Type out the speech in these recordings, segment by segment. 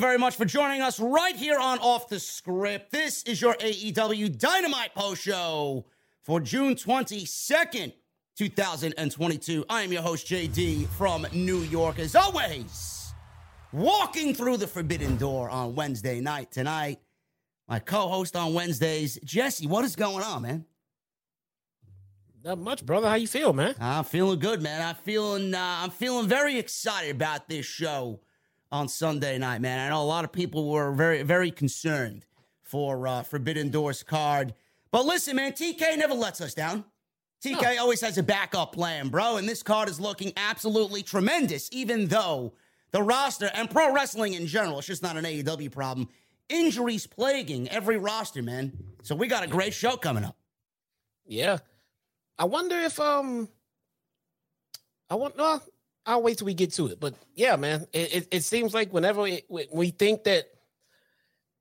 Very much for joining us right here on Off the Script. This is your AEW Dynamite Post Show for June 22nd, 2022. I am your host, JD from New York. As always, walking through the forbidden door on Wednesday night tonight. My co host on Wednesdays, Jesse. What is going on, man? Not much, brother. How you feel, man? I'm feeling good, man. I'm feeling uh, I'm feeling very excited about this show on Sunday night, man. I know a lot of people were very very concerned for uh, Forbidden Doors card, but listen, man, TK never lets us down. TK always has a backup plan, bro, and this card is looking absolutely tremendous. Even though the roster and pro wrestling in general, it's just not an AEW problem. Injuries plaguing every roster, man. So we got a great show coming up. Yeah. I wonder if um I want well, I'll wait till we get to it. But yeah, man, it, it, it seems like whenever we, we think that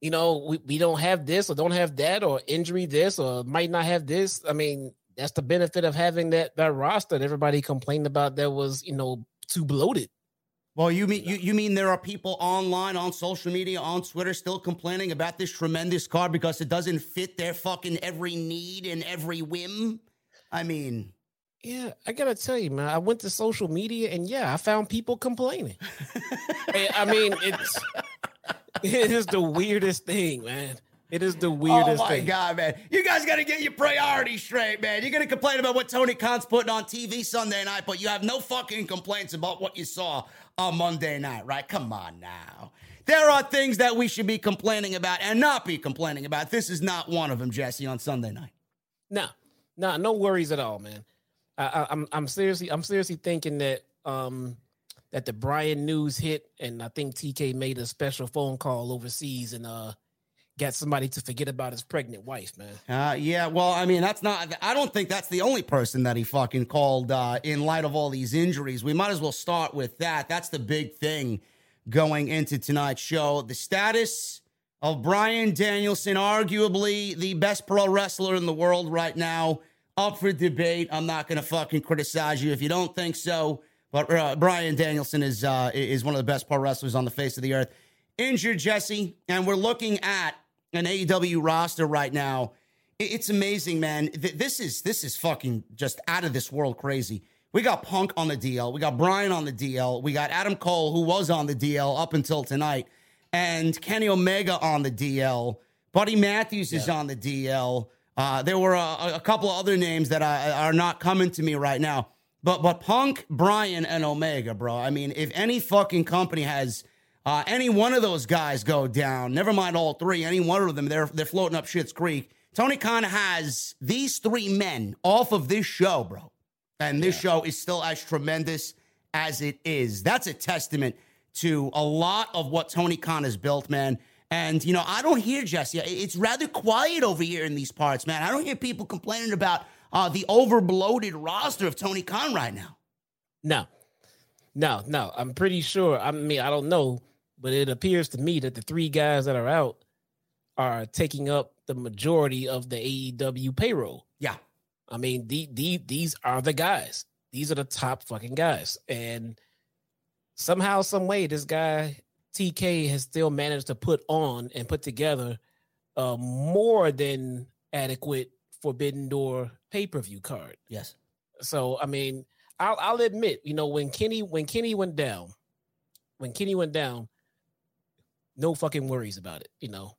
you know we, we don't have this or don't have that or injury this or might not have this, I mean, that's the benefit of having that that roster that everybody complained about that was, you know, too bloated. Well, you mean you, you mean there are people online on social media on Twitter still complaining about this tremendous card because it doesn't fit their fucking every need and every whim? I mean, Yeah, I gotta tell you, man. I went to social media and yeah, I found people complaining. I mean, it's it is the weirdest thing, man. It is the weirdest. oh weirdest my thing. god, man! You guys got to get your priorities straight, man. You're gonna complain about what Tony Khan's putting on TV Sunday night, but you have no fucking complaints about what you saw on Monday night, right? Come on now. There are things that we should be complaining about and not be complaining about. This is not one of them, Jesse, on Sunday night. No, no, no worries at all, man. I, I'm I'm seriously I'm seriously thinking that um that the Bryan news hit, and I think TK made a special phone call overseas and uh got somebody to forget about his pregnant wife, man. Uh, yeah, well, I mean, that's not, I don't think that's the only person that he fucking called uh, in light of all these injuries. We might as well start with that. That's the big thing going into tonight's show. The status of Bryan Danielson, arguably the best pro wrestler in the world right now, up for debate. I'm not going to fucking criticize you if you don't think so. But uh, Bryan Danielson is uh, is one of the best pro wrestlers on the face of the earth. Injured Jesse, and we're looking at an AEW roster right now. It's amazing, man. This is this is fucking just out of this world crazy. We got Punk on the DL. We got Bryan on the DL. We got Adam Cole, who was on the DL up until tonight, and Kenny Omega on the DL. Buddy Matthews yeah. is on the DL. Uh, there were a, a couple other names that are not coming to me right now. But but Punk, Bryan, and Omega, bro. I mean, if any fucking company has uh, any one of those guys go down, never mind all three, any one of them, they're they're floating up Shit's Creek. Tony Khan has these three men off of this show, bro. And this yeah. show is still as tremendous as it is. That's a testament to a lot of what Tony Khan has built, man. And, you know, I don't hear Jesse. It's rather quiet over here in these parts, man. I don't hear people complaining about uh, the overbloated roster of Tony Khan right now. No, no, no. I'm pretty sure. I mean, I don't know, but it appears to me that the three guys that are out are taking up the majority of the AEW payroll. Yeah. I mean, the, the, these are the guys. These are the top fucking guys. And somehow, some way, this guy TK has still managed to put on and put together a more than adequate Forbidden Door pay per view card. Yes. So I mean, I'll, I'll admit, you know, when Kenny when Kenny went down, when Kenny went down, no fucking worries about it. You know,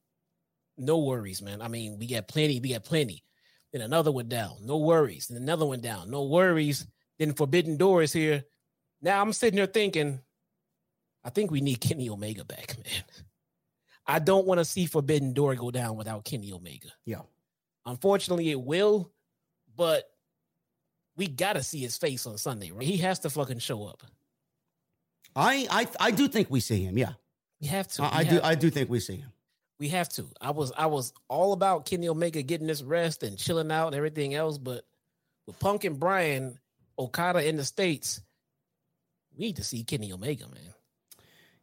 no worries, man. I mean, we got plenty. We got plenty. Then another went down, no worries. Then another went down, no worries. Then Forbidden Door is here. Now I'm sitting here thinking, I think we need Kenny Omega back, man. I don't want to see Forbidden Door go down without Kenny Omega. Yeah. Unfortunately, it will, but we got to see his face on Sunday, right? He has to fucking show up. I I I do think we see him. Yeah, we have to. I, I do. I do think we see him. We have to. I was I was all about Kenny Omega getting this rest and chilling out and everything else, but with Punk and Bryan, Okada in the states, we need to see Kenny Omega, man.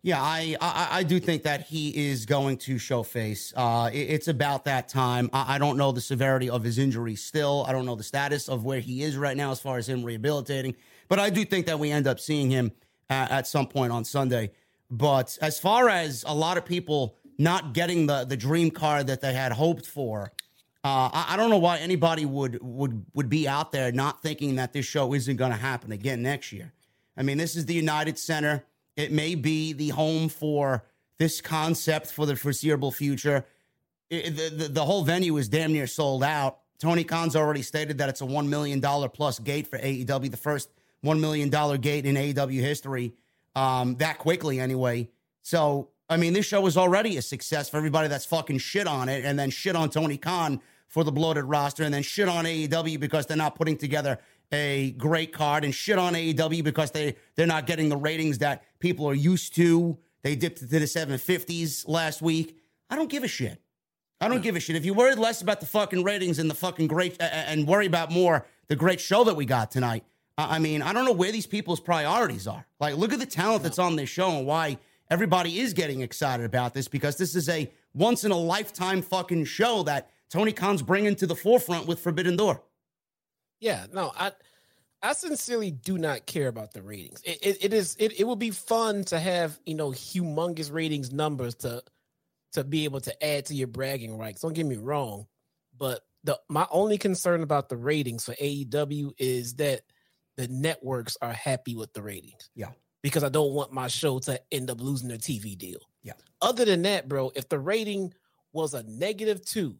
Yeah, I, I, I do think that he is going to show face. Uh, it, it's about that time. I, I, don't know the severity of his injury still. I don't know the status of where he is right now as far as him rehabilitating. But I do think that we end up seeing him at, at some point on Sunday. But as far as a lot of people not getting the the dream card that they had hoped for, uh, I, I, don't know why anybody would would would be out there not thinking that this show isn't going to happen again next year. I mean, this is the United Center. It may be the home for this concept for the foreseeable future. It, the, the, the whole venue is damn near sold out. Tony Khan's already stated that it's a $1 million plus gate for AEW, the first $1 million gate in AEW history, um, that quickly anyway. So, I mean, this show is already a success for everybody that's fucking shit on it and then shit on Tony Khan for the bloated roster and then shit on AEW because they're not putting together a great card and shit on AEW because they they're not getting the ratings that people are used to. They dipped into the 750s last week. I don't give a shit. I don't give a shit. If you worried less about the fucking ratings and the fucking great and worry about more the great show that we got tonight. I mean, I don't know where these people's priorities are. Like, look at the talent that's on this show and why everybody is getting excited about this because this is a once in a lifetime fucking show that Tony Khan's bringing to the forefront with Forbidden Door. Yeah, no, I I sincerely do not care about the ratings. It, it, it is it, it would be fun to have you know humongous ratings numbers to to be able to add to your bragging rights. Don't get me wrong, but the my only concern about the ratings for AEW is that the networks are happy with the ratings. Yeah. Because I don't want my show to end up losing their TV deal. Yeah. Other than that, bro, if the rating was a negative two,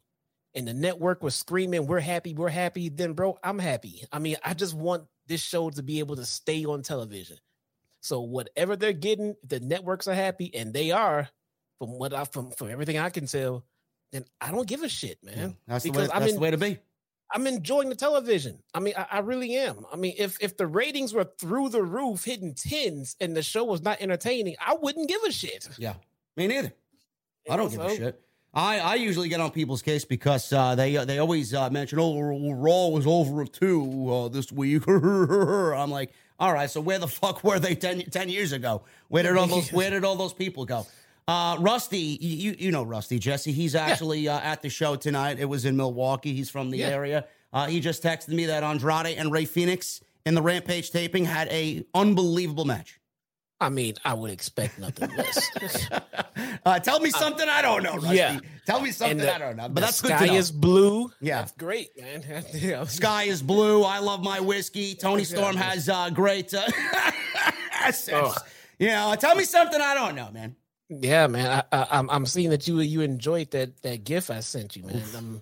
and the network was screaming, "We're happy, we're happy," then bro, I'm happy. I mean, I just want this show to be able to stay on television. So whatever they're getting, the networks are happy, and they are, from what I from from everything I can tell, then I don't give a shit, man. Yeah, that's because the way, that's the way to be. I'm enjoying the television. I mean, I, I, really am. I mean, if if the ratings were through the roof, hitting tens, and the show was not entertaining, I wouldn't give a shit. Yeah, me neither. I don't give a shit. I, I usually get on people's case because uh, they they always uh, mention, oh, Raw was over two uh, this week. I'm like, all right, so where the fuck were they 10, 10 years ago? Where did all those Where did all those people go? Uh, Rusty, you you know Rusty Jesse. He's actually yeah. uh, at the show tonight. It was in Milwaukee. He's from the yeah. area. Uh, he just texted me that Andrade and Rey Fenix in the Rampage taping had a unbelievable match. I mean, I would expect nothing less. uh, tell me something I, I don't know. Rusty. Yeah, tell me something the, I don't know. But that's good. Sky is blue. Yeah, that's great, man. yeah. Sky is blue. I love my whiskey. Toni Storm has uh, great. Uh, oh. You know, tell me something I don't know, man. Yeah, man. I, I, I'm I'm seeing that you you enjoyed that that gif I sent you, man. I'm,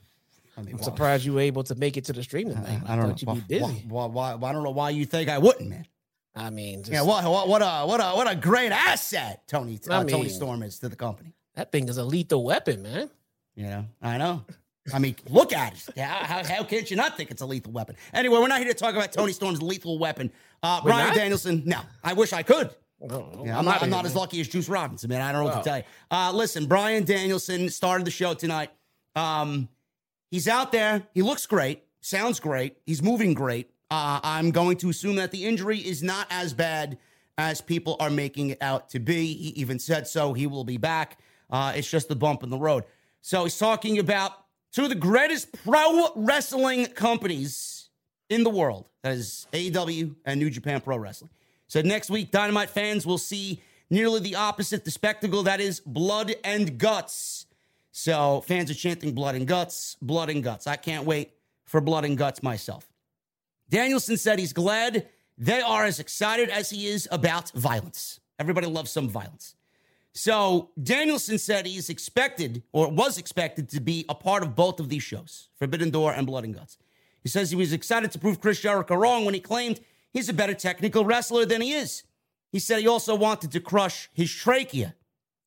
I am surprised you were able to make it to the stream tonight. I, I, don't know. You'd be busy. Why, why, why, I don't know why you think I wouldn't, man. I mean, just, yeah, what, what, what a what a what a great asset Tony uh, mean, Toni Storm is to the company. That thing is a lethal weapon, man. You know, I know. I mean, look at it. How, how, how can you not think it's a lethal weapon? Anyway, we're not here to talk about Toni Storm's lethal weapon. Uh, Bryan not? Danielson, no, I wish I could. Oh, yeah, I'm not, I'm not as lucky as Juice Robinson, man. I don't know what to tell you. Uh, listen, Bryan Danielson started the show tonight. Um, he's out there. He looks great. Sounds great. He's moving great. Uh, I'm going to assume that the injury is not as bad as people are making it out to be. He even said so. He will be back. Uh, it's just a bump in the road. So he's talking about two of the greatest pro wrestling companies in the world. That is AEW and New Japan Pro Wrestling. Said next week, Dynamite fans will see nearly the opposite the spectacle that is blood and guts. So fans are chanting blood and guts, blood and guts. I can't wait for blood and guts myself. Danielson said he's glad they are as excited as he is about violence. Everybody loves some violence. So Danielson said he's expected or was expected to be a part of both of these shows, Forbidden Door and Blood and Guts. He says he was excited to prove Chris Jericho wrong when he claimed he's a better technical wrestler than he is. He said he also wanted to crush his trachea.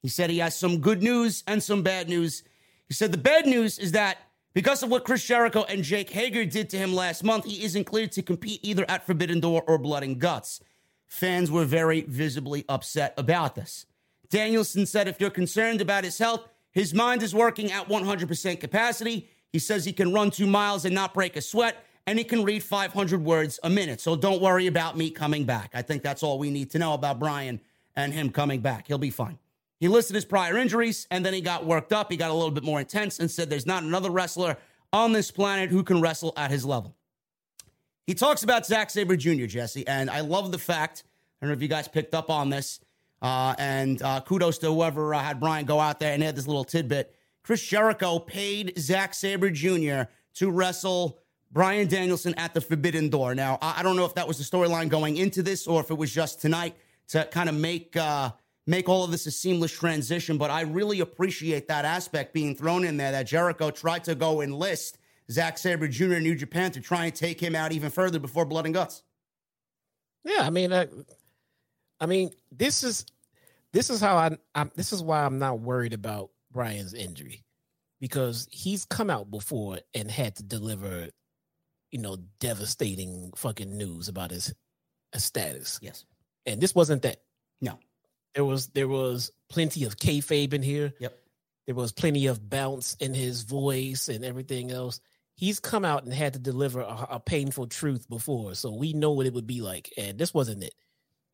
He said he has some good news and some bad news. He said the bad news is that because of what Chris Jericho and Jake Hager did to him last month, he isn't cleared to compete either at Forbidden Door or Blood and Guts. Fans were very visibly upset about this. Danielson said if you're concerned about his health, his mind is working at 100% capacity. He says he can run two miles and not break a sweat, and he can read 500 words a minute. So don't worry about me coming back. I think that's all we need to know about Brian and him coming back. He'll be fine. He listed his prior injuries and then he got worked up. He got a little bit more intense and said there's not another wrestler on this planet who can wrestle at his level. He talks about Zack Sabre Jr., Jesse, and I love the fact, I don't know if you guys picked up on this, uh, and uh, kudos to whoever uh, had Bryan go out there and had this little tidbit. Chris Jericho paid Zack Sabre Jr. to wrestle Bryan Danielson at the Forbidden Door. Now, I, I don't know if that was the storyline going into this or if it was just tonight to kind of make uh, make all of this a seamless transition. But I really appreciate that aspect being thrown in there that Jericho tried to go enlist Zack Sabre Jr. in New Japan to try and take him out even further before Blood and Guts. Yeah, I mean, uh, I mean, this is this is how I I'm, this is why I'm not worried about Bryan's injury because he's come out before and had to deliver, you know, devastating fucking news about his, his status. Yes, and this wasn't that. No, there was there was plenty of kayfabe in here. Yep. There was plenty of bounce in his voice and everything else. He's come out and had to deliver a, a painful truth before, so we know what it would be like. And this wasn't it.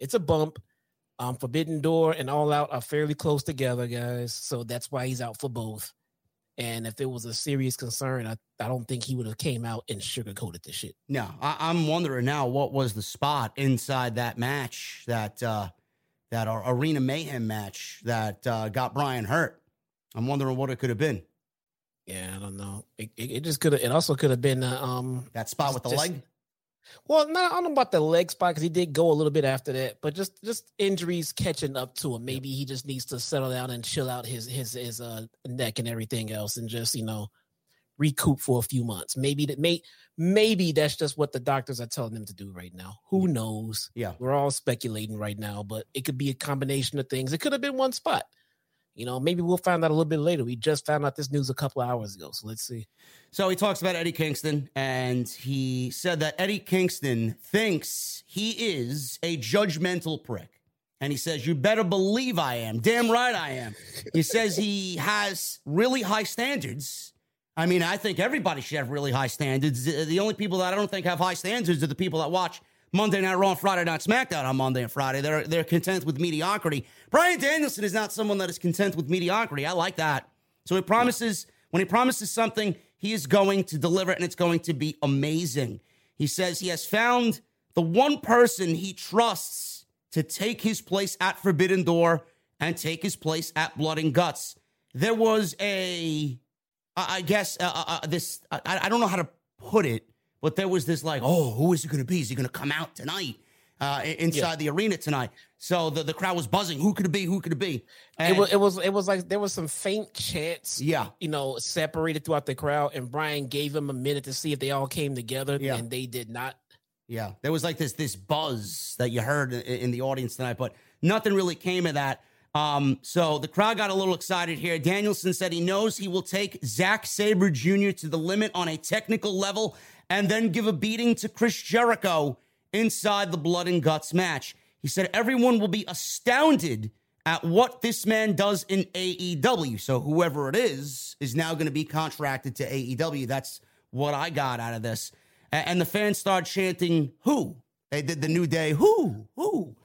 It's a bump. Um, Forbidden Door and All Out are fairly close together, guys. So that's why he's out for both. And if it was a serious concern, I, I don't think he would have came out and sugarcoated the shit. No, I, am wondering now what was the spot inside that match that uh, that arena mayhem match that uh, got Bryan hurt. I'm wondering what it could have been. Yeah, I don't know. It, it, it just could have. It also could have been uh, um that spot with the just, leg. Well, no, I don't know about the leg spot because he did go a little bit after that, but just just injuries catching up to him. Maybe he just needs to settle down and chill out his his his uh, neck and everything else, and just you know recoup for a few months. Maybe that may maybe that's just what the doctors are telling them to do right now. Who knows? Yeah. We're all speculating right now, but it could be a combination of things. It could have been one spot. You know, maybe we'll find out a little bit later. We just found out this news a couple hours ago, so let's see. So he talks about Eddie Kingston, and he said that Eddie Kingston thinks he is a judgmental prick. And he says, You better believe I am. Damn right I am. He says he has really high standards. I mean, I think everybody should have really high standards. The only people that I don't think have high standards are the people that watch Monday Night Raw Friday Night SmackDown on Monday and Friday. They're they're content with mediocrity. Bryan Danielson is not someone that is content with mediocrity. I like that. So he promises when he promises something, he is going to deliver and it's going to be amazing. He says he has found the one person he trusts to take his place at Forbidden Door and take his place at Blood and Guts. There was a, I guess, uh, uh, uh this, I, I don't know how to put it, but there was this like, oh, who is it going to be? Is he going to come out tonight? Uh, inside yeah. the arena tonight. So the, the crowd was buzzing. Who could it be? Who could it be? And it was it was it was like there was some faint chants. Yeah, you know, separated throughout the crowd, and Bryan gave him a minute to see if they all came together, yeah. and they did not. Yeah, there was like this this buzz that you heard in the audience tonight, but nothing really came of that. Um, so the crowd got a little excited here. Danielson said he knows he will take Zack Sabre Jr. to the limit on a technical level and then give a beating to Chris Jericho inside the blood and guts match. He said everyone will be astounded at what this man does in AEW. So whoever it is is now going to be contracted to AEW. That's what I got out of this and the fans start chanting, Who? They did the New Day, Who? Who?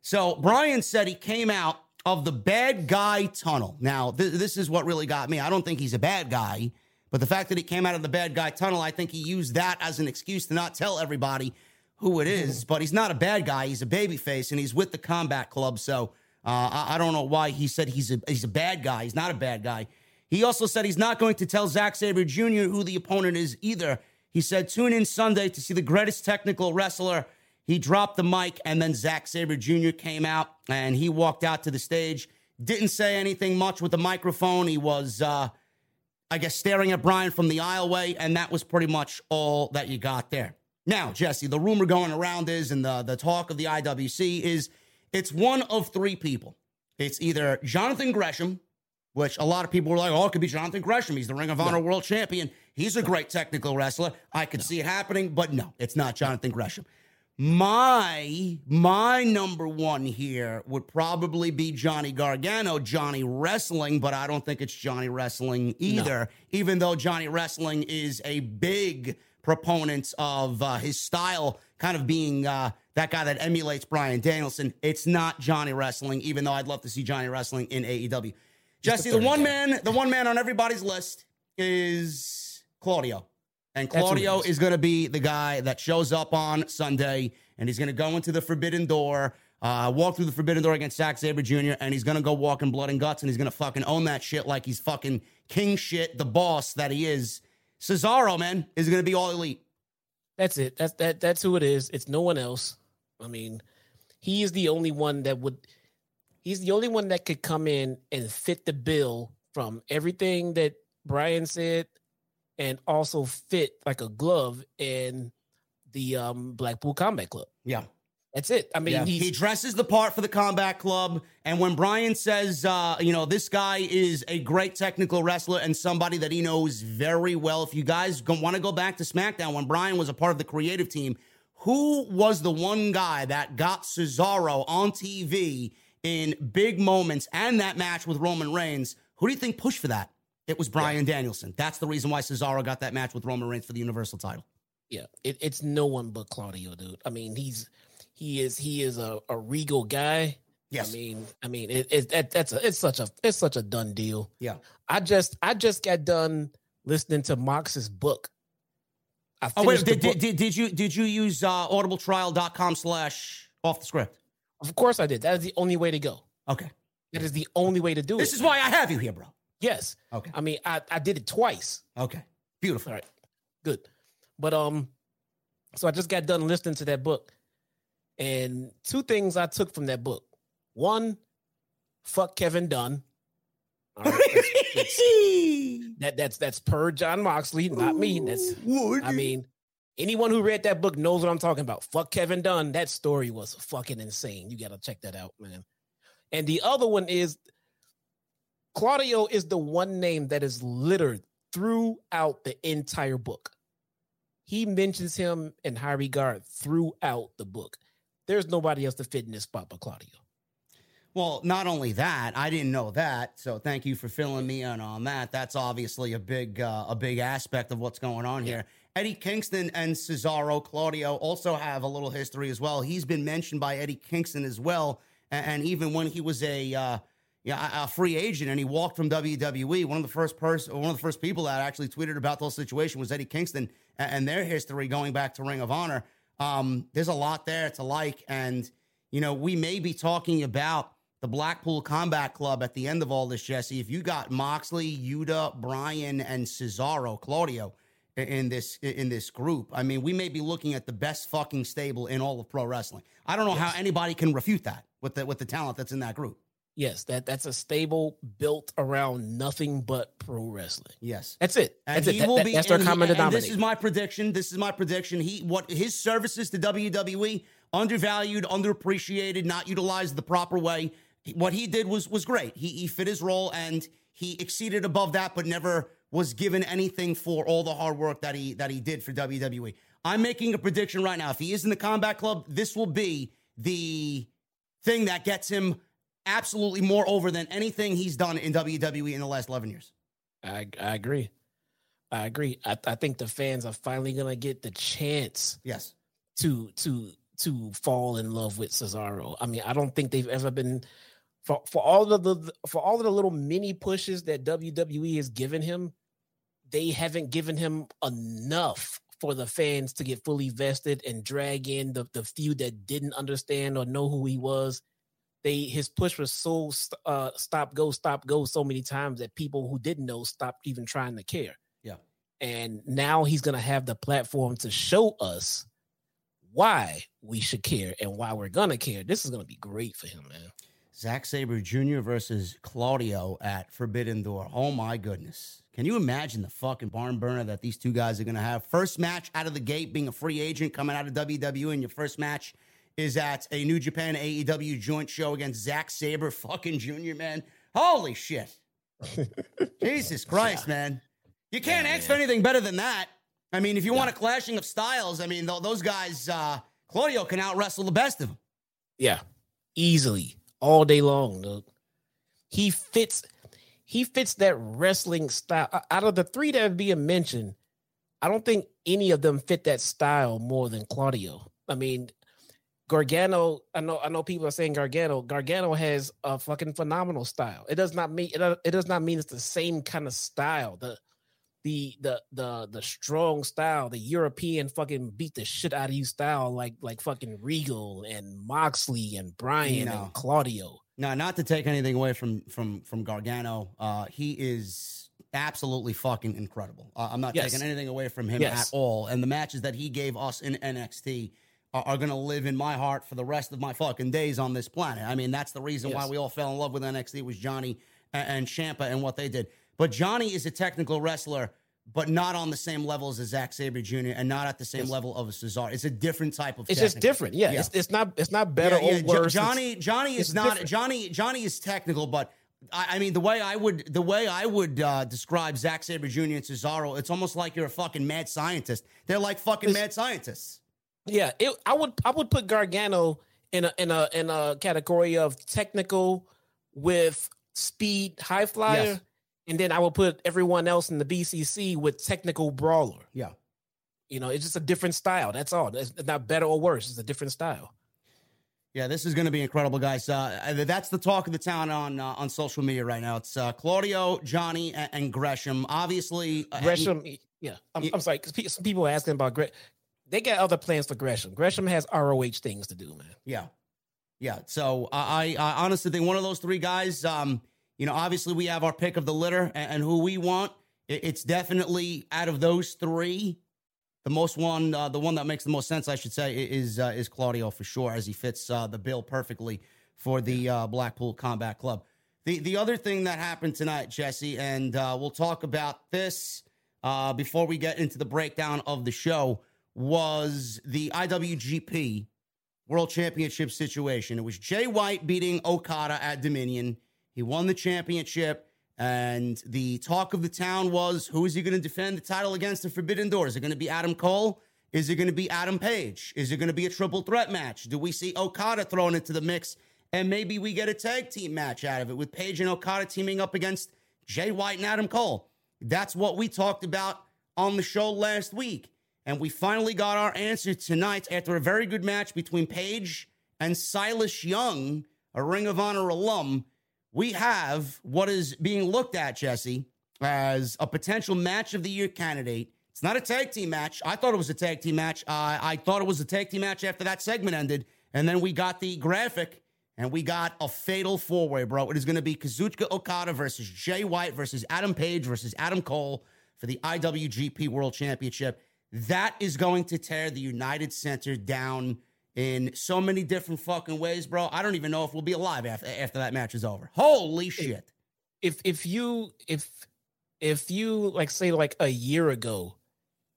So Bryan said he came out of the bad guy tunnel. Now, th- this is what really got me. I don't think he's a bad guy, but the fact that he came out of the bad guy tunnel, I think he used that as an excuse to not tell everybody who it is. But he's not a bad guy. He's a babyface, and he's with the Combat Club. So uh, I-, I don't know why he said he's a he's a bad guy. He's not a bad guy. He also said he's not going to tell Zack Sabre Jr. who the opponent is either. He said, Tune in Sunday to see the greatest technical wrestler. He dropped the mic, and then Zack Sabre Jr. came out and he walked out to the stage. Didn't say anything much with the microphone. He was, uh, I guess, staring at Bryan from the aisleway, and that was pretty much all that you got there. Now, Jesse, the rumor going around is, and the, the talk of the IWC is, it's one of three people. It's either Jonathan Gresham, which a lot of people were like, oh, it could be Jonathan Gresham. He's the Ring of Honor no. World Champion. He's a great technical wrestler. I could no. see it happening, but no, it's not Jonathan Gresham. My my number one here would probably be Johnny Gargano, Johnny Wrestling, but I don't think it's Johnny Wrestling either. No. Even though Johnny Wrestling is a big proponent of uh, his style, kind of being uh, that guy that emulates Bryan Danielson. It's not Johnny Wrestling, even though I'd love to see Johnny Wrestling in AEW. Jesse, the one man, the one man on everybody's list is Claudio. And Claudio is going to be the guy that shows up on Sunday and he's going to go into the Forbidden Door, uh, walk through the Forbidden Door against Zack Sabre Jr., and he's going to go walk in blood and guts and he's going to fucking own that shit like he's fucking king shit, the boss that he is. Cesaro, man, is going to be all elite. That's it. That's that. That's who it is. It's no one else. I mean, he is the only one that would. He's the only one that could come in and fit the bill from everything that Bryan said and also fit like a glove in the um, Blackpool Combat Club. Yeah. That's it. I mean, yeah. he dresses the part for the combat club. And when Bryan says, uh, you know, this guy is a great technical wrestler and somebody that he knows very well. If you guys want to go back to SmackDown, when Bryan was a part of the creative team, who was the one guy that got Cesaro on TV in big moments and that match with Roman Reigns? Who do you think pushed for that? It was Bryan yeah. Danielson. That's the reason why Cesaro got that match with Roman Reigns for the Universal title. Yeah, it, it's no one but Claudio, dude. I mean, he's he is he is a, a regal guy. Yes. I mean, I mean, it, it, it, that's a, it's such a it's such a done deal. Yeah. I just I just got done listening to Mox's book. I oh wait, did, did, did, did, you did you use uh, audibletrial.com slash off the script? Of course I did. That is the only way to go. Okay. That is the only way to do this it. This is why I have you here, bro. Yes. Okay. I mean, I, I did it twice. Okay. Beautiful. All right. Good. But um, so I just got done listening to that book. And two things I took from that book. One, fuck Kevin Dunn. Right, that's, that's, that that's that's per Jon Moxley, not me. That's I mean, anyone who read that book knows what I'm talking about. Fuck Kevin Dunn. That story was fucking insane. You gotta check that out, man. And the other one is Claudio is the one name that is littered throughout the entire book. He mentions him in high regard throughout the book. There's nobody else to fit in this spot but Claudio. Well, not only that, I didn't know that. So thank you for filling me in on that. That's obviously a big uh, a big aspect of what's going on here. Eddie Kingston and Cesaro Claudio also have a little history as well. He's been mentioned by Eddie Kingston as well, and, and even when he was a uh, yeah, a free agent and he walked from WWE. One of the first person, one of the first people that actually tweeted about the whole situation was Eddie Kingston and, their history going back to Ring of Honor. Um, there's a lot there to like, and you know we may be talking about the Blackpool Combat Club at the end of all this, Jesse. If you got Moxley, Yuta, Bryan, and Cesaro, Claudio in this in this group, I mean, we may be looking at the best fucking stable in all of pro wrestling. I don't know yes. how anybody can refute that with the with the talent that's in that group. Yes, that that's a stable built around nothing but pro wrestling. Yes, that's it. And that's he it. will that, be. That's their common denominator. This is my prediction. This is my prediction. He what his services to WWE undervalued, underappreciated, not utilized the proper way. What he did was was great. He he fit his role and he exceeded above that, but never was given anything for all the hard work that he that he did for WWE. I'm making a prediction right now. If he is in the Combat Club, this will be the thing that gets him absolutely more over than anything he's done in WWE in the last 11 years. I, I agree. I agree. I, I think the fans are finally going to get the chance. Yes. To to to fall in love with Cesaro. I mean, I don't think they've ever been for for all of the for all of the little mini pushes that WWE has given him. They haven't given him enough for the fans to get fully vested and drag in the the few that didn't understand or know who he was they his push was so uh, stop go stop go so many times that people who didn't know stopped even trying to care. Yeah, and now he's gonna have the platform to show us why we should care and why we're gonna care. This is gonna be great for him, man. Zack Sabre Jr. versus Claudio at Forbidden Door. Oh my goodness. Can you imagine the fucking barn burner that these two guys are going to have? First match out of the gate, being a free agent coming out of WWE in your first match is at a New Japan AEW joint show against Zack Sabre fucking Jr., man. Holy shit. Jesus Christ, yeah. man. You can't yeah, ask for anything better than that. I mean, if you yeah. want a clashing of styles, I mean, those guys, uh, Claudio can out wrestle the best of them. Yeah, easily, all day long. Dude. He fits. He fits that wrestling style. Out of the three that are being mentioned, I don't think any of them fit that style more than Claudio. I mean, Gargano, I know, I know people are saying Gargano. Gargano has a fucking phenomenal style. It does not mean it, it does not mean it's the same kind of style. The the the the the strong style, the European fucking beat the shit out of you style, like like fucking Regal and Moxley and Bryan no. and Claudio. No, not to take anything away from from from Gargano. Uh, he is absolutely fucking incredible. Uh, I'm not yes. taking anything away from him yes. at all. And the matches that he gave us in NXT are, are going to live in my heart for the rest of my fucking days on this planet. I mean, that's the reason yes. why we all fell in love with NXT was Johnny and, and Ciampa and what they did. But Johnny is a technical wrestler, but not on the same levels as Zack Sabre Jr. and not at the same yes. level of a Cesaro. It's a different type of. It's technical. just different. Yeah, yeah. It's, it's, not. It's not better yeah, yeah. or worse. Johnny. Johnny is not. Different. Johnny. Johnny is technical, but. I, I mean, the way I would the way I would uh, describe Zack Sabre Jr. and Cesaro, it's almost like you're a fucking mad scientist. They're like fucking it's, mad scientists. Yeah, it, I would I would put Gargano in a in a in a category of technical with speed high flyer, yes. and then I would put everyone else in the BCC with technical brawler. Yeah, you know, it's just a different style. That's all. It's not better or worse. It's a different style. Yeah, this is going to be incredible, guys. Uh, that's the talk of the town on uh, on social media right now. It's uh, Claudio, Johnny, and, and Gresham. Obviously, uh, Gresham. yeah, I'm, I'm sorry. Some people are asking about Gresham they got other plans for Gresham. Gresham has ROH things to do, man. Yeah, yeah. So I, I honestly think one of those three guys. Um, you know, obviously we have our pick of the litter and, and who we want. It, it's definitely out of those three, the most one, uh, the one that makes the most sense, I should say, is uh, is Claudio for sure, as he fits uh, the bill perfectly for the uh, Blackpool Combat Club. The the other thing that happened tonight, Jesse, and uh, we'll talk about this uh, before we get into the breakdown of the show was the IWGP World Championship situation. It was Jay White beating Okada at Dominion. He won the championship, and the talk of the town was who is he going to defend the title against the Forbidden Door? Is it going to be Adam Cole? Is it going to be Adam Page? Is it going to be a triple threat match? Do we see Okada thrown into the mix and maybe we get a tag team match out of it with Page and Okada teaming up against Jay White and Adam Cole. That's what we talked about on the show last week. And we finally got our answer tonight after a very good match between Page and Silas Young, a Ring of Honor alum. We have what is being looked at, Jesse, as a potential match of the year candidate. It's not a tag team match. I thought it was a tag team match. Uh, I thought it was a tag team match after that segment ended. And then we got the graphic and we got a fatal four way, bro. It is going to be Kazuchika Okada versus Jay White versus Adam Page versus Adam Cole for the IWGP World Championship. That is going to tear the United Center down in so many different fucking ways, bro. I don't even know if we'll be alive after, after that match is over. Holy shit. If if you if if you like say like a year ago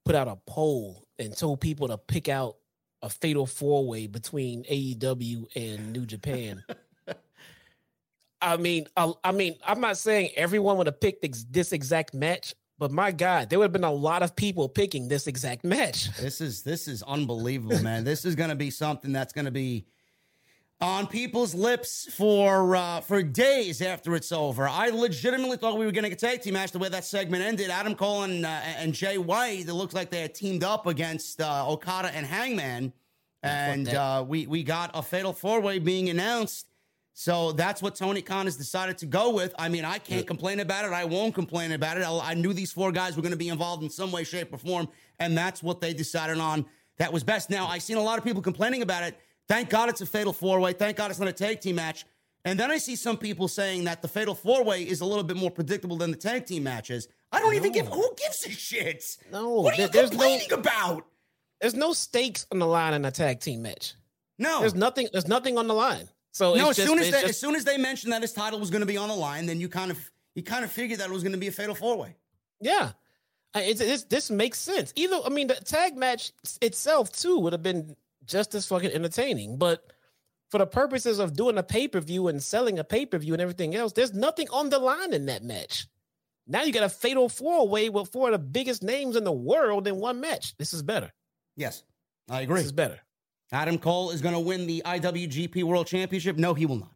put out a poll and told people to pick out a fatal four way between AEW and New Japan. I mean, I, I, mean, I'm not saying everyone would have picked ex- this exact match, but my God, there would have been a lot of people picking this exact match. This is this is unbelievable, man. this is going to be something that's going to be on people's lips for uh, for days after it's over. I legitimately thought we were going to get a tag team match the way that segment ended. Adam Cole and, uh, and Jay White. It looks like they had teamed up against uh, Okada and Hangman, and uh, we we got a fatal four way being announced. So that's what Tony Khan has decided to go with. I mean, I can't complain about it. I won't complain about it. I, I knew these four guys were going to be involved in some way, shape, or form, and that's what they decided on. That was best. Now I've seen a lot of people complaining about it Thank God it's a fatal four way. Thank God it's not a tag team match. And then I see some people saying that the fatal four way is a little bit more predictable than the tag team matches. I don't no. even give. Who gives a shit? No. What are you complaining no, about? There's no stakes on the line in a tag team match. No. There's nothing. There's nothing on the line. So no. As just, soon as they, just, as soon as they mentioned that his title was going to be on the line, then you kind of you kind of figured that it was going to be a fatal four way. Yeah. It's, it's, this makes sense. Either I mean, the tag match itself too would have been just as fucking entertaining. But for the purposes of doing a pay per view and selling a pay per view and everything else, there's nothing on the line in that match. Now you got a fatal four way with four of the biggest names in the world in one match. This is better. Yes, I agree. This is better. Adam Cole is going to win the IWGP World Championship. No, he will not.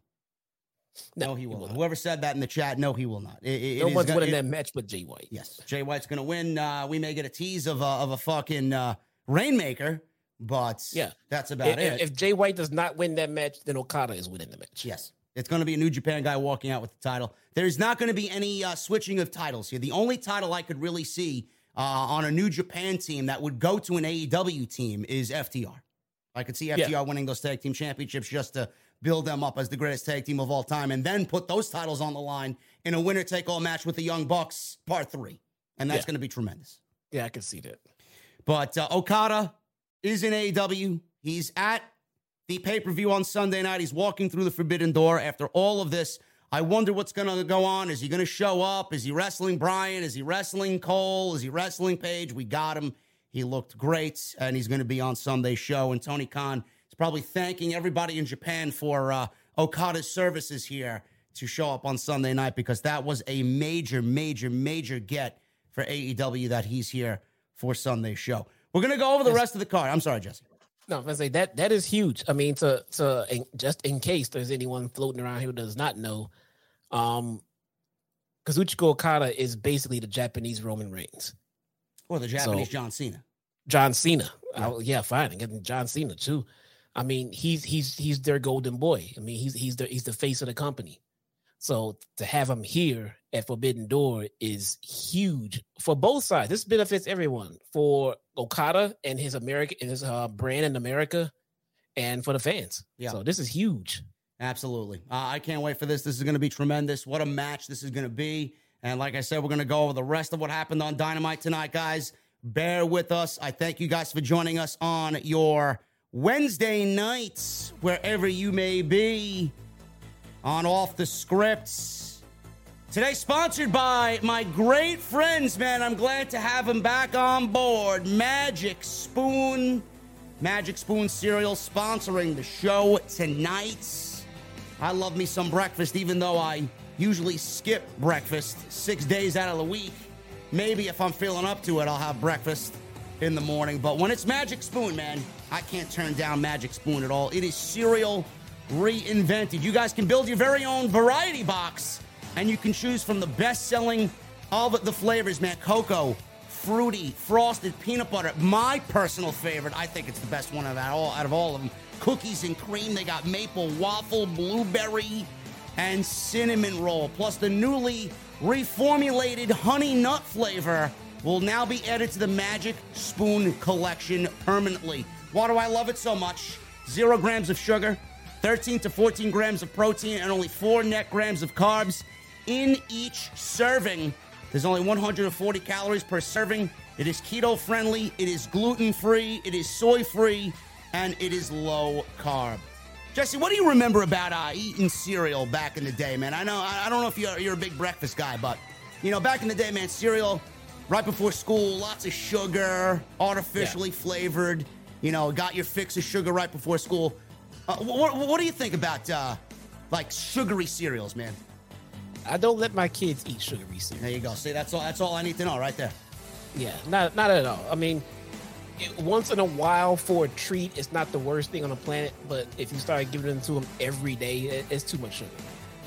No, no he, will, not. Whoever said that in the chat, no, he will not. It, it, no one's winning that match but Jay White. Yes, Jay White's going to win. Uh, we may get a tease of a, of a fucking uh, Rainmaker but yeah, that's about if, it. If Jay White does not win that match, then Okada is winning the match. Yes. It's going to be a New Japan guy walking out with the title. There's not going to be any uh, switching of titles here. The only title I could really see uh, on a New Japan team that would go to an AEW team is FTR. I could see FTR yeah. winning those tag team championships just to build them up as the greatest tag team of all time and then put those titles on the line in a winner take all match with the Young Bucks, part three. And that's yeah. going to be tremendous. Yeah, I can see that. But uh, Okada, is in AEW. He's at the pay per view on Sunday night. He's walking through the forbidden door after all of this. I wonder what's going to go on. Is he going to show up? Is he wrestling Bryan? Is he wrestling Cole? Is he wrestling Page? We got him. He looked great, and he's going to be on Sunday's show. And Tony Khan is probably thanking everybody in Japan for uh, Okada's services here to show up on Sunday night because that was a major, major, major get for AEW that he's here for Sunday's show. We're gonna go over the rest of the card. I'm sorry, Jesse. No, I going to say that that is huge. I mean, to to just in case there's anyone floating around here who does not know, um, Kazuchika Okada is basically the Japanese Roman Reigns, or the Japanese so, John Cena. John Cena, yeah, I, yeah fine, and John Cena too. I mean, he's he's he's their golden boy. I mean, he's he's the he's the face of the company. So to have him here at Forbidden Door is huge for both sides. This benefits everyone for Okada and his American and his uh, brand in America, and for the fans. Yeah. So this is huge. Absolutely. Uh, I can't wait for this. This is going to be tremendous. What a match this is going to be. And like I said, we're going to go over the rest of what happened on Dynamite tonight, guys. Bear with us. I thank you guys for joining us on your Wednesday nights, wherever you may be on Off the Scripts. Today, sponsored by my great friends, man. I'm glad to have them back on board. Magic Spoon, Magic Spoon cereal sponsoring the show tonight. I love me some breakfast, even though I usually skip breakfast six days out of the week. Maybe if I'm feeling up to it, I'll have breakfast in the morning. But when it's Magic Spoon, man, I can't turn down Magic Spoon at all. It is cereal reinvented. You guys can build your very own variety box and you can choose from the best selling of the flavors, man. Cocoa, fruity, frosted, peanut butter. My personal favorite, I think it's the best one of all out of all of them. Cookies and cream. They got maple, waffle, blueberry, and cinnamon roll. Plus the newly reformulated honey nut flavor will now be added to the Magic Spoon collection permanently. Why do I love it so much? Zero grams of sugar, 13 to 14 grams of protein, and only four net grams of carbs in each serving. There's only 140 calories per serving. It is keto friendly, it is gluten free, it is soy free, and it is low carb. Jesse, what do you remember about uh, eating cereal back in the day, man? I know I don't know if you're, you're a big breakfast guy, but you know, back in the day, man, cereal right before school, lots of sugar, artificially yeah. flavored. You know, got your fix of sugar right before school. Uh, what, what, do you think about uh, like sugary cereals, man? I don't let my kids eat sugary cereal. There you go. See, that's all. That's all I need to know right there. Yeah, not not at all. I mean, once in a while for a treat, it's not the worst thing on the planet. But if you start giving it to them every day, it's too much sugar.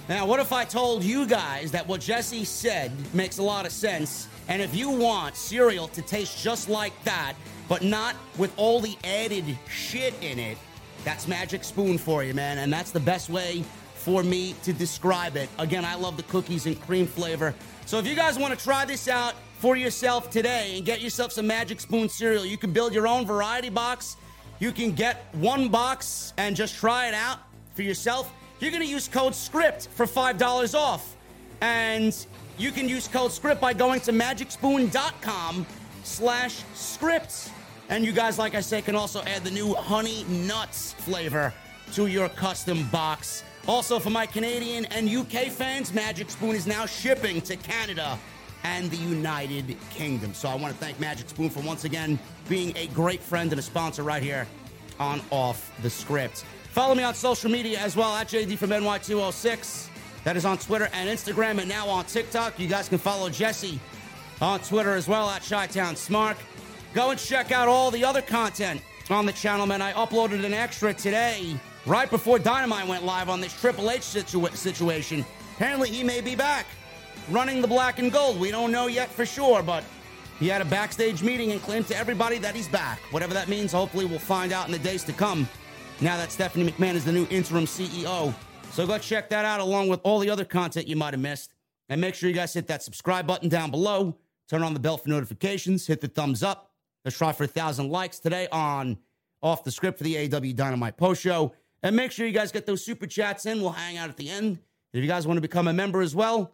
Now, what if I told you guys that what Jesse said makes a lot of sense? And if you want cereal to taste just like that, but not with all the added shit in it, that's Magic Spoon for you, man. And that's the best way for me to describe it. Again, I love the cookies and cream flavor. So if you guys want to try this out for yourself today and get yourself some Magic Spoon cereal, you can build your own variety box. You can get one box and just try it out for yourself you're going to use code SCRIPT for $5 off. And you can use code SCRIPT by going to magicspoon.com slash scripts. And you guys, like I said, can also add the new honey nuts flavor to your custom box. Also, for my Canadian and UK fans, Magic Spoon is now shipping to Canada and the United Kingdom. So I want to thank Magic Spoon for once again being a great friend and a sponsor right here on Off the Script. Follow me on social media as well at JD from NY206. That is on Twitter and Instagram and now on TikTok. You guys can follow Jesse on Twitter as well at Chi-Town Smart. Go and check out all the other content on the channel, man. I uploaded an extra today, right before Dynamite went live on this Triple H situa- situation. Apparently, he may be back running the black and gold. We don't know yet for sure, but he had a backstage meeting and claimed to everybody that he's back. Whatever that means, hopefully, we'll find out in the days to come now that Stephanie McMahon is the new interim CEO. So go check that out along with all the other content you might have missed. And make sure you guys hit that subscribe button down below, turn on the bell for notifications, hit the thumbs up. Let's try for a thousand likes today on Off the Script for the AEW Dynamite Post Show. And make sure you guys get those super chats in. We'll hang out at the end. If you guys want to become a member as well,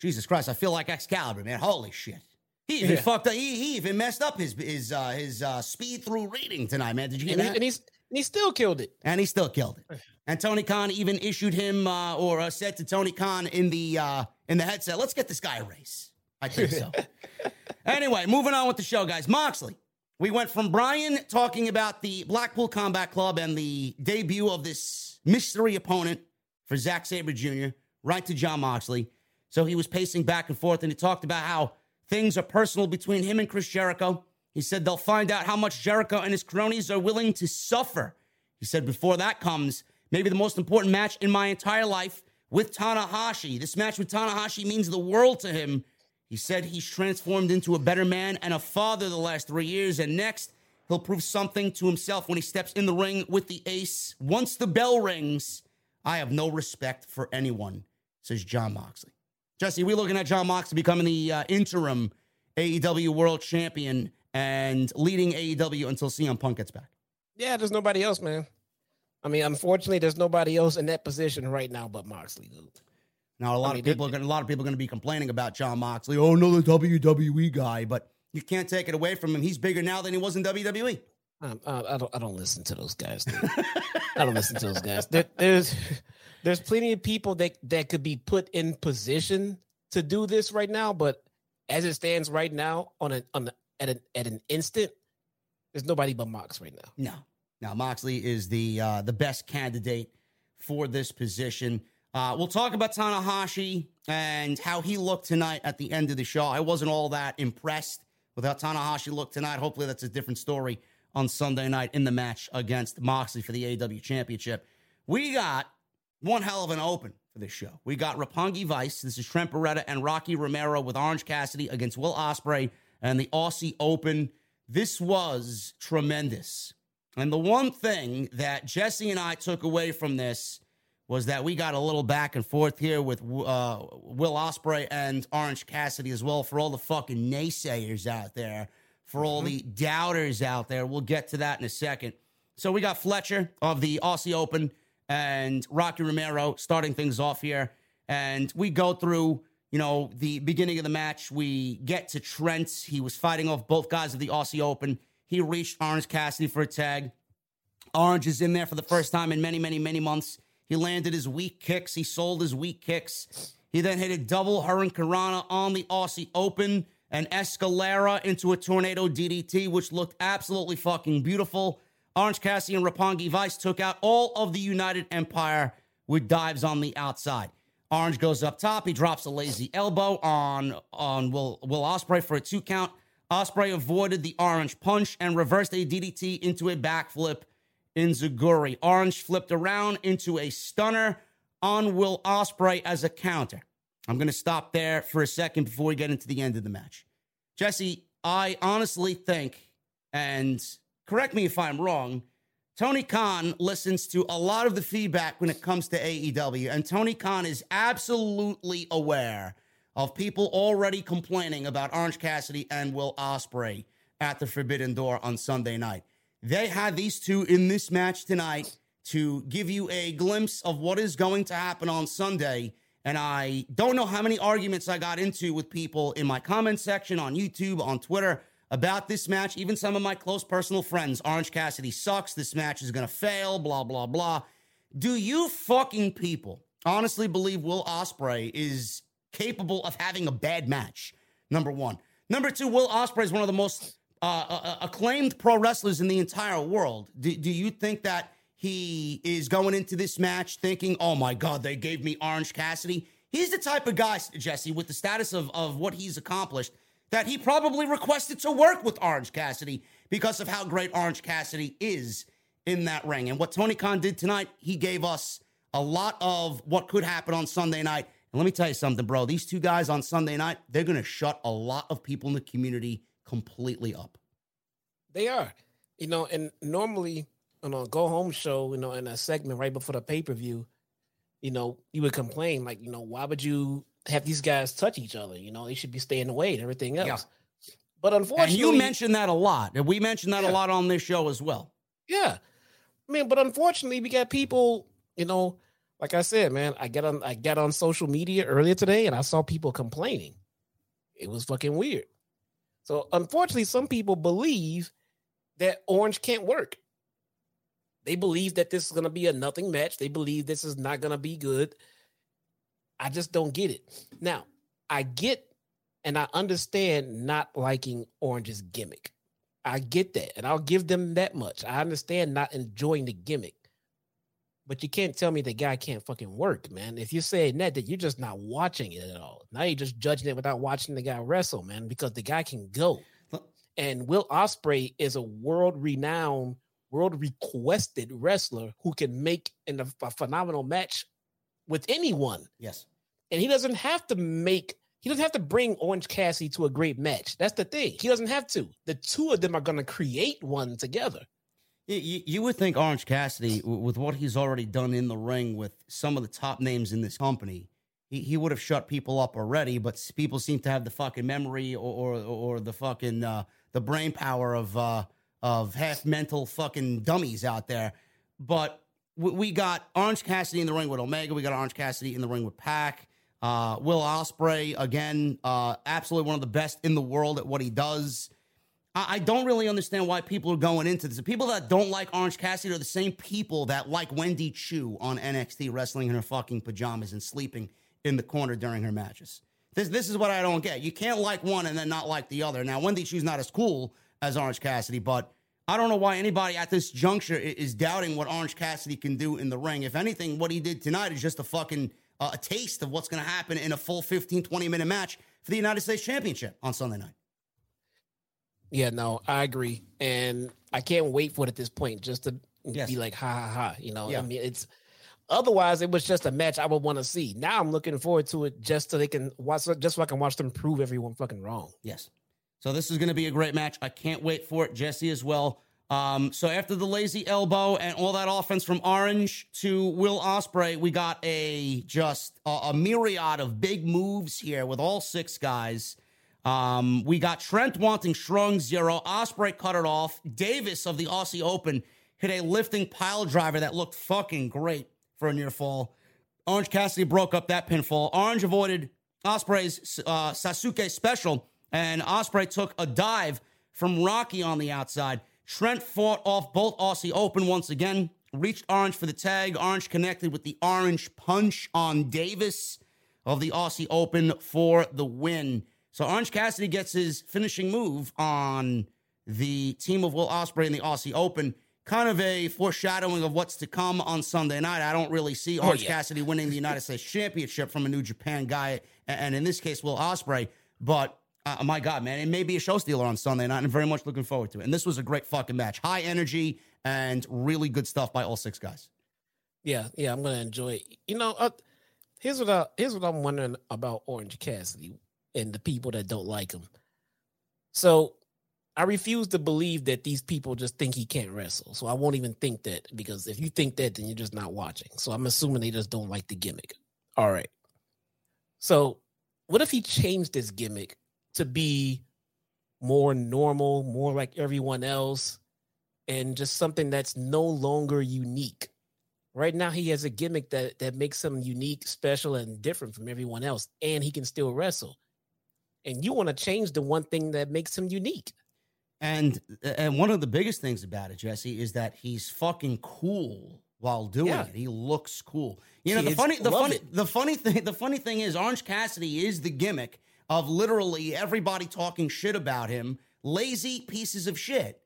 Jesus Christ, I feel like Excalibur, man. Holy shit. He even yeah. fucked up. He, he even messed up his his uh, his uh, speed through reading tonight, man. Did you hear and that? He, and he's and he still killed it. And he still killed it. And Tony Khan even issued him uh, or uh, said to Tony Khan in the uh, in the headset, "Let's get this guy a raise." I think so. anyway, moving on with the show, guys. Moxley. We went from Bryan talking about the Blackpool Combat Club and the debut of this mystery opponent for Zack Sabre Jr. right to Jon Moxley. So he was pacing back and forth and he talked about how things are personal between him and Chris Jericho. He said they'll find out how much Jericho and his cronies are willing to suffer. He said, before that comes, maybe the most important match in my entire life with Tanahashi. This match with Tanahashi means the world to him. He said he's transformed into a better man and a father the last three years. And next, he'll prove something to himself when he steps in the ring with the ace. Once the bell rings, I have no respect for anyone, says Jon Moxley. Jesse, we're looking at Jon Moxley becoming the uh, interim AEW World Champion and leading AEW until CM Punk gets back. Yeah, there's nobody else, man. I mean, unfortunately, there's nobody else in that position right now but Moxley, dude. Now, a lot I mean, of people are going, a lot of people are going to be complaining about Jon Moxley. Oh, another WWE guy, but you can't take it away from him. He's bigger now than he was in WWE. Um, uh, I don't. I don't listen to those guys. I don't listen to those guys. There, there's, there's plenty of people that that could be put in position to do this right now, but as it stands right now, on a on a, at an at an instant, there's nobody but Mox right now. No, now Moxley is the uh, the best candidate for this position. Uh, we'll talk about Tanahashi and how he looked tonight at the end of the show. I wasn't all that impressed with how Tanahashi looked tonight. Hopefully, that's a different story on Sunday night in the match against Moxley for the AEW Championship. We got one hell of an open for this show. We got Roppongi Vice. This is Trent Barreta and Rocky Romero with Orange Cassidy against Will Ospreay and the Aussie Open. This was tremendous. And the one thing that Jesse and I took away from this was that we got a little back and forth here with uh, Will Ospreay and Orange Cassidy as well for all the fucking naysayers out there, for all the doubters out there. We'll get to that in a second. So we got Fletcher of the Aussie Open and Rocky Romero starting things off here, and we go through. You know, the beginning of the match, we get to Trent. He was fighting off both guys of the Aussie Open. He reached Orange Cassidy for a tag. Orange is in there for the first time in many, many, many months. He landed his weak kicks. He sold his weak kicks. He then hit a double Hurricanrana on the Aussie Open and Escalera into a tornado DDT, which looked absolutely fucking beautiful. Orange Cassidy and Roppongi Vice took out all of the United Empire with dives on the outside. Orange goes up top. He drops a lazy elbow on on Will Will Ospreay for a two count. Ospreay avoided the orange punch and reversed a DDT into a backflip enziguri. Orange flipped around into a stunner on Will Ospreay as a counter. I'm going to stop there for a second before we get into the end of the match. Jesse, I honestly think, and correct me if I'm wrong, Tony Khan listens to a lot of the feedback when it comes to AEW, and Tony Khan is absolutely aware of people already complaining about Orange Cassidy and Will Ospreay at the Forbidden Door on Sunday night. They had these two in this match tonight to give you a glimpse of what is going to happen on Sunday. And I don't know how many arguments I got into with people in my comment section on YouTube, on Twitter about this match. Even some of my close personal friends. Orange Cassidy sucks. This match is going to fail, blah, blah, blah. Do you fucking people honestly believe Will Ospreay is capable of having a bad match. Number one. Number two, Will Ospreay is one of the most uh, uh, uh, acclaimed pro wrestlers in the entire world. Do, do you think that he is going into this match thinking, oh my God, they gave me Orange Cassidy? He's the type of guy, Jesse, with the status of, of what he's accomplished, that he probably requested to work with Orange Cassidy because of how great Orange Cassidy is in that ring. And what Tony Khan did tonight, he gave us a lot of what could happen on Sunday night and let me tell you something, bro. These two guys on Sunday night, they're going to shut a lot of people in the community completely up. They are. You know, and normally on a go home show, you know, in a segment right before the pay per view, you know, you would complain, like, you know, why would you have these guys touch each other? You know, they should be staying away and everything else. Yeah. But unfortunately, and you mentioned that a lot, and we mentioned that yeah. a lot on this show as well. Yeah, I mean, but unfortunately, we got people, you know, like I said, man, I get on I got on social media earlier today and I saw people complaining. It was fucking weird. So unfortunately, some people believe that Orange can't work. They believe that this is gonna be a nothing match. They believe this is not gonna be good. I just don't get it. Now, I get and I understand not liking Orange's gimmick. I get that, and I'll give them that much. I understand not enjoying the gimmick. But you can't tell me the guy can't fucking work, man. If you say that, that you're just not watching it at all. Now you're just judging it without watching the guy wrestle, man, because the guy can go. And Will Ospreay is a world renowned, world requested wrestler who can make in a, a phenomenal match with anyone. Yes. And he doesn't have to make he doesn't have to bring Orange Cassidy to a great match. That's the thing. He doesn't have to. The two of them are going to create one together. You, you would think Orange Cassidy, with what he's already done in the ring with some of the top names in this company, he, he would have shut people up already. But people seem to have the fucking memory or or, or the fucking uh, the brain power of uh, of half mental fucking dummies out there. But we got Orange Cassidy in the ring with Omega. We got Orange Cassidy in the ring with Pac. Uh, Will Ospreay again, uh, absolutely one of the best in the world at what he does. I, I don't really understand why people are going into this. The people that don't like Orange Cassidy are the same people that like Wendy Choo on NXT wrestling in her fucking pajamas and sleeping in the corner during her matches. This this is what I don't get. You can't like one and then not like the other. Now Wendy Choo's not as cool as Orange Cassidy, but I don't know why anybody at this juncture is doubting what Orange Cassidy can do in the ring. If anything, what he did tonight is just a fucking uh, a taste of what's going to happen in a full 15, 20 minute match for the United States Championship on Sunday night. Yeah, no, I agree. And I can't wait for it at this point just to yes. be like, ha ha ha. You know, yeah. I mean, it's otherwise it was just a match I would want to see. Now I'm looking forward to it just so they can watch, just so I can watch them prove everyone fucking wrong. Yes. So this is going to be a great match. I can't wait for it. Jesse as well. Um, so after the lazy elbow and all that offense from Orange to Will Ospreay, we got a just a, a myriad of big moves here with all six guys. Um, we got Trent wanting strong zero. Ospreay cut it off. Davis of the Aussie Open hit a lifting pile driver that looked fucking great for a near fall. Orange Cassidy broke up that pinfall. Orange avoided Ospreay's uh, Sasuke special, and Ospreay took a dive from Rocky on the outside. Trent fought off both Aussie Open once again, reached Orange for the tag. Orange connected with the Orange Punch on Davis of the Aussie Open for the win. So Orange Cassidy gets his finishing move on the team of Will Ospreay in the Aussie Open. Kind of a foreshadowing of what's to come on Sunday night. I don't really see oh, Orange oh, yeah. Cassidy winning the United States Championship from a New Japan guy, and in this case, Will Ospreay. But uh, my God, man, it may be a show stealer on Sunday night. I'm very much looking forward to it. And this was a great fucking match. High energy and really good stuff by all six guys. Yeah, yeah, I'm gonna enjoy it. You know, uh, here's what I here's what I'm wondering about Orange Cassidy and the people that don't like him. So I refuse to believe that these people just think he can't wrestle. So I won't even think that because if you think that, then you're just not watching. So I'm assuming they just don't like the gimmick. All right. So what if he changed his gimmick to be more normal, more like everyone else, and just something that's no longer unique. Right now, he has a gimmick that that makes him unique, special, and different from everyone else, and he can still wrestle. And you want to change the one thing that makes him unique. And and one of the biggest things about it, Jesse, is that he's fucking cool while doing yeah. it. He looks cool. You know, the funny the funny it. the funny thing the funny thing is Orange Cassidy is the gimmick of literally everybody talking shit about him, lazy pieces of shit.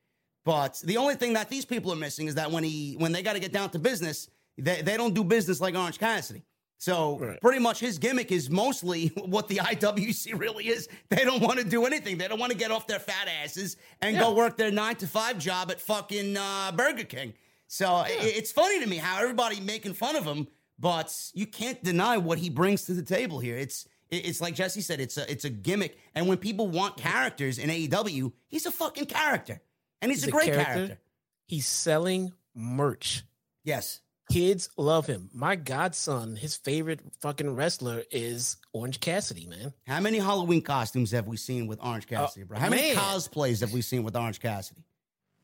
But the only thing that these people are missing is that when he when they got to get down to business, they, they don't do business like Orange Cassidy. So right. pretty much his gimmick is mostly what the IWC really is. They don't want to do anything. They don't want to get off their fat asses and yeah. go work their nine to five job at fucking uh, Burger King. So yeah. it's funny to me how everybody making fun of him, but you can't deny what he brings to the table here. It's it's like Jesse said, it's a it's a gimmick. And when people want characters in AEW, he's a fucking character. And he's, he's a great character. character. He's selling merch. Yes. Kids love him. My godson, his favorite fucking wrestler is Orange Cassidy, man. How many Halloween costumes have we seen with Orange uh, Cassidy, bro? How man. many cosplays have we seen with Orange Cassidy?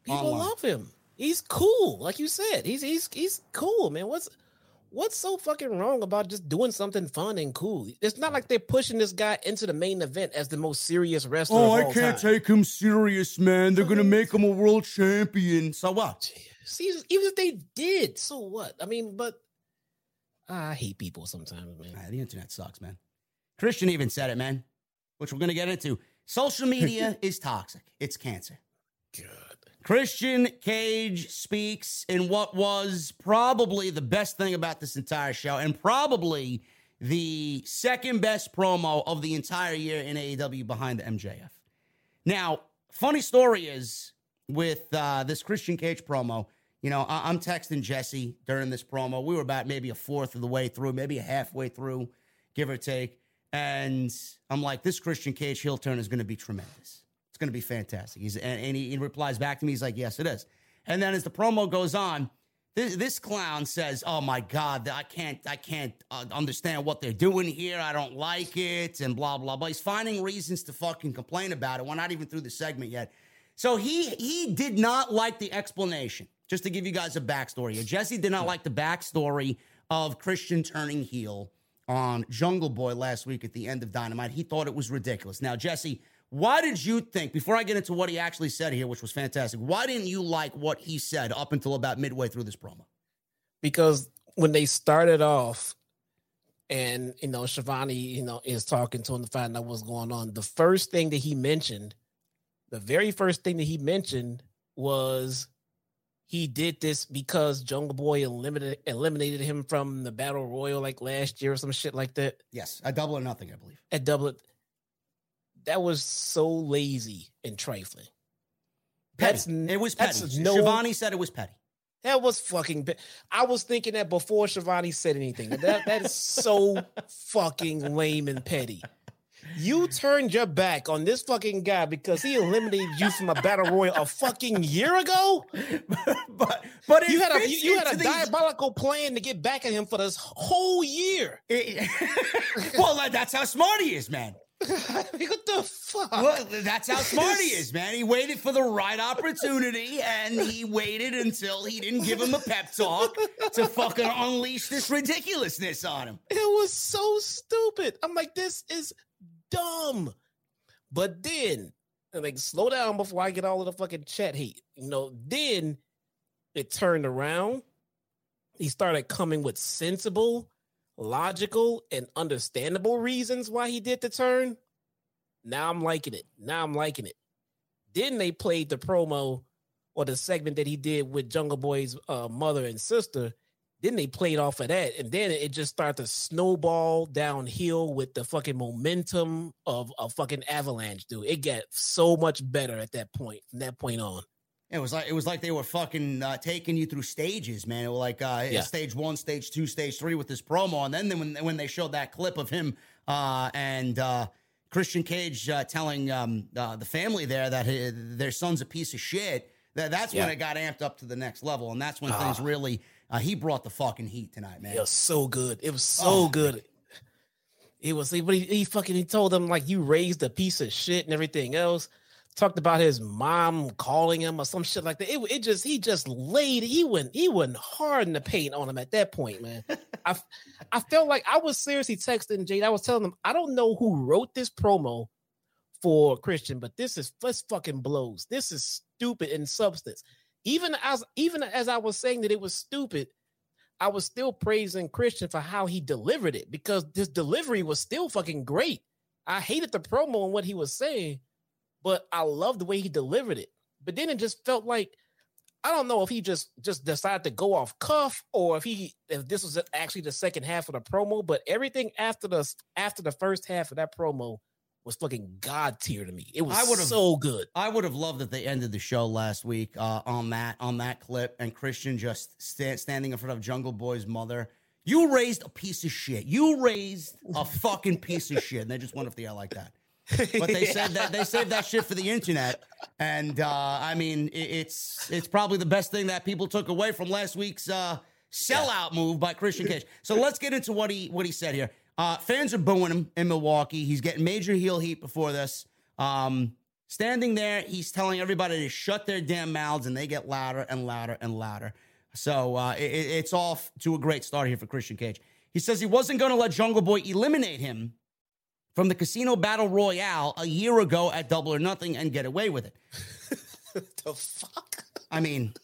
People Online. love him. He's cool, like you said. He's he's he's cool, man. What's what's so fucking wrong about just doing something fun and cool? It's not like they're pushing this guy into the main event as the most serious wrestler. Oh, I can't time. take him serious, man. They're gonna make him a world champion. So what? See, even if they did, so what? I mean, but I hate people sometimes, man. Right, the internet sucks, man. Christian even said it, man, which we're gonna get into. Social media is toxic. It's cancer. Good. Christian Cage speaks in what was probably the best thing about this entire show and probably the second best promo of the entire year in AEW behind the MJF. Now, funny story is with uh, this Christian Cage promo, You know, I- I'm texting Jesse during this promo. We were about maybe a fourth of the way through, maybe a halfway through, give or take. And I'm like, this Christian Cage heel turn is going to be tremendous. Going to be fantastic. He's and, and he, he replies back to me. He's like, yes, it is. And then as the promo goes on, this, this clown says, "Oh my God, I can't, I can't uh, understand what they're doing here. I don't like it," and blah blah blah. He's finding reasons to fucking complain about it. We're not even through the segment yet. So he he did not like the explanation. Just to give you guys a backstory. Jesse did not like the backstory of Christian turning heel on Jungle Boy last week at the end of Dynamite. He thought it was ridiculous. Now, Jesse, why did you think, before I get into what he actually said here, which was fantastic, why didn't you like what he said up until about midway through this promo? Because when they started off, and you know, Schiavone, you know, is talking to him to find out what's going on. The first thing that he mentioned, the very first thing that he mentioned was he did this because Jungle Boy eliminated eliminated him from the Battle Royal like last year or some shit like that. Yes, a double or nothing, I believe. At double, that was so lazy and trifling. Petty. That's it was that's petty. no- Schiavone said it was petty. That was fucking. Pe- I was thinking that before Schiavone said anything. That that is so fucking lame and petty. You turned your back on this fucking guy because he eliminated you from a battle royal a fucking year ago. but but You had a you, you had a these- diabolical plan to get back at him for this whole year. it- well, that's how smart he is, man. what the fuck? Well, that's how smart he is, man. He waited for the right opportunity and he waited until he didn't give him a pep talk to fucking unleash this ridiculousness on him. It was so stupid. I'm like, this is dumb. But then, like, slow down before I get all of the fucking chat hate. You know, then it turned around. He started coming with sensible, logical, and understandable reasons why he did the turn. Now I'm liking it. Now I'm liking it. Then they played the promo or the segment that he did with Jungle Boy's uh, mother and sister. Then they played off of that, and then it just started to snowball downhill with the fucking momentum of a fucking avalanche, dude. It got so much better at that point. From that point on, It was like it was like they were fucking uh, taking you through stages, man. It was like uh, Yeah. stage one, stage two, stage three with this promo, and then then when when they showed that clip of him uh, and uh, Christian Cage uh, telling um, uh, the family there that hi their son's a piece of shit, that that's when it got amped up to the next level, and that's when Ah. things really uh, he brought the fucking heat tonight, man. it was so good. It was so Oh. good. It was, but he, he fucking he told them like you raised a piece of shit and everything else. Talked about his mom calling him or some shit like that. It, it just he just laid he went he went hard in the paint on him at that point, man. I I felt like I was seriously texting JD. I was telling him I don't know who wrote this promo for Christian, but this is this fucking blows. This is stupid in substance. Even as even as I was saying that it was stupid, I was still praising Christian for how he delivered it because this delivery was still fucking great. I hated the promo and what he was saying, but I loved the way he delivered it. But then it just felt like I don't know if he just just decided to go off cuff or if he if this was actually the second half of the promo. But everything after the after the first half of that promo was fucking god tier to me. It was I so good. I would have loved that they ended the show last week uh, on that on that clip and Christian just sta- standing in front of Jungle Boy's mother. You raised a piece of shit. You raised a fucking piece of shit, and they just went off the air like that. But they said that they saved that shit for the internet, and uh, I mean it, it's it's probably the best thing that people took away from last week's uh, sellout move by Christian Cage. So let's get into what he what he said here. Uh, fans are booing him in Milwaukee. He's getting major heel heat before this. Um, standing there, he's telling everybody to shut their damn mouths, and they get louder and louder and louder. So uh, it- it's off to a great start here for Christian Cage. He says he wasn't going to let Jungle Boy eliminate him from the Casino Battle Royale a year ago at Double or Nothing and get away with it. the fuck? I mean,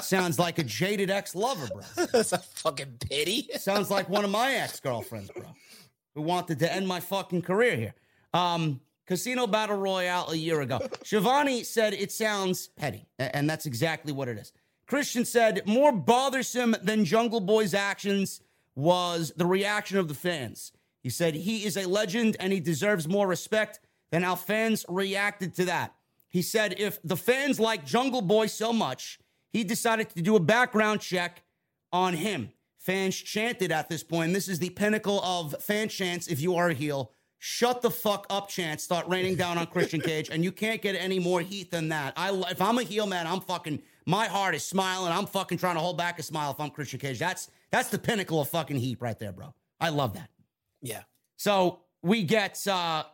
sounds like a jaded ex lover, bro. That's a fucking pity. Sounds like one of my ex girlfriends, bro, who wanted to end my fucking career here. Um, Casino Battle Royale a year ago. Schiavone said it sounds petty, and that's exactly what it is. Christian said more bothersome than Jungle Boy's actions was the reaction of the fans. He said he is a legend and he deserves more respect than how fans reacted to that. He said if the fans like Jungle Boy so much, he decided to do a background check on him. Fans chanted at this point. This is the pinnacle of fan chants if you are a heel. Shut the fuck up, chants start raining down on Christian Cage, and you can't get any more heat than that. I, if I'm a heel man, I'm fucking. My heart is smiling. I'm fucking trying to hold back a smile if I'm Christian Cage. That's that's the pinnacle of fucking heat right there, bro. I love that. Yeah. So we get. uh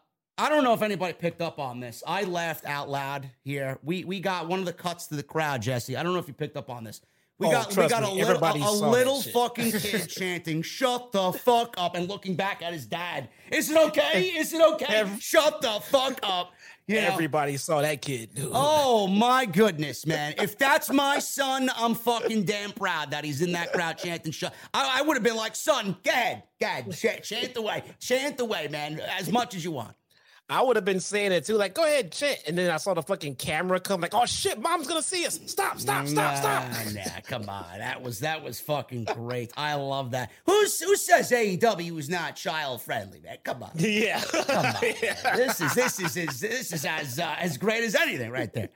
I don't know if anybody picked up on this. I laughed out loud here. We we got one of the cuts to the crowd, Jesse. I don't know if you picked up on this. We Oh, got we got me, a little, a, a little fucking kid chanting, "Shut the fuck up!" and looking back at his dad. Is it okay? Is it okay? Every- Shut the fuck up. You know? Everybody saw that kid, dude. Oh my goodness, man! If that's my son, I'm fucking damn proud that he's in that crowd chanting. Shut. I, I would have been like, son, go ahead, go ahead, chant, chant away, chant away, man, as much as you want. I would have been saying it too, like, go ahead, chant. And then I saw the fucking camera come, like, oh shit, mom's gonna see us. Stop, stop, stop, stop. Nah, nah, come on. That was that was fucking great. I love that. Who's who says AEW is not child friendly, man? Come on. Yeah. come on. This is this is this, this is as uh, as great as anything right there.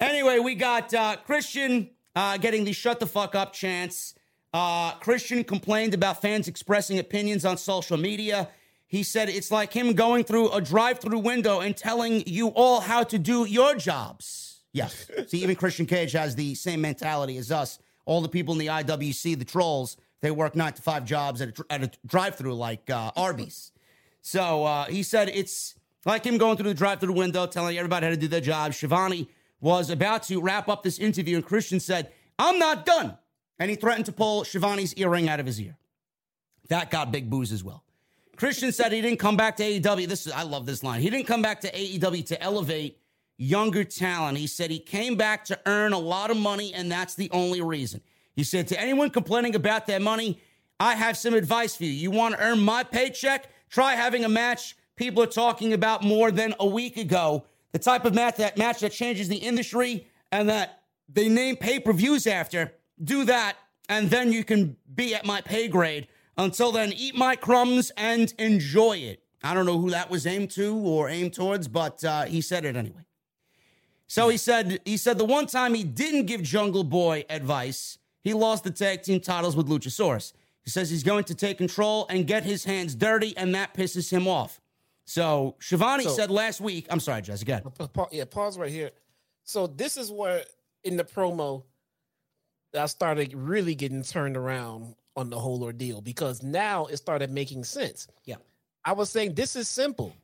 Anyway, we got uh, Christian uh, getting the shut the fuck up chance. Uh, Christian complained about fans expressing opinions on social media. He said it's like him going through a drive-through window and telling you all how to do your jobs. Yes. See, even Christian Cage has the same mentality as us. All the people in the IWC, the trolls, they work nine to five jobs at a, at a drive-through like uh, Arby's. So uh, he said it's like him going through the drive-through window, telling everybody how to do their job. Schiavone was about to wrap up this interview, and Christian said, "I'm not done," and he threatened to pull Schiavone's earring out of his ear. That got big boos as well. Christian said he didn't come back to AEW. This is I love this line. He didn't come back to AEW to elevate younger talent. He said he came back to earn a lot of money, and that's the only reason. He said to anyone complaining about their money, I have some advice for you. You want to earn my paycheck? Try having a match people are talking about more than a week ago. The type of match that match that changes the industry and that they name pay-per-views after. Do that, and then you can be at my pay grade. Until then, eat my crumbs and enjoy it. I don't know who that was aimed to or aimed towards, but uh, he said it anyway. So he said he said the one time he didn't give Jungle Boy advice, he lost the tag team titles with Luchasaurus. He says he's going to take control and get his hands dirty, and that pisses him off. So Schiavone So- said last week, I'm sorry, Jessica. Pa- pa- yeah, pause right here. So this is where in the promo I started really getting turned around on the whole ordeal because now it started making sense. Yeah. I was saying this is simple.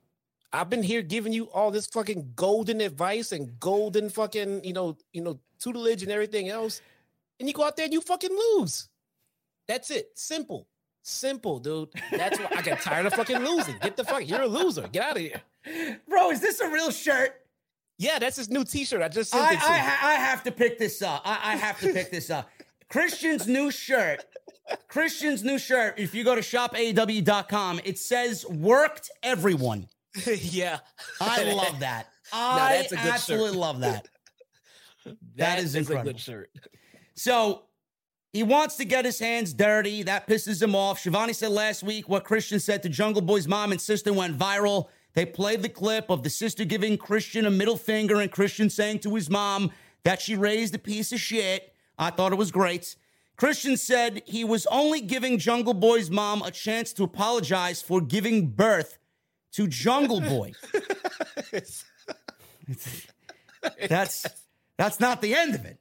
I've been here giving you all this fucking golden advice and golden fucking, you know, you know, tutelage and everything else. And you go out there and you fucking lose. That's it. Simple. Simple, dude. That's why I got tired of fucking losing. Get the fuck, you're a loser. Get out of here. Bro, is this a real shirt? Yeah, that's his new t-shirt. I just sent I, it to I, you. I have to pick this up. I, I have to pick this up. Christian's new shirt. Christian's new shirt. If you go to shopaw.com, it says worked everyone. yeah. I love that. I that's a good shirt. absolutely love that. That is a incredible. good shirt. So he wants to get his hands dirty. That pisses him off. Schiavone said last week what Christian said to Jungle Boy's mom and sister went viral. They played the clip of the sister giving Christian a middle finger and Christian saying to his mom that she raised a piece of shit. I thought it was great. Christian said he was only giving Jungle Boy's mom a chance to apologize for giving birth to Jungle Boy. that's that's not the end of it.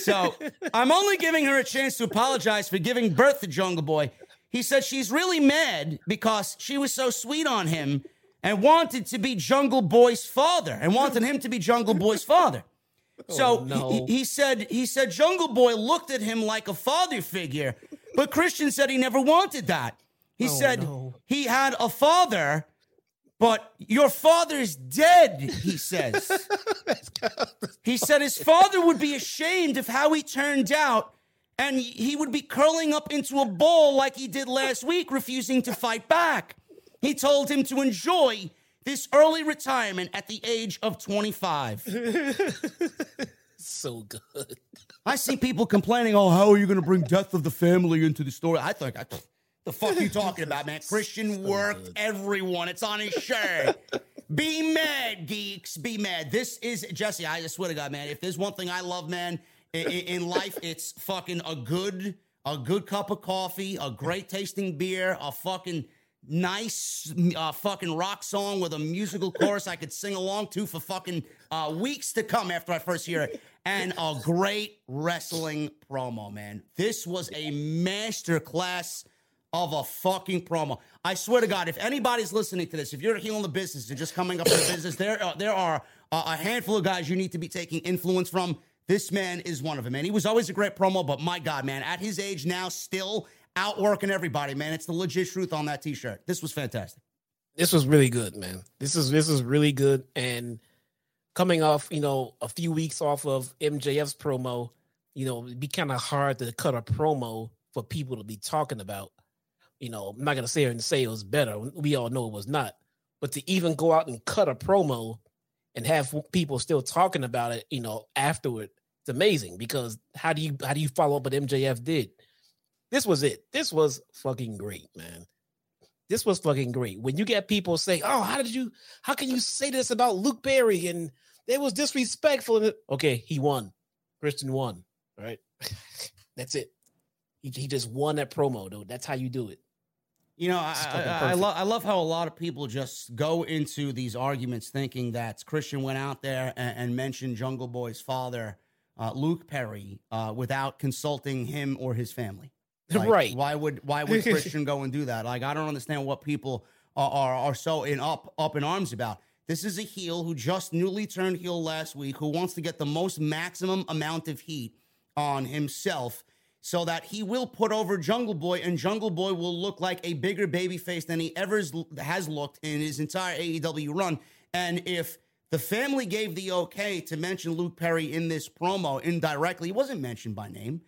So I'm only giving her a chance to apologize for giving birth to Jungle Boy. He said she's really mad because she was so sweet on him and wanted to be Jungle Boy's father and wanted him to be Jungle Boy's father. Oh, so Oh, no. he, he said he said Jungle Boy looked at him like a father figure, but Christian said he never wanted that. He oh, said Oh, no. he had a father, but your father's dead, he says. He said his father would be ashamed of how he turned out, and he would be curling up into a ball like he did last week, refusing to fight back. He told him to enjoy this early retirement at the age of 25. So good. I see people complaining, oh, how are you going to bring death of the family into the story? I think, I, the fuck are you talking about, man? Christian worked everyone. It's on his shirt. Be mad, geeks. Be mad. This is, Jesse, I swear to God, man, if there's one thing I love, man, in, in life, it's fucking a good a good cup of coffee, a great tasting beer, a fucking nice uh, fucking rock song with a musical chorus I could sing along to for fucking uh, weeks to come after I first hear it, and a great wrestling promo, man. This was a master class of a fucking promo. I swear to God, if anybody's listening to this, if you're healing the business and just coming up in the business, there are, there are a handful of guys you need to be taking influence from. This man is one of them, man. He was always a great promo, but my God, man, at his age now, still outworking everybody, man. It's the legit truth on that t-shirt. This was fantastic. This was really good, man. This is this is really good. And coming off, you know, a few weeks off of MJF's promo, you know, it'd be kind of hard to cut a promo for people to be talking about. You know, I'm not gonna say and say it was better. We all know it was not. But to even go out and cut a promo and have people still talking about it, you know, afterward, it's amazing because how do you how do you follow up what MJF did? This was it. This was fucking great, man. This was fucking great. When you get people say, "Oh, how did you? How can you say this about Luke Perry?" and it was disrespectful. Okay, he won. Christian won. Right. That's it. He, he just won that promo, though. That's how you do it. You know, I, I, I, love I love how a lot of people just go into these arguments thinking that Christian went out there and, and mentioned Jungle Boy's father, uh, Luke Perry, uh, without consulting him or his family. Like, right? Why would why would Christian go and do that? Like, I don't understand what people are, are are so in up up in arms about. This is a heel who just newly turned heel last week, who wants to get the most maximum amount of heat on himself so that he will put over Jungle Boy, and Jungle Boy will look like a bigger baby face than he ever has looked in his entire AEW run. And if the family gave the okay to mention Luke Perry in this promo indirectly, he wasn't mentioned by name.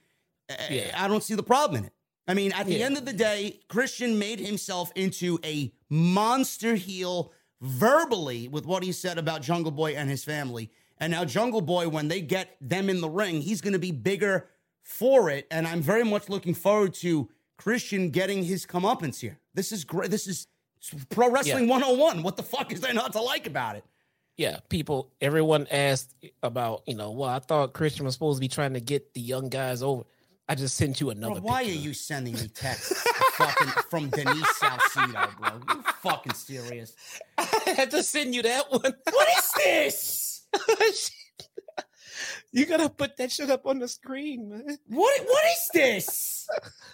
Yeah. I don't see the problem in it. I mean, at the yeah. end of the day, Christian made himself into a monster heel verbally with what he said about Jungle Boy and his family. And now, Jungle Boy, when they get them in the ring, he's going to be bigger for it. And I'm very much looking forward to Christian getting his comeuppance here. This is great. This is pro wrestling yeah. 101. What the fuck is there not to like about it? Yeah, people, everyone asked about, you know, well, I thought Christian was supposed to be trying to get the young guys over. I just sent you another. Bro, why picture. are you sending me texts fucking from Denise Salcedo, bro? You fucking serious? I had to send you that one. What is this? you gotta put that shit up on the screen, man. What? What is this?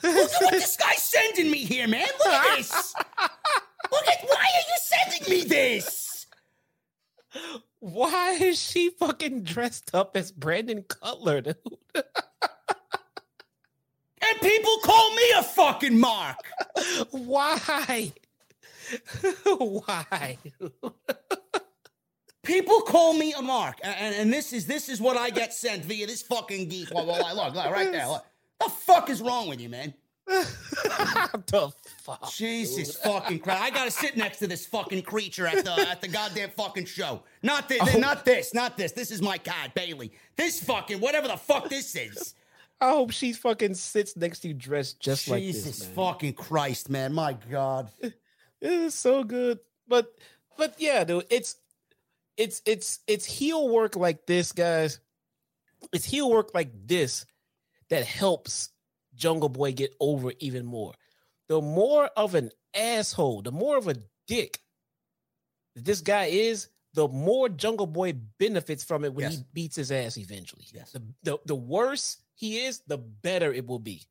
Look at what this guy's sending me here, man. Look at this. Look at why are you sending me this? Why is she fucking dressed up as Brandon Cutler, dude? And people call me a fucking mark. Why? Why? People call me a mark, and, and this is this is what I get sent via this fucking geek. Well, well, look, look, right there. Look. The fuck is wrong with you, man? the fuck? Jesus dude. fucking Christ! I gotta sit next to this fucking creature at the at the goddamn fucking show. Not this, oh. not this, not this. This is my cat, Bailey. This fucking whatever the fuck this is. I hope she fucking sits next to you dressed just Jesus like this. Jesus fucking Christ, man. My God. It is so good. But but yeah, dude, it's it's it's it's heel work like this, guys. It's heel work like this that helps Jungle Boy get over even more. The more of an asshole, the more of a dick this guy is, the more Jungle Boy benefits from it when yes. he beats his ass eventually. Yes. The, the, the worse he is, the better it will be.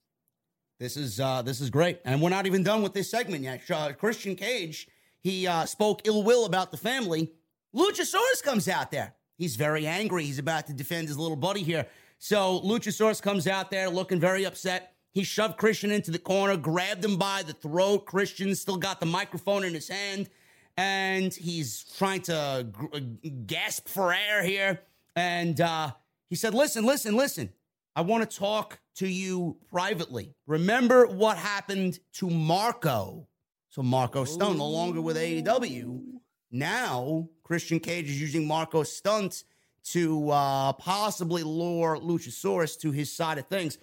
This is uh, this is great, and we're not even done with this segment yet. Uh, Christian Cage he uh, spoke ill will about the family. Luchasaurus comes out there. He's very angry. He's about to defend his little buddy here. So Luchasaurus comes out there looking very upset. He shoved Christian into the corner, grabbed him by the throat. Christian still got the microphone in his hand, and he's trying to g- gasp for air here. And uh, he said, "Listen, listen, listen. I want to talk to you privately. Remember what happened to Marko? So Marko Stunt no longer with AEW. Now Christian Cage is using Marko Stunt to uh, possibly lure Luchasaurus to his side of things.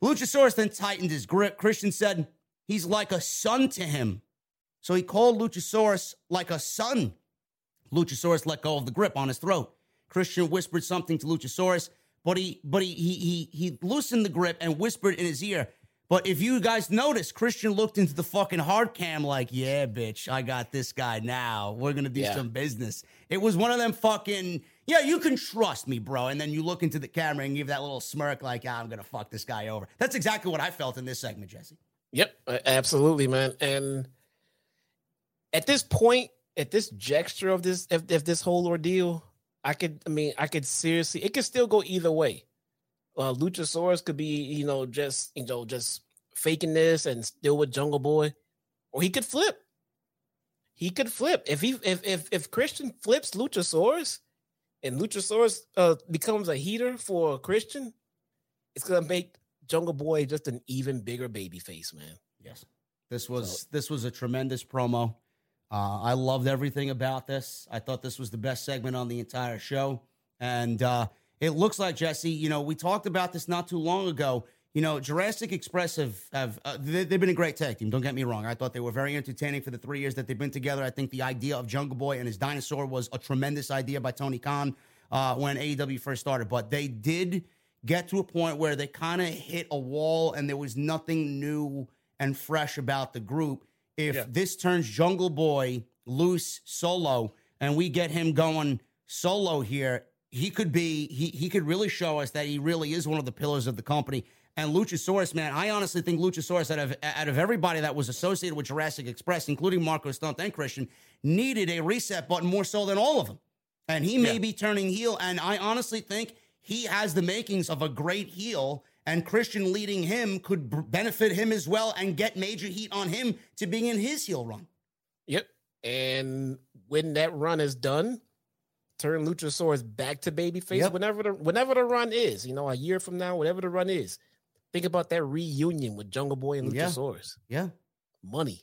Luchasaurus then tightened his grip. Christian said he's like a son to him. So he called Luchasaurus like a son. Luchasaurus let go of the grip on his throat. Christian whispered something to Luchasaurus but he but he he he, he loosened the grip and whispered in his ear. But if you guys notice, Christian looked into the fucking hard cam like, yeah, bitch, I got this guy now. We're gonna do Yeah. some business. It was one of them fucking, yeah, you can trust me, bro. And then you look into the camera and give that little smirk like, ah, I'm gonna fuck this guy over. That's exactly what I felt in this segment, Jesse. Yep, absolutely, man. And at this point, at this gesture of this, of, of this whole ordeal, I could, I mean, I could seriously, it could still go either way. Uh, Luchasaurus could be, you know, just, you know, just faking this and still with Jungle Boy, or he could flip. He could flip if he, if if if Christian flips Luchasaurus, and Luchasaurus uh, becomes a heater for Christian, it's gonna make Jungle Boy just an even bigger baby face, man. Yes. This was this was a tremendous promo. Uh, I loved everything about this. I thought this was the best segment on the entire show, and uh, it looks like Jesse. You know, we talked about this not too long ago. You know, Jurassic Express have have uh, they, they've been a great tag team. Don't get me wrong. I thought they were very entertaining for the three years that they've been together. I think the idea of Jungle Boy and his dinosaur was a tremendous idea by Tony Khan uh, when AEW first started. But they did get to a point where they kind of hit a wall, and there was nothing new and fresh about the group. If Yeah. this turns Jungle Boy loose solo and we get him going solo here, he could be he he could really show us that he really is one of the pillars of the company. And Luchasaurus, man, I honestly think Luchasaurus out of out of everybody that was associated with Jurassic Express, including Marko Stunt and Christian, needed a reset button more so than all of them. And he may Yeah. be turning heel. And I honestly think he has the makings of a great heel. And Christian leading him could benefit him as well and get major heat on him to being in his heel run. Yep. And when that run is done, turn Luchasaurus back to babyface. Yep. Whenever the whenever the run is, you know, a year from now, whatever the run is, think about that reunion with Jungle Boy and Yeah. Luchasaurus. Yeah. Money.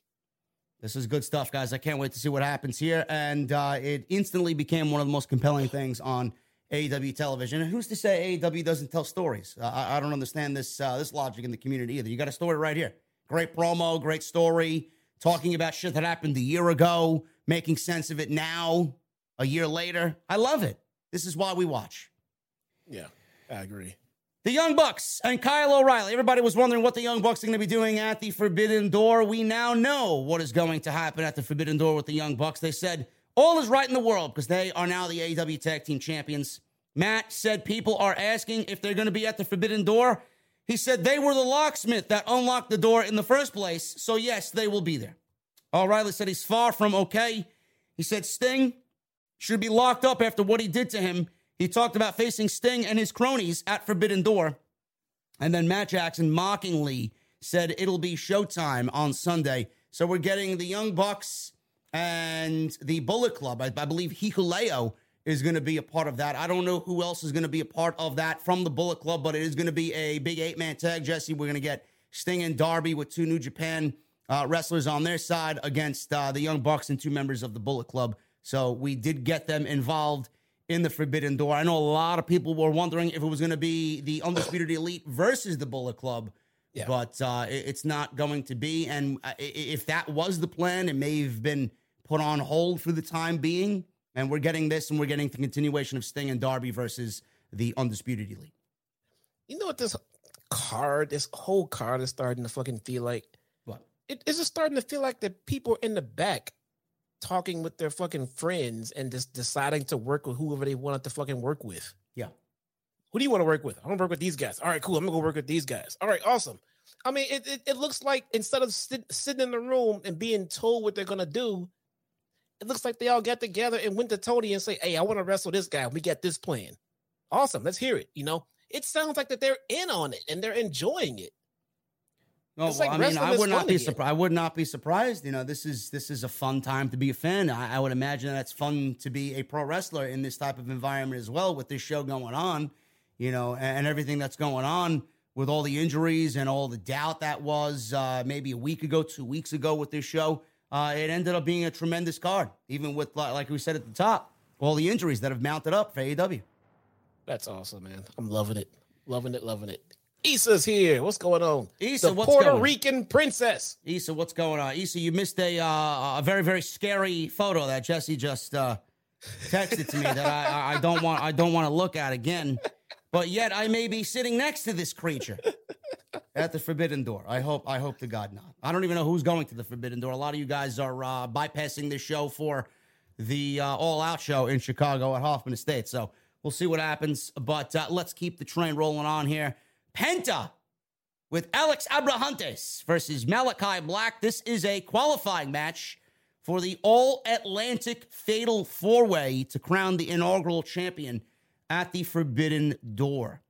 This is good stuff, guys. I can't wait to see what happens here. And uh, it instantly became one of the most compelling things on AEW television. And who's to say AEW doesn't tell stories? Uh, I, I don't understand this uh, this logic in the community either. You got a story right here. Great promo, great story, talking about shit that happened a year ago, making sense of it now, a year later. I love it. This is why we watch. Yeah, I agree. The Young Bucks and Kyle O'Reilly. Everybody was wondering what the Young Bucks are going to be doing at the Forbidden Door. We now know what is going to happen at the Forbidden Door with the Young Bucks. They said all is right in the world because they are now the AEW Tag Team Champions. Matt said people are asking if they're going to be at the Forbidden Door. He said they were the locksmith that unlocked the door in the first place. So, yes, they will be there. O'Reilly said he's far from okay. He said Sting should be locked up after what he did to him. He talked about facing Sting and his cronies at Forbidden Door. And then Matt Jackson mockingly said it'll be showtime on Sunday. So we're getting the Young Bucks and the Bullet Club. I, I believe Hikuleo is going to be a part of that. I don't know who else is going to be a part of that from the Bullet Club, but it is going to be a big eight man tag. Jesse, we're going to get Sting and Darby with two New Japan uh, wrestlers on their side against uh, the Young Bucks and two members of the Bullet Club. So we did get them involved in the Forbidden Door. I know a lot of people were wondering if it was going to be the Undisputed Elite versus the Bullet Club, Yeah. but uh, it- it's not going to be. And uh, if that was the plan, it may have been put on hold for the time being. And we're getting this, and we're getting the continuation of Sting and Darby versus the Undisputed Elite. You know what this card, this whole card is starting to fucking feel like? What? It is just starting to feel like the people in the back talking with their fucking friends and just deciding to work with whoever they wanted to fucking work with. Yeah. Who do you want to work with? I want to work with these guys. All right, cool. I'm gonna go work with these guys. All right, awesome. I mean, it it, it looks like instead of sit, sitting in the room and being told what they're gonna do, it looks like they all got together and went to Tony and say, "Hey, I want to wrestle this guy. We got this plan. Awesome. Let's hear it." You know, it sounds like that they're in on it and they're enjoying it. No, well, like I mean, I would not be surprised. I would not be surprised. You know, this is this is a fun time to be a fan. I, I would imagine that it's fun to be a pro wrestler in this type of environment as well, with this show going on. You know, and, and everything that's going on with all the injuries and all the doubt that was uh, maybe a week ago, two weeks ago with this show. Uh, it ended up being a tremendous card, even with like we said at the top, all the injuries that have mounted up for AEW. That's awesome, man. I'm loving it, loving it, loving it. Issa's here. What's going on? Issa, the what's Puerto going on? Rican princess. Issa, what's going on? Issa, you missed a uh, a very very scary photo that Jesse just uh, texted to me that I- I don't want I don't want to look at again. but yet I may be sitting next to this creature at the Forbidden Door. I hope. I hope to God not. I don't even know who's going to the Forbidden Door. A lot of you guys are uh, bypassing this show for the uh, All Out show in Chicago at Hoffman Estate. So we'll see what happens. But uh, let's keep the train rolling on here. Penta with Alex Abrahantes versus Malakai Black. This is a qualifying match for the All Atlantic Fatal Four Way to crown the inaugural champion at the Forbidden Door.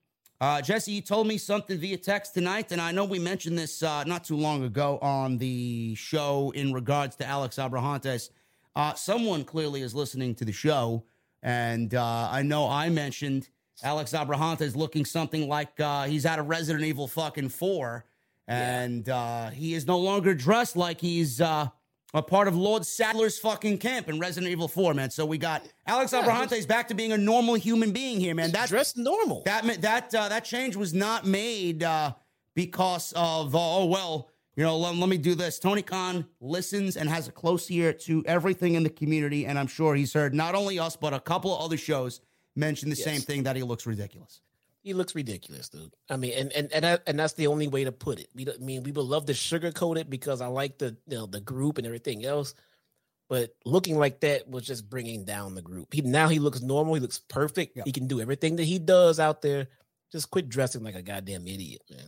Uh, Jesse, you told me something via text tonight, and I know we mentioned this uh, not too long ago on the show in regards to Alex Abrahantes. Uh, someone clearly is listening to the show, and uh, I know I mentioned Alex Abrahantes looking something like uh, he's out of Resident Evil fucking 4, and uh, he is no longer dressed like he's a part of Lord Saddler's fucking camp in Resident Evil 4, man. So we got Alex yeah, Abrahantes back to being a normal human being here, man. That's dressed normal. That that uh, that change was not made uh, because of uh, oh well, you know. Let, let, me do this. Tony Khan listens and has a close ear to everything in the community, and I'm sure he's heard not only us but a couple of other shows mention the yes. same thing that he looks ridiculous he looks ridiculous, dude. I mean, and and and, that, and that's the only way to put it. We, I mean, we would love to sugarcoat it because I like the you know the group and everything else, but looking like that was just bringing down the group. He now he looks normal. He looks perfect. He can do everything that he does out there. Just quit dressing like a goddamn idiot, man.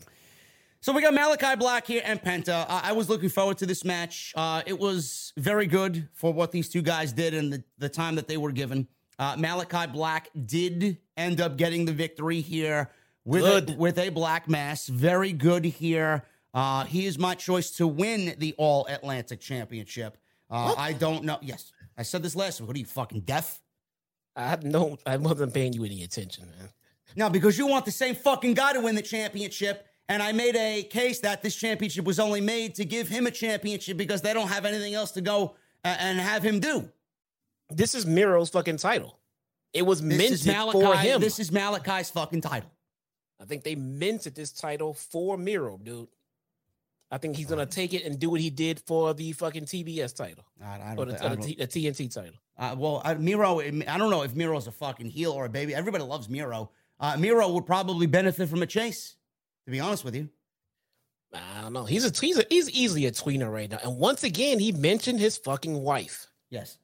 So we got Malakai Black here and Penta. I was looking forward to this match. Uh, it was very good for what these two guys did and the, the time that they were given. Uh, Malakai Black did end up getting the victory here with a, with a black mass. Very good here. Uh, he is my choice to win the All Atlantic Championship. Uh, I don't know. Yes, I said this last week. What are you fucking deaf? I no, I wasn't paying you any attention, man. No, because you want the same fucking guy to win the championship, and I made a case that this championship was only made to give him a championship because they don't have anything else to go and have him do. This is Miro's fucking title. It was this minted Malakai, for him. This is Malakai's fucking title. I think they minted this title for Miro, dude. I think he's gonna take it and do what he did for the fucking TBS title I, I or the, or the, the, TNT title. Uh, well, uh, Miro, I don't know if Miro's a fucking heel or a baby. Everybody loves Miro. Uh, Miro would probably benefit from a chase. To be honest with you, I don't know. He's a he's a, he's easily a tweener right now. And once again, he mentioned his fucking wife. Yes,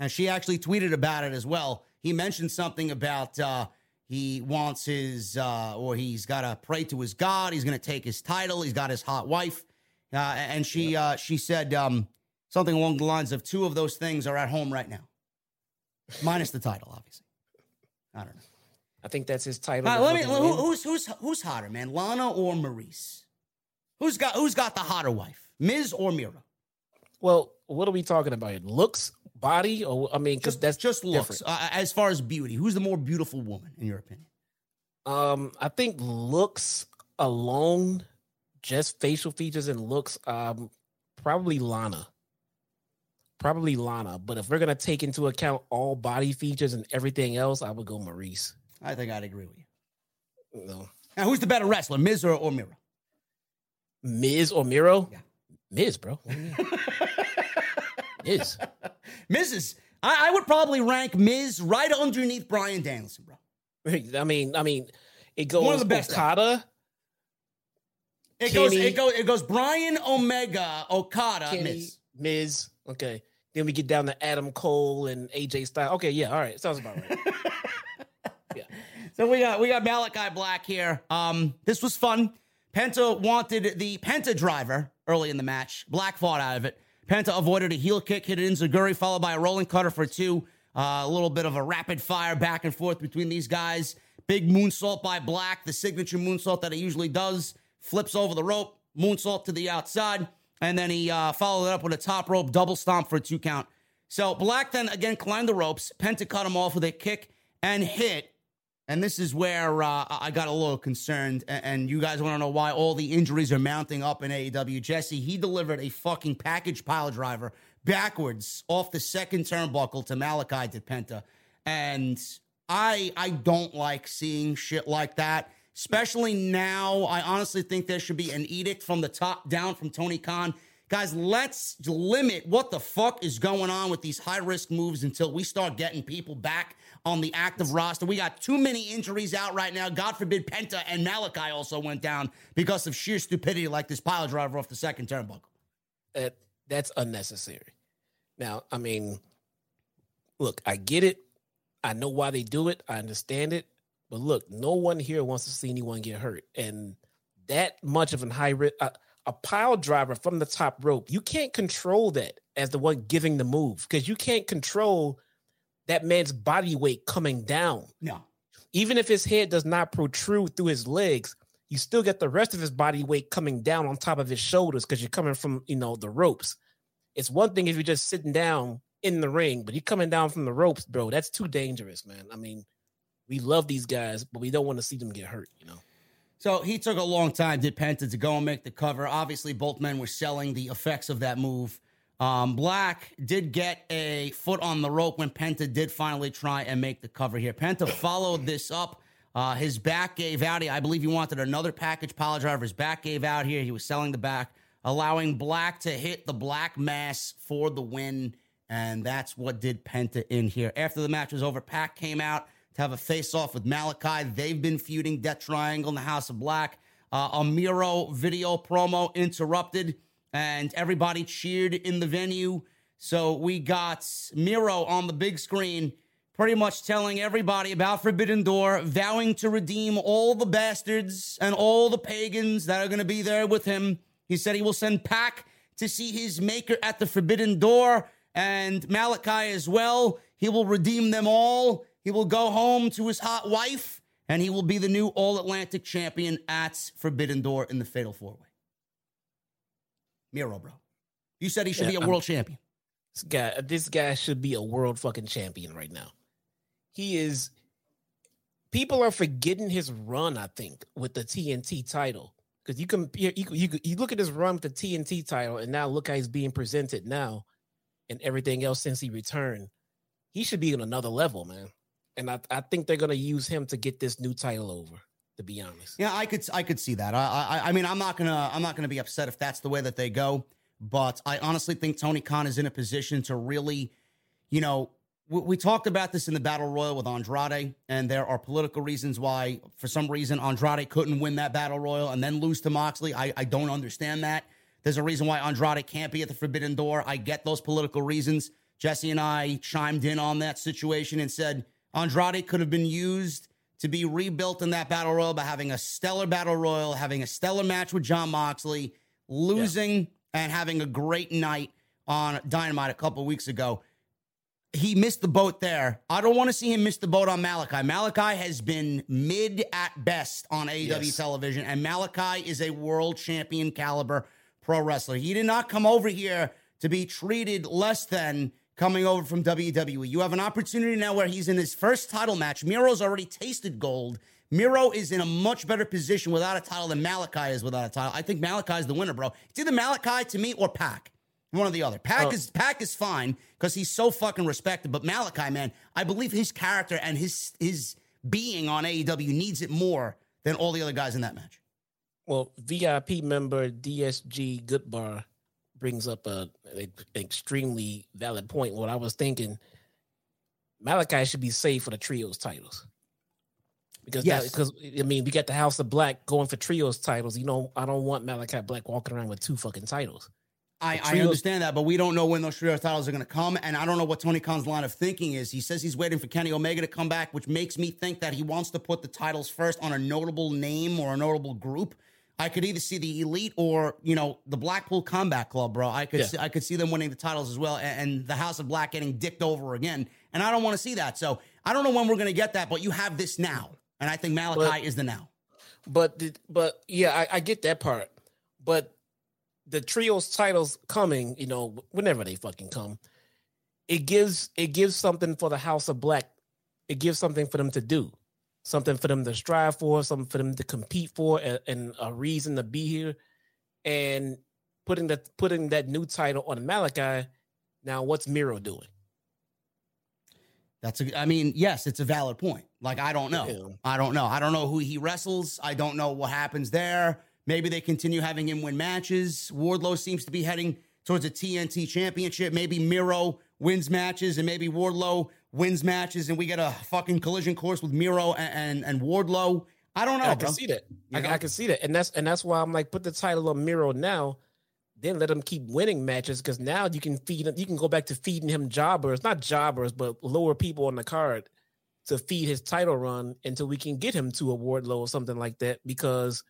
and she actually tweeted about it as well he mentioned something about uh, he wants his uh, or he's got to pray to his God. He's going to take his title. He's got his hot wife, uh, and she uh, she said um, something along the lines of two of those things are at home right now, minus the title, obviously. I don't know. I think that's his title. Let me. Who, who's who's who's hotter, man? Lana or Maryse? Who's got who's got the hotter wife, Miz or Miro? Well, what are we talking about? It looks body, or I mean, because that's just looks. Uh, as far as beauty, who's the more beautiful woman in your opinion? Um, I think looks alone, just facial features and looks, um, probably Lana. Probably Lana, but if we're gonna take into account all body features and everything else, I would go Maryse. I think I'd agree with you. No. Now, who's the better wrestler, Miz or, or Miro? Miz or Miro? Yeah. Miz, bro. Miz. Mrs. I, I, would probably rank Miz right underneath Bryan Danielson, bro. I mean, I mean, it goes one of the best Okada. It Kenny, goes, it goes, it goes. Bryan Omega, Okada, Kenny, Miz, Miz. Okay, then we get down to Adam Cole and AJ Styles. Okay, yeah, all right, sounds about right. yeah. So we got we got Malachi Black here. Um, this was fun. Penta wanted the Penta driver early in the match. Black fought out of it. Penta avoided a heel kick, hit it Enziguri, followed by a rolling cutter for two. Uh, a little bit of a rapid fire back and forth between these guys. Big moonsault by Black, the signature moonsault that he usually does. Flips over the rope, moonsault to the outside, and then he uh, followed it up with a top rope double stomp for a two count. So Black then again climbed the ropes. Penta cut him off with a kick and hit and this is where uh, I got a little concerned. And you guys want to know why all the injuries are mounting up in AEW. Jesse, he delivered a fucking package pile driver backwards off the second turnbuckle to Malakai to Penta. And I I don't like seeing shit like that. Especially now, I honestly think there should be an edict from the top down from Tony Khan Guys, let's limit what the fuck is going on with these high risk moves until we start getting people back on the active roster. We got too many injuries out right now. God forbid Penta and Malakai also went down because of sheer stupidity, like this pile driver off the second turnbuckle. That that's unnecessary. Now, I mean, look, I get it. I know why they do it. I understand it. But look, no one here wants to see anyone get hurt, and that much of a high risk. Uh, a pile driver from the top rope, you can't control that as the one giving the move because you can't control that man's body weight coming down. No. Even if his head does not protrude through his legs, you still get the rest of his body weight coming down on top of his shoulders because you're coming from, you know, the ropes. It's one thing if you're just sitting down in the ring, but you're coming down from the ropes, bro. That's too dangerous, man. I mean, we love these guys, but we don't want to see them get hurt, you know. So he took a long time, did Penta, to go and make the cover. Obviously, both men were selling the effects of that move. Um, Black did get a foot on the rope when Penta did finally try and make the cover here. Penta followed this up. Uh, his back gave out. I believe he wanted another package pile driver. His back gave out here. He was selling the back, allowing Black to hit the Black Mass for the win. And that's what did Penta in here. After the match was over, Pac came out to have a face off with Malakai. They've been feuding Death Triangle in the House of Black. Uh, a Miro video promo interrupted, and everybody cheered in the venue. So we got Miro on the big screen, pretty much telling everybody about Forbidden Door, vowing to redeem all the bastards and all the pagans that are going to be there with him. He said he will send Pac to see his maker at the Forbidden Door and Malakai as well. He will redeem them all. He will go home to his hot wife, and he will be the new All Atlantic champion at Forbidden Door in the Fatal Four Way. Miro, bro. You said he should yeah, be a world I'm, champion. This guy, this guy should be a world fucking champion right now. He is. People are forgetting his run. I think with the TNT title because you can you, you you look at his run with the TNT title, and now look how he's being presented now, and everything else since he returned. He should be on another level, man and I, I think they're gonna use him to get this new title over. To be honest, yeah, I could I could see that. I, I I mean, I'm not gonna I'm not gonna be upset if that's the way that they go. But I honestly think Tony Khan is in a position to really, you know, we, we talked about this in the battle royal with Andrade, and there are political reasons why, for some reason, Andrade couldn't win that battle royal and then lose to Moxley. I, I don't understand that. There's a reason why Andrade can't be at the Forbidden Door. I get those political reasons. Jesse and I chimed in on that situation and said, Andrade could have been used to be rebuilt in that battle royal by having a stellar battle royal, having a stellar match with Jon Moxley, losing yeah. and having a great night on Dynamite a couple weeks ago. He missed the boat there. I don't want to see him miss the boat on Malakai. Malakai has been mid at best on AEW yes. television, and Malakai is a world champion caliber pro wrestler. He did not come over here to be treated less than coming over from WWE. You have an opportunity now where he's in his first title match. Miro's already tasted gold. Miro is in a much better position without a title than Malakai is without a title. I think Malakai is the winner, bro. It's either Malakai to me or Pac. One or the other. Pac oh. is Pac is fine because he's so fucking respected. But Malakai, man, I believe his character and his his being on AEW needs it more than all the other guys in that match. Well, VIP member DSG Goodbar brings up a, a extremely valid point. What I was thinking, Malakai should be safe for the trios titles because yes. because I mean we got the House of Black going for trios titles. You know, I don't want Malakai Black walking around with two fucking titles. I, I understand that, but we don't know when those trios titles are going to come, and I don't know what Tony Khan's line of thinking is. He says he's waiting for Kenny Omega to come back, which makes me think that he wants to put the titles first on a notable name or a notable group. I could either see the elite or you know the Blackpool Combat Club, bro. I could yeah. see, I could see them winning the titles as well, and, and the House of Black getting dicked over again. And I don't want to see that. So I don't know when we're going to get that, but you have this now, and I think Malakai but, is the now. But the, but yeah, I, I get that part. But the trios titles coming, you know, whenever they fucking come, it gives it gives something for the House of Black. It gives something for them to do something for them to strive for, something for them to compete for, and, and a reason to be here. And putting that putting that new title on Malakai. Now, what's Miro doing? That's a. I mean, yes, it's a valid point. Like I don't know. Yeah. I don't know. I don't know who he wrestles. I don't know what happens there. Maybe they continue having him win matches. Wardlow seems to be heading towards a TNT championship. Maybe Miro wins matches and maybe Wardlow wins matches and we get a fucking collision course with Miro and, and, and Wardlow. I don't know. I bro. can see that. I, You know? I can see that, and that's and that's why I'm like, put the title on Miro now, then let him keep winning matches because now you can feed him. You can go back to feeding him jobbers, not jobbers, but lower people on the card to feed his title run until we can get him to a Wardlow or something like that. Because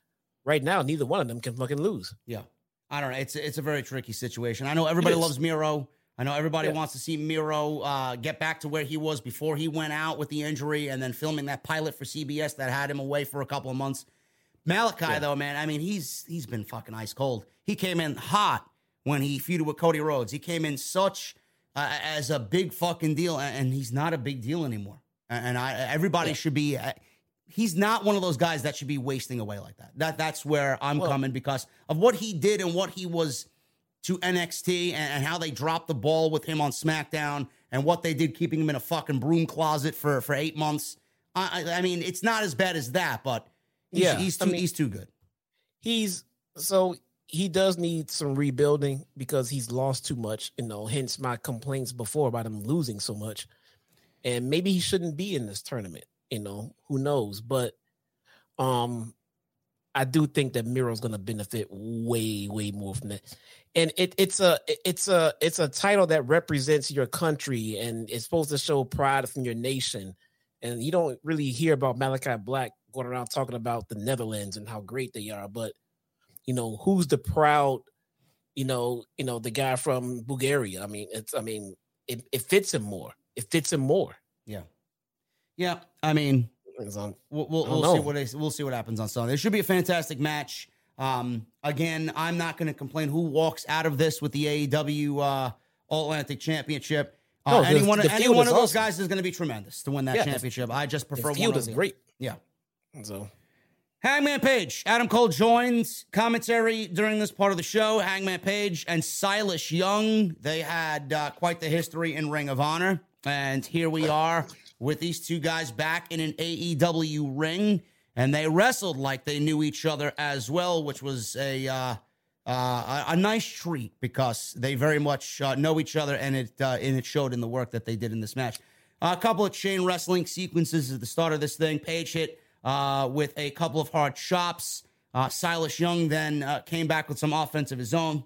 right now, neither one of them can fucking lose. Yeah. I don't know. It's it's a very tricky situation. I know everybody loves Miro. I know everybody Yeah. wants to see Miro uh, get back to where he was before he went out with the injury and then filming that pilot for CBS that had him away for a couple of months. Malakai, Yeah. though, man, I mean, he's he's been fucking ice cold. He came in hot when he feuded with Cody Rhodes. He came in such uh, as a big fucking deal, and, he's not a big deal anymore. And and I everybody Yeah. should be. Uh, he's not one of those guys that should be wasting away like that. That that's where I'm Well- coming because of what he did and what he was to NXT and, and how they dropped the ball with him on SmackDown and what they did keeping him in a fucking broom closet for for eight months. I, I I mean, it's not as bad as that, but he's, Yeah, he's I too mean- he's too good. He's so he does need some rebuilding because he's lost too much. You know, hence my complaints before about him losing so much. And maybe he shouldn't be in this tournament. You know, who knows? But um, I do think that Miro's going to benefit way, way more from that. And it, it's a, it's a, it's a title that represents your country and it's supposed to show pride from your nation. And you don't really hear about Malakai Black going around talking about the Netherlands and how great they are. But you know, who's the proud, you know, you know, the guy from Bulgaria? I mean, it's, I mean, it, it fits him more. It fits him more. Yeah, yeah. I mean, We'll, we'll, I we'll see what we'll see what happens on Sunday. It should be a fantastic match. Um, again, I'm not going to complain who walks out of this with the AEW uh, All Atlantic Championship. Uh, No, the- any one, of- the any one of those awesome. guys is going to be tremendous to win that Yeah, the- championship. I just the prefer one. feud over is the great. Yeah. So Hangman Page, Adam Cole joins commentary during this part of the show. Hangman Page and Silas Young, they had uh, quite the history in Ring of Honor. And here we are with these two guys back in an AEW ring. And they wrestled like they knew each other as well, which was a uh, uh, a, nice treat because they very much uh, know each other, and it uh, and it showed in the work that they did in this match. a couple of chain wrestling sequences at the start of this thing. Page hit uh, with a couple of hard chops. Uh, Silas Young then came back with some offense of his own.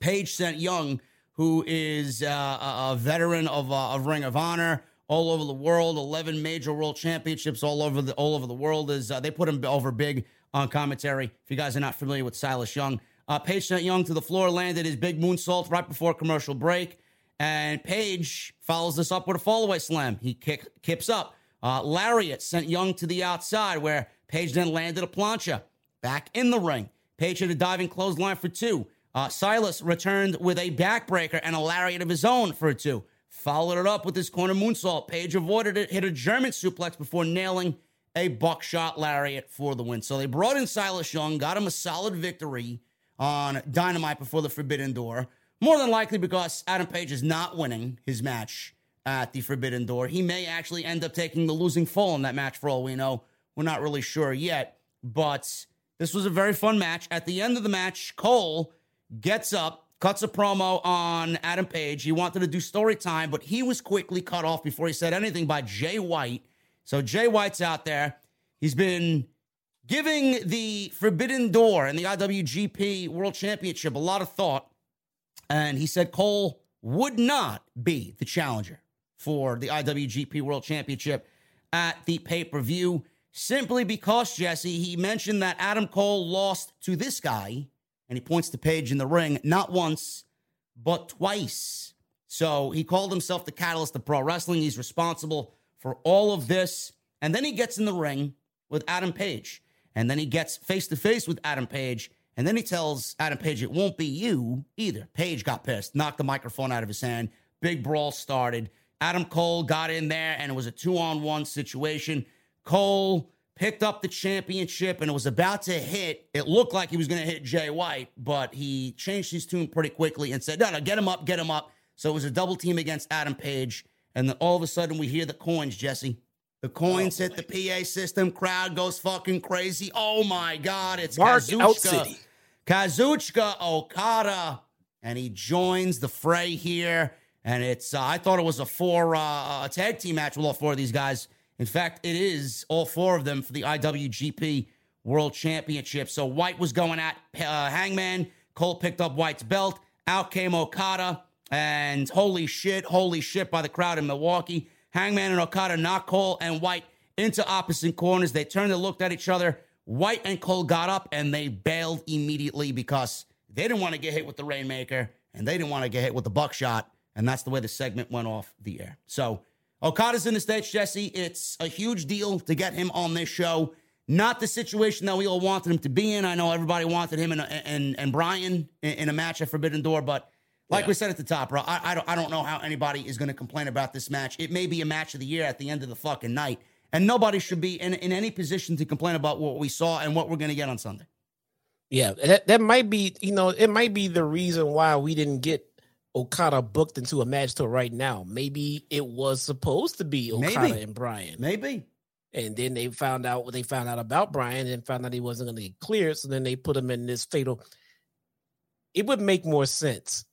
Page sent Young, who is a, veteran of, of Ring of Honor all over the world, eleven major world championships all over the all over the world. Is uh, they put him over big on commentary? If you guys are not familiar with Silas Young, uh, Page sent Young to the floor, landed his big moonsault right before commercial break, and Page follows this up with a fallaway slam. He kick, kips up. Uh, Lariat sent Young to the outside, where Page then landed a plancha. Back in the ring, Page hit a diving clothesline for two. Uh, Silas returned with a backbreaker and a lariat of his own for a two. Followed it up with his corner moonsault. Page avoided it, hit a German suplex before nailing a buckshot lariat for the win. So they brought in Silas Young, got him a solid victory on Dynamite before the Forbidden Door. More than likely because Adam Page is not winning his match at the Forbidden Door. He may actually end up taking the losing fall in that match for all we know. We're not really sure yet, but this was a very fun match. At the end of the match, Cole gets up, cuts a promo on Adam Page. He wanted to do story time, but he was quickly cut off before he said anything by Jay White. So Jay White's out there. He's been giving the Forbidden Door and the IWGP World Championship a lot of thought. And he said Cole would not be the challenger for the IWGP World Championship at the pay per view simply because, Jesse, he mentioned that Adam Cole lost to this guy, and he points to Page in the ring not once, but twice. So he called himself the catalyst of pro wrestling. He's responsible for all of this. And then he gets in the ring with Adam Page. And then he gets face to face with Adam Page. And then he tells Adam Page, it won't be you either. Page got pissed, knocked the microphone out of his hand. Big brawl started. Adam Cole got in there, and it was a two on one situation. Cole picked up the championship and it was about to hit. It looked like he was going to hit Jay White, but he changed his tune pretty quickly and said, No, no, get him up, get him up. So it was a double team against Adam Page. And then all of a sudden we hear the coins, Jesse. The coins hit the PA system. Crowd goes fucking crazy. Oh my God. It's Mark Kazuchika. Okada. And he joins the fray here. And it's, uh, I thought it was a four, uh, a tag team match with all four of these guys. In fact, it is all four of them for the IWGP World Championship. So White was going at uh, Hangman. Cole picked up White's belt. Out came Okada. And holy shit, holy shit by the crowd in Milwaukee. Hangman and Okada knocked Cole and White into opposite corners. They turned and looked at each other. White and Cole got up and they bailed immediately because they didn't want to get hit with the Rainmaker and they didn't want to get hit with the buckshot. And that's the way the segment went off the air. So Okada's in the States, Jesse. It's a huge deal to get him on this show. Not the situation that we all wanted him to be in. I know everybody wanted him and and, and Bryan in, a match at Forbidden Door, but like Yeah. we said at the top, bro, I, I don't I don't know how anybody is going to complain about this match. It may be a match of the year at the end of the fucking night, and nobody should be in, in any position to complain about what we saw and what we're going to get on Sunday. Yeah, that, that might be, you know, it might be the reason why we didn't get Okada booked into a match till right now. Maybe it was supposed to be Okada Maybe. and Bryan. Maybe. And then they found out what they found out about Bryan and found out he wasn't going to get cleared. So then they put him in this fatal. It would make more sense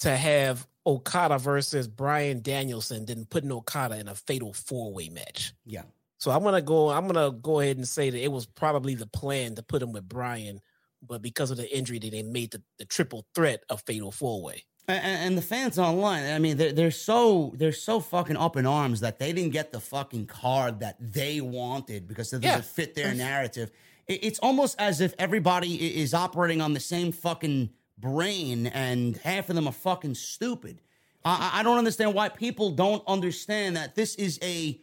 to have Okada versus Bryan Danielson than putting Okada in a fatal four way match. Yeah. So I'm gonna go. I'm gonna go ahead and say that it was probably the plan to put him with Bryan, but because of the injury, that they made the, the triple threat a fatal four way. And, and the fans online, I mean, they're, they're so they're so fucking up in arms that they didn't get the fucking card that they wanted because it doesn't Yeah. fit their narrative. It, it's almost as if everybody is operating on the same fucking brain, and half of them are fucking stupid. I, I don't understand why people don't understand that this is a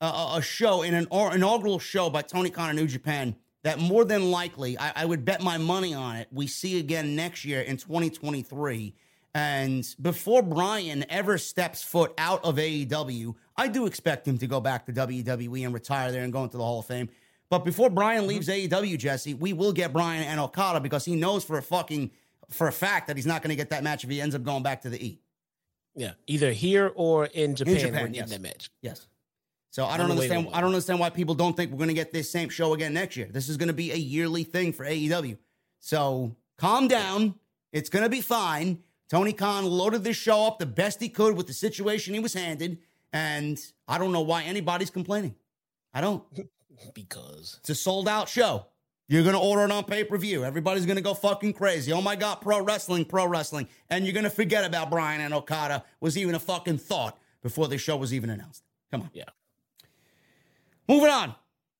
a, a show in an or, inaugural show by Tony Khan in New Japan that more than likely I, I would bet my money on it we see again next year in 2023 and before Bryan ever steps foot out of AEW I do expect him to go back to WWE and retire there and go into the Hall of Fame but before Bryan leaves mm-hmm. AEW Jesse we will get Bryan and Okada because he knows for a fucking for a fact that he's not going to get that match if he ends up going back to the E Yeah, either here or in Japan. Japan, we're getting yes. that match. Yes. So I don't On the way to understand. I don't understand why people don't think we're going to get this same show again next year. This is going to be a yearly thing for AEW. So calm down. It's going to be fine. Tony Khan loaded this show up the best he could with the situation he was handed, and I don't know why anybody's complaining. I don't. Because It's a sold out show. You're going to order it on pay per view. Everybody's going to go fucking crazy. Oh my God, pro wrestling, pro wrestling. And you're going to forget about Bryan and Okada was even a fucking thought before the show was even announced. Come on. Yeah. Moving on.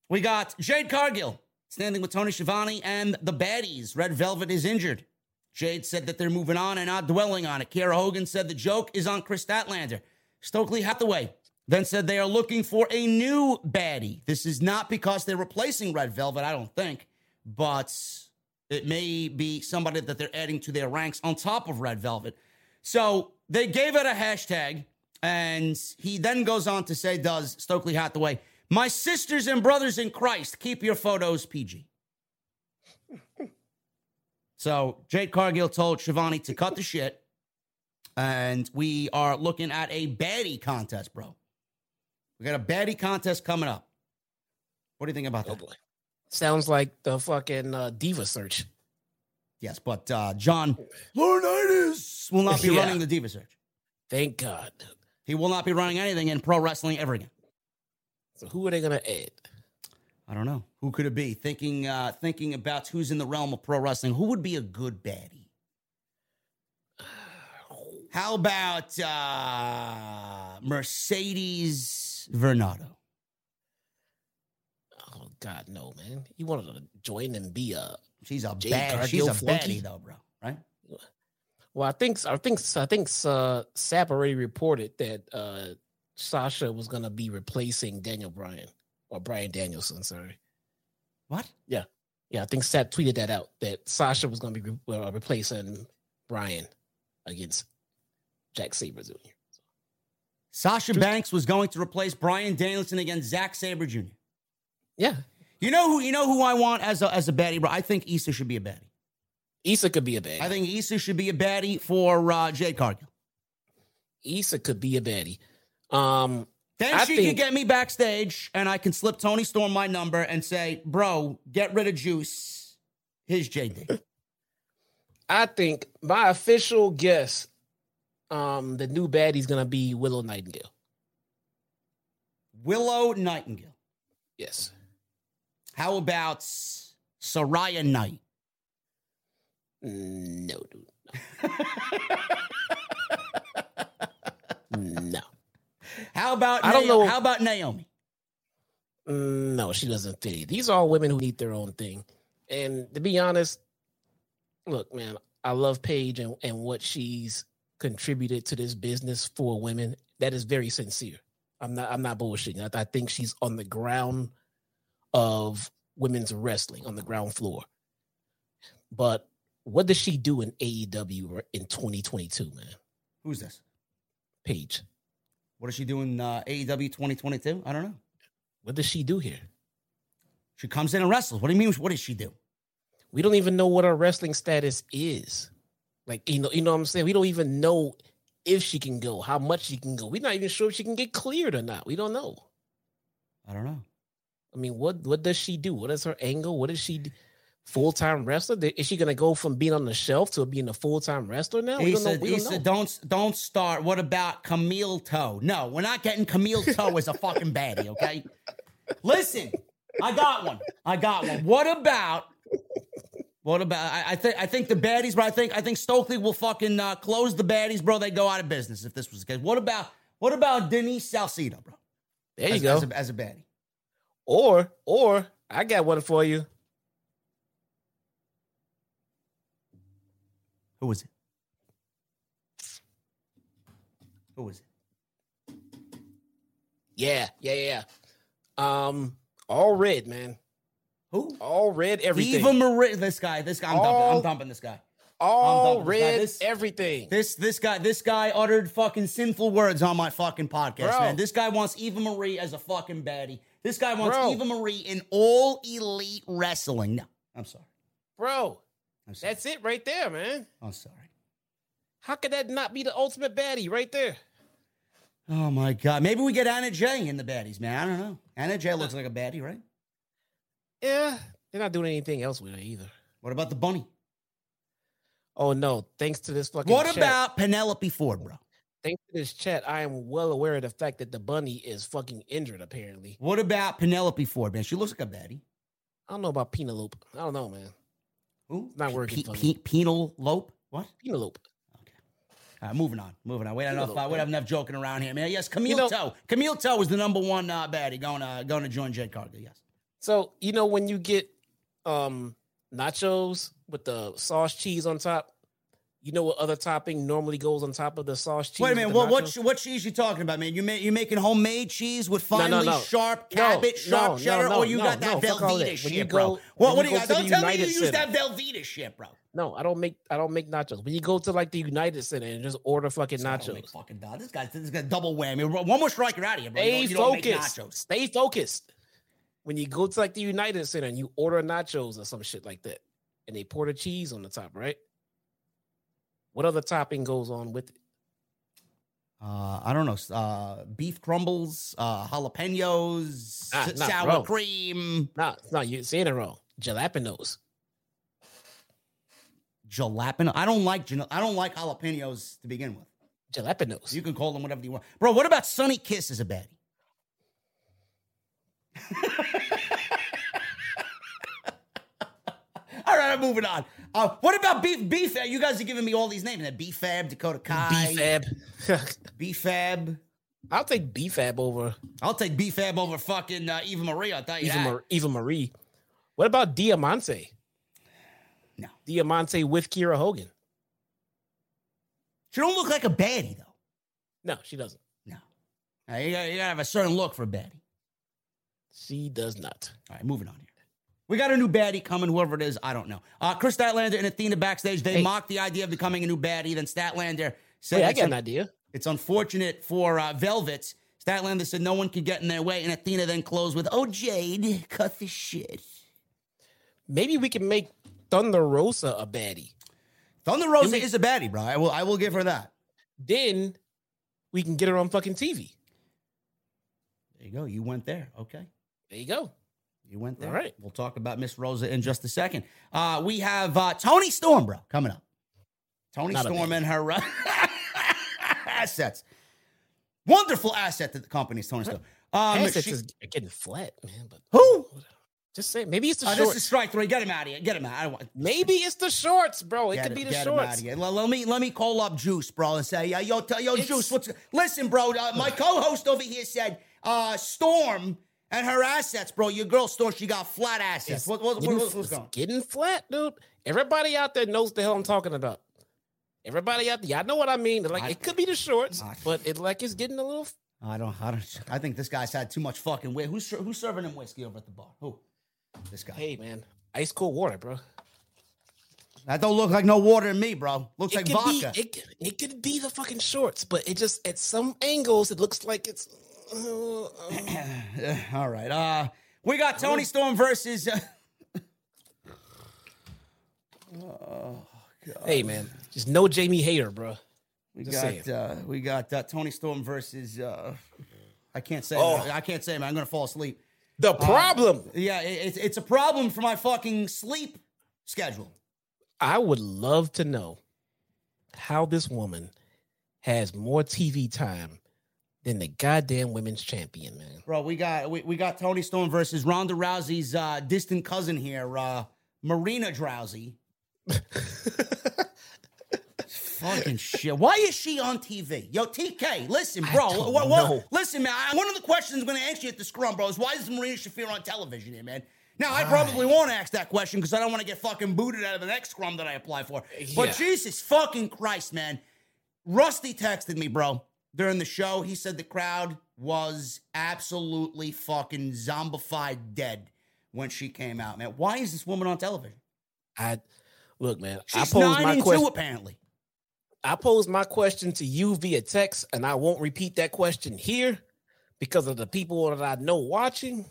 We got Jade Cargill standing with Tony Schiavone and the baddies. Red Velvet is injured. Jade said that they're moving on and not dwelling on it. Kiera Hogan said the joke is on Kris Statlander. Stokely Hathaway then said they are looking for a new baddie. This is not because they're replacing Red Velvet, I don't think, but it may be somebody that they're adding to their ranks on top of Red Velvet. So they gave it a hashtag, and he then goes on to say, Does Stokely Hathaway, my sisters and brothers in Christ, keep your photos PG. So Jade Cargill told Schiavone to cut the shit, and we are looking at a baddie contest, bro. We got a baddie contest coming up. What do you think about oh that? boy, sounds like the fucking uh, diva search. Yes, but uh, John Laurinaitis will not be Yeah. running the Diva Search. Thank God. He will not be running anything in pro wrestling ever again. So who are they gonna add? I don't know who could it be. Thinking, uh, thinking about who's in the realm of pro wrestling. Who would be a good baddie? How about uh, Mercedes Varnado? Oh God, no, man. You wanted to join and be a She's a Jade bad. She's a flunky? baddie though, bro. Right? Well, I think I think I think uh, Sapp already reported that uh, Sasha was going to be replacing Daniel Bryan or Bryan Danielson. Sorry, What? yeah, Yeah, I think Seth tweeted that out that Sasha was going to be re- uh, replacing Bryan against Zack Sabre Jr. Sasha Banks was going to replace Bryan Danielson against Zack Sabre Jr. Yeah, You know who? You know who I want as a as a baddie, bro. I think Issa should be a baddie. Issa could be a baddie. I think Issa should be a baddie for uh, Jade Cargill. Issa could be a baddie. Um, Then I she think- can get me backstage and I can slip Toni Storm my number and say, bro, get rid of Juice. Here's JD. I think my official guess, um, the new baddie's gonna be Willow Nightingale. Willow Nightingale. Yes. How about Saraya Knight? No, dude. No. no. How about I don't Naomi? know. How about Naomi? Mm, No, she doesn't fit. it. These are all women who need their own thing. And to be honest, look, man, I love Paige and, and what she's contributed to this business for women. That is very sincere. I'm not I'm not bullshitting. I, I think she's on the ground of women's wrestling, on the ground floor. But what does she do in AEW in 2022, man? Who's this? Paige. What is she doing uh, AEW 2022? I don't know. What does she do here? She comes in and wrestles. What do you mean? What does she do? we don't even know what her wrestling status is. Like you know, you know what I'm saying. We don't even know if she can go, how much she can go. We're not even sure if she can get cleared or not. We don't know. I don't know. I mean, what what does she do? What is her angle? What is she full time wrestler? Is she gonna go from being on the shelf to being a full time wrestler now? We He don't know. said, We he don't don't don't start. What about Camille Toe? No, we're not getting Camille Toe as a fucking baddie. Okay, listen, I got one. I got one. What about? What about? I, I think I think the baddies, but I think I think Stokely will fucking uh, close the baddies, bro. They go out of business if this was the case. What about what about Denise Salcedo, bro? there you as, go. As a, as a baddie. or or I got one for you. Who was it? Who was it? Yeah, yeah, yeah. Um, all red, man. Who? All red, everything. Eva Marie. This guy. This guy. I'm dumping. I'm dumping this guy. all I'm done this guy. red, This- everything. This this guy this guy uttered fucking sinful words on my fucking podcast, Bro. man. This guy wants Eva Marie as a fucking baddie. This guy wants Bro. Eva Marie in all elite wrestling. No, I'm sorry. Bro. That's it right there, man. I'm sorry. How could that not be the ultimate baddie right there? Oh my god. Maybe we get Anna Jay in the baddies, man. I don't know. Anna Jay looks like a baddie, right? Yeah, they're not doing anything else with her either. What about the bunny? Oh no! Thanks to this fucking. What chat, about Penelope Ford, bro? Thanks to this chat, I am well aware of the fact that the bunny is fucking injured. Apparently, What about Penelope Ford, man? She looks like a baddie. I don't know about Penelope. I don't know, man. Who? Not working Pe- pe- penal lope? What? Penelope. All right, moving on. Moving on. We enough. Penal Uh, we have enough joking around here, man. Yes, Camille You know- Toe. Camille Toe is the number one uh, baddie going uh, going to join Jade Cargill. Yes. So you know when you get um nachos with the sauce cheese on top, you know what other topping normally goes on top of the sauce cheese? Wait a minute. What what what cheese you talking about, man? You ma- you making homemade cheese with No, no, finely no. sharp No, cabbage, no, sharp no, cheddar, no, or you no, got no, that Velveeta shit, you bro? go- What what do you got? Don't tell me you use that Velveeta shit, bro. No, I don't make I don't make nachos. When you go to like the United Center and just order fucking I don't make nachos, fucking dog. This guy this guy double whammy. One more strike, you're out of here, bro. Stay you focused. nachos. Stay focused. When you go to like the United Center and you order nachos or some shit like that, and they pour the cheese on the top, right? What other topping goes on with it? Uh, I don't know. Uh, beef crumbles, uh, jalapenos, Ah, s- nah, sour bro. cream, No, no, you're saying it wrong. Jalapenos. jalapeno. I don't like I don't like jalapenos to begin with. Jalapenos. You can call them whatever you want, bro. What about Sunny Kiss as a baddie? All right, I'm moving on. Uh, what about beef? Beef? You guys are giving me all these names. That Beefab, Dakota Kai, BFAB. Beefab. I'll take BFAB over I'll take Beefab over fucking uh, Eva Marie. I'll tell you Eva. Mar- Eva Marie. What about Diamante? No. Diamante with Kiera Hogan. She don't look like a baddie though. No, she doesn't. No, Uh, you, gotta, you gotta have a certain look for a baddie. She does not. All right, moving on here. We got a new baddie coming, whoever it is, I don't know. Uh, Kris Statlander and Athena backstage, they Hey. mocked the idea of becoming a new baddie. Then Statlander said, Wait, I got an idea. it's unfortunate for uh, Velvets. Statlander said no one could get in their way, and Athena then closed with, "Oh Jade, cut the shit." Maybe we can make Thunder Rosa a baddie. Thunder Rosa me- is a baddie, bro. I will, I will give her that. Then we can get her on fucking TV. There you go. You went there. Okay. There you go. You went there. All right. We'll talk about Miss Rosa in just a second. Uh, we have uh, Toni Storm, bro, coming up. Toni Not Storm and her uh, assets. Wonderful asset that the company is Toni Storm. Um, Assets she- is getting flat, man. But who? just say maybe it's the Uh, shorts. this is strike three. Get him out of here. Get him out. I don't want. maybe it's the shorts, bro. It could it- be the get him out of shorts. here. Let, let me let me call up Juice, bro, and say, yeah, yo, tell yo, It's- Juice, what's listen, bro? Uh, my co-host over here said, uh, Storm and her assets, bro. Your girl Storm, she got flat assets. It's What, what, getting, what's, going? getting flat, dude. Everybody out there knows the hell I'm talking about. Everybody out there, y'all know what I mean. Like I- it could be the shorts, I- but it like it's getting a little. I don't, I don't. I think this guy's had too much fucking whiskey. Who's who's serving him whiskey over at the bar? Who? This guy. Hey, man, ice cold water, bro. That don't look like no water to me, bro. Looks like vodka. Be, it, it could be the fucking shorts, but it just at some angles it looks like it's. All right. Uh, we got Toni Storm versus. Uh, hey, man, just no Jamie Hayter, bro. we Just got uh, we got uh, Toni Storm versus. Uh, I can't say. Oh. I can't say, man. I'm gonna fall asleep. The problem. Yeah, it, it's it's a problem for my fucking sleep schedule. I would love to know how this woman has more TV time than the goddamn women's champion, man. Bro, we got we, we got Toni Storm versus Ronda Rousey's uh, distant cousin here, uh, Marina Drowsy. Fucking shit. Why is she on TV? Yo, TK, listen, bro. What, what, listen, man. I, one of the questions I'm going to ask you at the scrum, bro, is why is Marina Shafir on television here, man? Now, I probably won't ask that question because I don't want to get fucking booted out of the next scrum that I apply for. But Jesus fucking Christ, man. Rusty texted me, bro, during the show. He said the crowd was absolutely fucking zombified dead when she came out, man. Why is this woman on television? I look, man. I She's posed nine my question. apparently. I posed my question to you via text, and I won't repeat that question here because of the people that I know watching.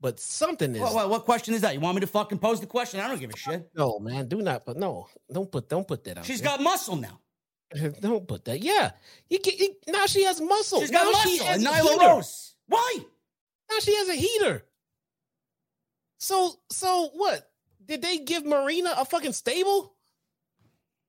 But something is What, what, what question is that? You want me to fucking pose the question? I don't give a shit. no, man. Do not, but no, don't put, don't put that out. She's there. got muscle now. don't put that. Yeah, you get you, now. She has muscle. She's got now muscle. She has Nyla. Rose. Why? Now she has a heater. So so what? Did they give Marina a fucking stable?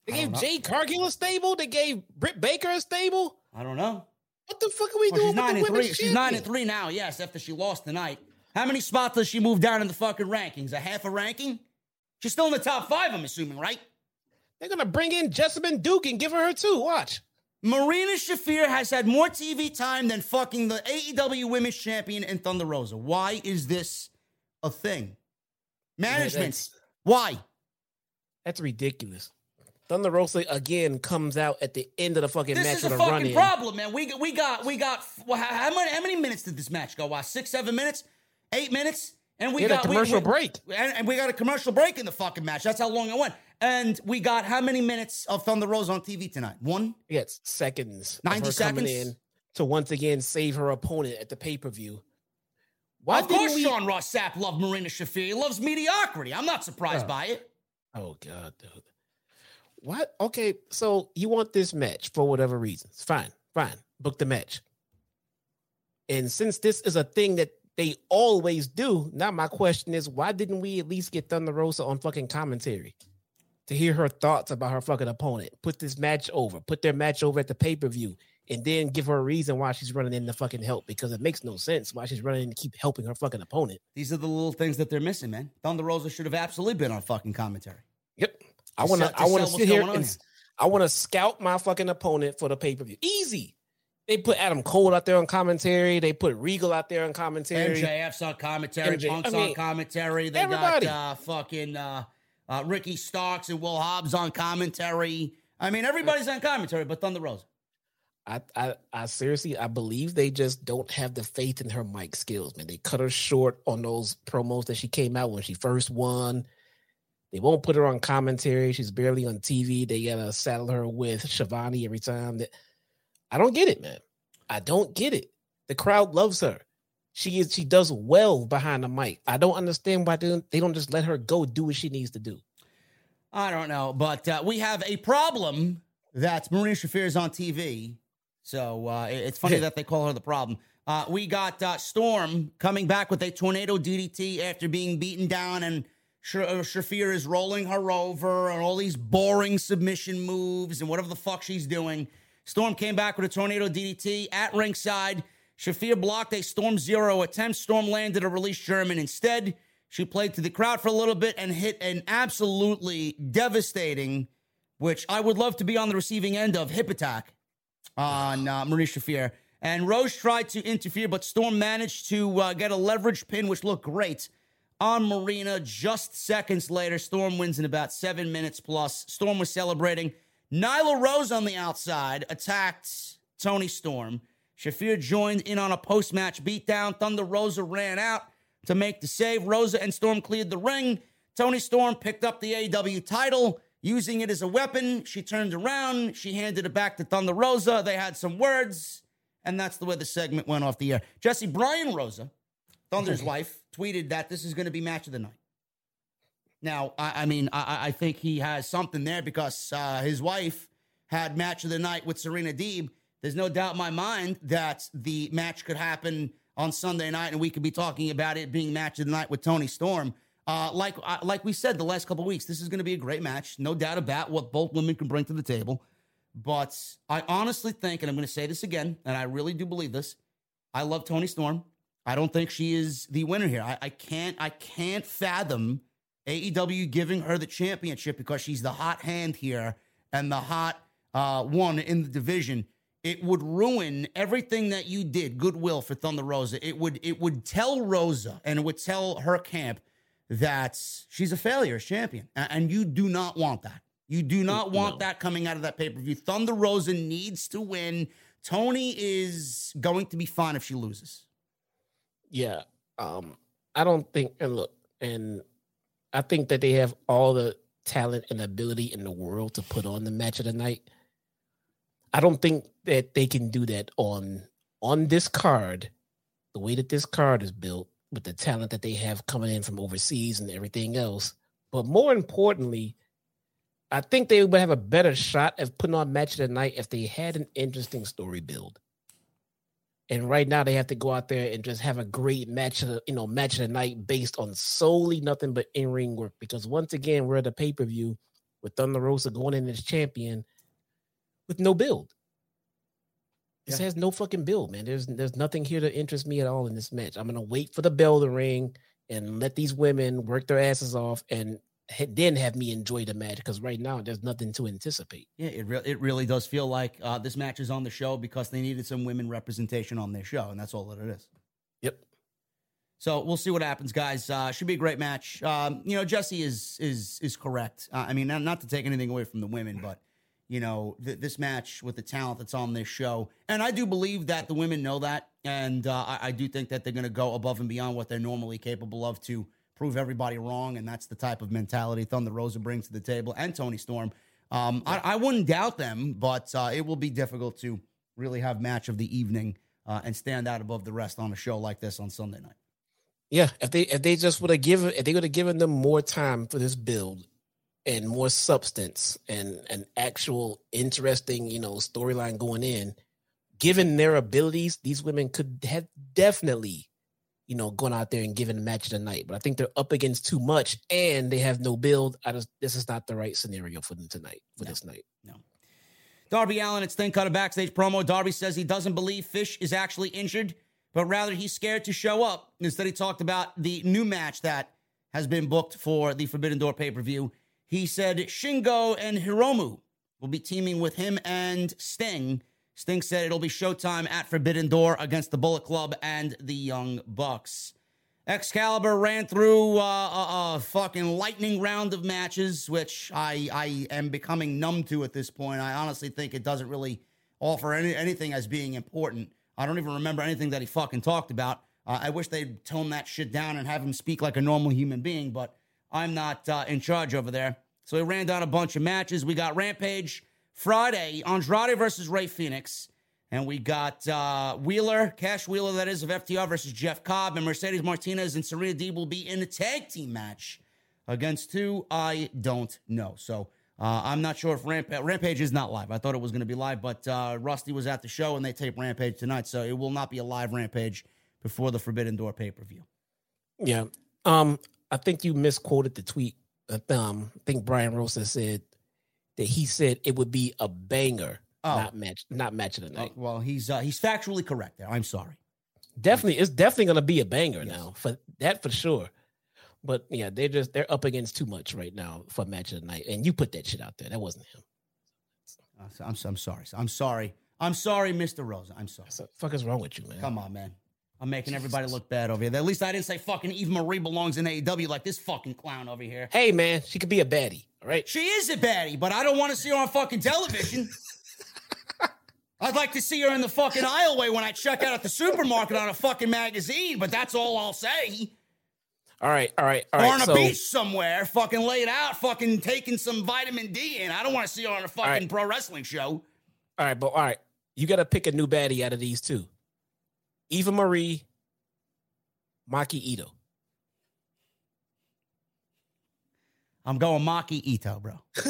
They gave don't Cargill a stable. They gave Britt Baker a stable. I don't know. What the fuck are we Well, doing she's with nine the and three. She's nine and three now. Yes, after she lost tonight. How many spots does she move down in the fucking rankings? A half a ranking? She's still in the top five, I'm assuming, right? They're gonna bring in Jessamyn Duke and give her her two. Watch. Marina Shafir has had more TV time than fucking the AEW Women's Champion and Thunder Rosa. Why is this a thing? Management. that's- Why? That's ridiculous. Thunder Rosa again comes out at the end of the fucking This match is with a a run fucking in. problem, man. We we got we got well, how, how many how many minutes did this match go? Why six seven minutes, eight minutes, and we We had a got we- commercial we- break. and, and we got a commercial break in the fucking match. That's how long it went. And we got how many minutes of Thunder Rosa on TV tonight? One. Yes, seconds. of 90 her coming seconds? in to once again save her opponent at the pay per view. Why of course, we? Sean Ross Sapp loved Marina Shafir. He loves mediocrity. I'm not surprised Yeah. by it. Oh god, dude. What? Okay, so you want this match for whatever reasons. Fine, fine. Book the match. And since this is a thing that they always do, now my question is why didn't we at least get Thunder Rosa on fucking commentary to hear her thoughts about her fucking opponent? Put this match over, put their match over at the pay-per-view, and then give her a reason why she's running in the fucking help because it makes no sense why she's running in to keep helping her fucking opponent. These are the little things that they're missing, man. Thunder Rosa should have absolutely been on fucking commentary. Yep. I want to. I want to sit here and here. I want to scout my fucking opponent for the pay per view. Easy. They put Adam Cole out there on commentary. They put Regal out there on commentary. MJF's on commentary. MJ Punk's I mean, on commentary. They everybody. got uh, fucking uh, uh, Ricky Starks and Will Hobbs on commentary. I mean, everybody's on commentary, but Thunder Rosa. I, I, I seriously, I believe they just don't have the faith in her mic skills, man. They cut her short on those promos that she came out when she first won. They won't put her on commentary. She's barely on TV. They gotta saddle her with Schiavone every time. That I don't get it, man. I don't get it. The crowd loves her. She is. She does well behind the mic. I don't understand why they don't, they don't just let her go do what she needs to do. I don't know, but uh, we have a problem that Marina Shafir is on TV. So uh, it's funny that they call her the problem. Uh, we got uh, Storm coming back with a tornado DDT after being beaten down, and Sh- uh, Shafir is rolling her over and all these boring submission moves and whatever the fuck she's doing. Storm came back with a tornado DDT at ringside. Shafir blocked a Storm Zero attempt. Storm landed a release German instead. She played to the crowd for a little bit and hit an absolutely devastating, which I would love to be on the receiving end of, hip attack on uh, Marie Shafir. And Rose tried to interfere, but Storm managed to uh, get a leverage pin, which looked great on Marina. Just seconds later, Storm wins in about seven minutes plus. Storm was celebrating. Nyla Rose on the outside attacked Toni Storm. Shafir joined in on a post match beatdown. Thunder Rosa ran out to make the save. Rosa and Storm cleared the ring. Toni Storm picked up the AW title, using it as a weapon. She turned around. She handed it back to Thunder Rosa. They had some words, and that's the way the segment went off the air. Jesse Brian Rosa, Thunder's wife, tweeted that this is going to be match of the night. Now, I, I mean, I, I, think he has something there because uh, his wife had match of the night with Serena Deeb. There's no doubt in my mind that the match could happen on Sunday night, and we could be talking about it being match of the night with Toni Storm. Uh, like uh, like we said the last couple weeks, this is going to be a great match, no doubt about what both women can bring to the table. But I honestly think, and I'm going to say this again, and I really do believe this. I love Toni Storm. I don't think she is the winner here. I, I can't I can't fathom AEW giving her the championship because she's the hot hand here and the hot uh, one in the division. It would ruin everything that you did, goodwill for Thunder Rosa. It would it would tell Rosa and it would tell her camp that she's a failure as champion, and you do not want that. You do not want no. that coming out of that pay per view. Thunder Rosa needs to win. Toni is going to be fine if she loses. Yeah, um, I don't think. And look, and I think that they have all the talent and ability in the world to put on the match of the night. I don't think that they can do that on on this card, the way that this card is built, with the talent that they have coming in from overseas and everything else. But more importantly, I think they would have a better shot of putting on match of the night if they had an interesting story build. And right now they have to go out there and just have a great match of the, you know, match of the night based on solely nothing but in-ring work. Because once again, we're at a pay-per-view with Thunder Rosa going in as champion with no build. This yeah. has no fucking build, man. There's there's nothing here to interest me at all in this match. I'm gonna wait for the bell to ring and let these women work their asses off and then have me enjoy the match because right now there's nothing to anticipate. Yeah, it re- it really does feel like uh, this match is on the show because they needed some women representation on their show, and that's all that it is. Yep. So we'll see what happens, guys. Uh, should be a great match. Um, you know, Jesse is is is correct. Uh, I mean, not, not, to take anything away from the women, but you know, th- this match with the talent that's on this show, and I do believe that the women know that, and uh, I, I do think that they're going to go above and beyond what they're normally capable of to prove everybody wrong, and that's the type of mentality Thunder Rosa brings to the table, and Toni Storm. Um, I, I, wouldn't doubt them, but uh, it will be difficult to really have match of the evening uh, and stand out above the rest on a show like this on Sunday night. Yeah, if they if they just would have given if they would have given them more time for this build and more substance and an actual interesting you know storyline going in, given their abilities, these women could have definitely you know, going out there and giving a match of the night. But I think they're up against too much and they have no build. I just this is not the right scenario for them tonight, for no, this night. No. Darby Allin, it's then cut a backstage promo. Darby says he doesn't believe Fish is actually injured, but rather he's scared to show up. Instead, he talked about the new match that has been booked for the Forbidden Door pay per view. He said Shingo and Hiromu will be teaming with him and Sting Sting said it'll be showtime at Forbidden Door against the Bullet Club and the Young Bucks. Excalibur ran through uh, a, a, fucking lightning round of matches, which I, I am becoming numb to at this point. I honestly think it doesn't really offer any, anything as being important. I don't even remember anything that he fucking talked about. Uh, I wish they'd tone that shit down and have him speak like a normal human being, but I'm not uh, in charge over there. So we ran down a bunch of matches. We got Rampage Friday, Andrade versus Rey Fenix. And we got uh, Wheeler, Cash Wheeler, that is, of FTR versus Jeff Cobb. And Mercedes Martinez and Serena Deeb will be in a tag team match against who I don't know. So Uh, I'm not sure if Ramp- Rampage is not live. I thought it was going to be live, but uh, Rusty was at the show and they tape Rampage tonight, so it will not be a live Rampage before the Forbidden Door pay per view. Yeah. Um, I think you misquoted the tweet. Um, I think Brian Rosa said that he said it would be a banger, Oh. not match, not match of the night. Uh, well, he's uh, he's factually correct there. I'm sorry. Definitely, it's definitely gonna be a banger Yes. now for that for sure. But yeah, they're just they're up against too much right now for match of the night. And you put that shit out there. That wasn't him. Uh, so- I'm, I'm sorry. I'm sorry. I'm sorry, Mr. Rosa. I'm sorry. So, fuck is wrong with you, man? Come on, man. I'm making everybody look bad over here. At least I didn't say fucking Eva Marie belongs in AEW like this fucking clown over here. Hey, man, she could be a baddie. All right. She is a baddie, but I don't want to see her on fucking television. I'd like to see her in the fucking aisleway when I check out at the supermarket on a fucking magazine, but that's all I'll say. All right. All right. All or right. on a so, beach somewhere, fucking laid out, fucking taking some vitamin D in. I don't want to see her on a fucking right. pro wrestling show. all right, but all right, you got to pick a new baddie out of these two: Eva Marie, Maki Ito. I'm going Maki Ito, bro.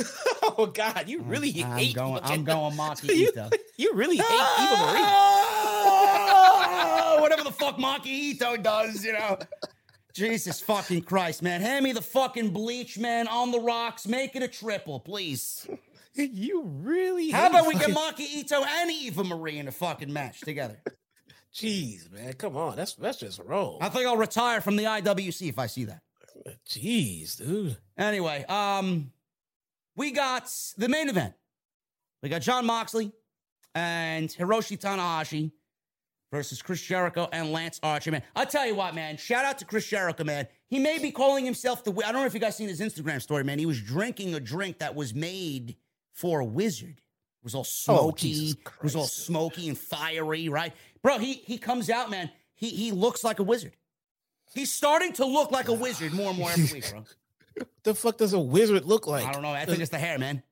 oh God, you really I'm hate. going. I'm going Maki Ito. you really hate Eva Marie. Ah, Whatever the fuck Maki Ito does, you know. Jesus fucking Christ, man. Hand me the fucking bleach, man, on the rocks. Make it a triple, please. You really. How about we get Maki Ito and Eva Marie in a fucking match together? Jeez, man, come on. That's that's just wrong. I think I'll retire from the IWC if I see that. Jeez, dude. Anyway, um, we got the main event. We got Jon Moxley and Hiroshi Tanahashi versus Chris Jericho and Lance Archer. Man, I'll tell you what, man. Shout out to Chris Jericho, man. He may be calling himself the. I don't know if you guys seen his Instagram story, man. He was drinking a drink that was made for a wizard. It was all smoky. Jesus it was all smoky and fiery, right, bro? He he comes out, man. He he looks like a wizard. He's starting to look like a wizard more and more every week, bro. The fuck does a wizard look like? I don't know. I think it's the hair, man.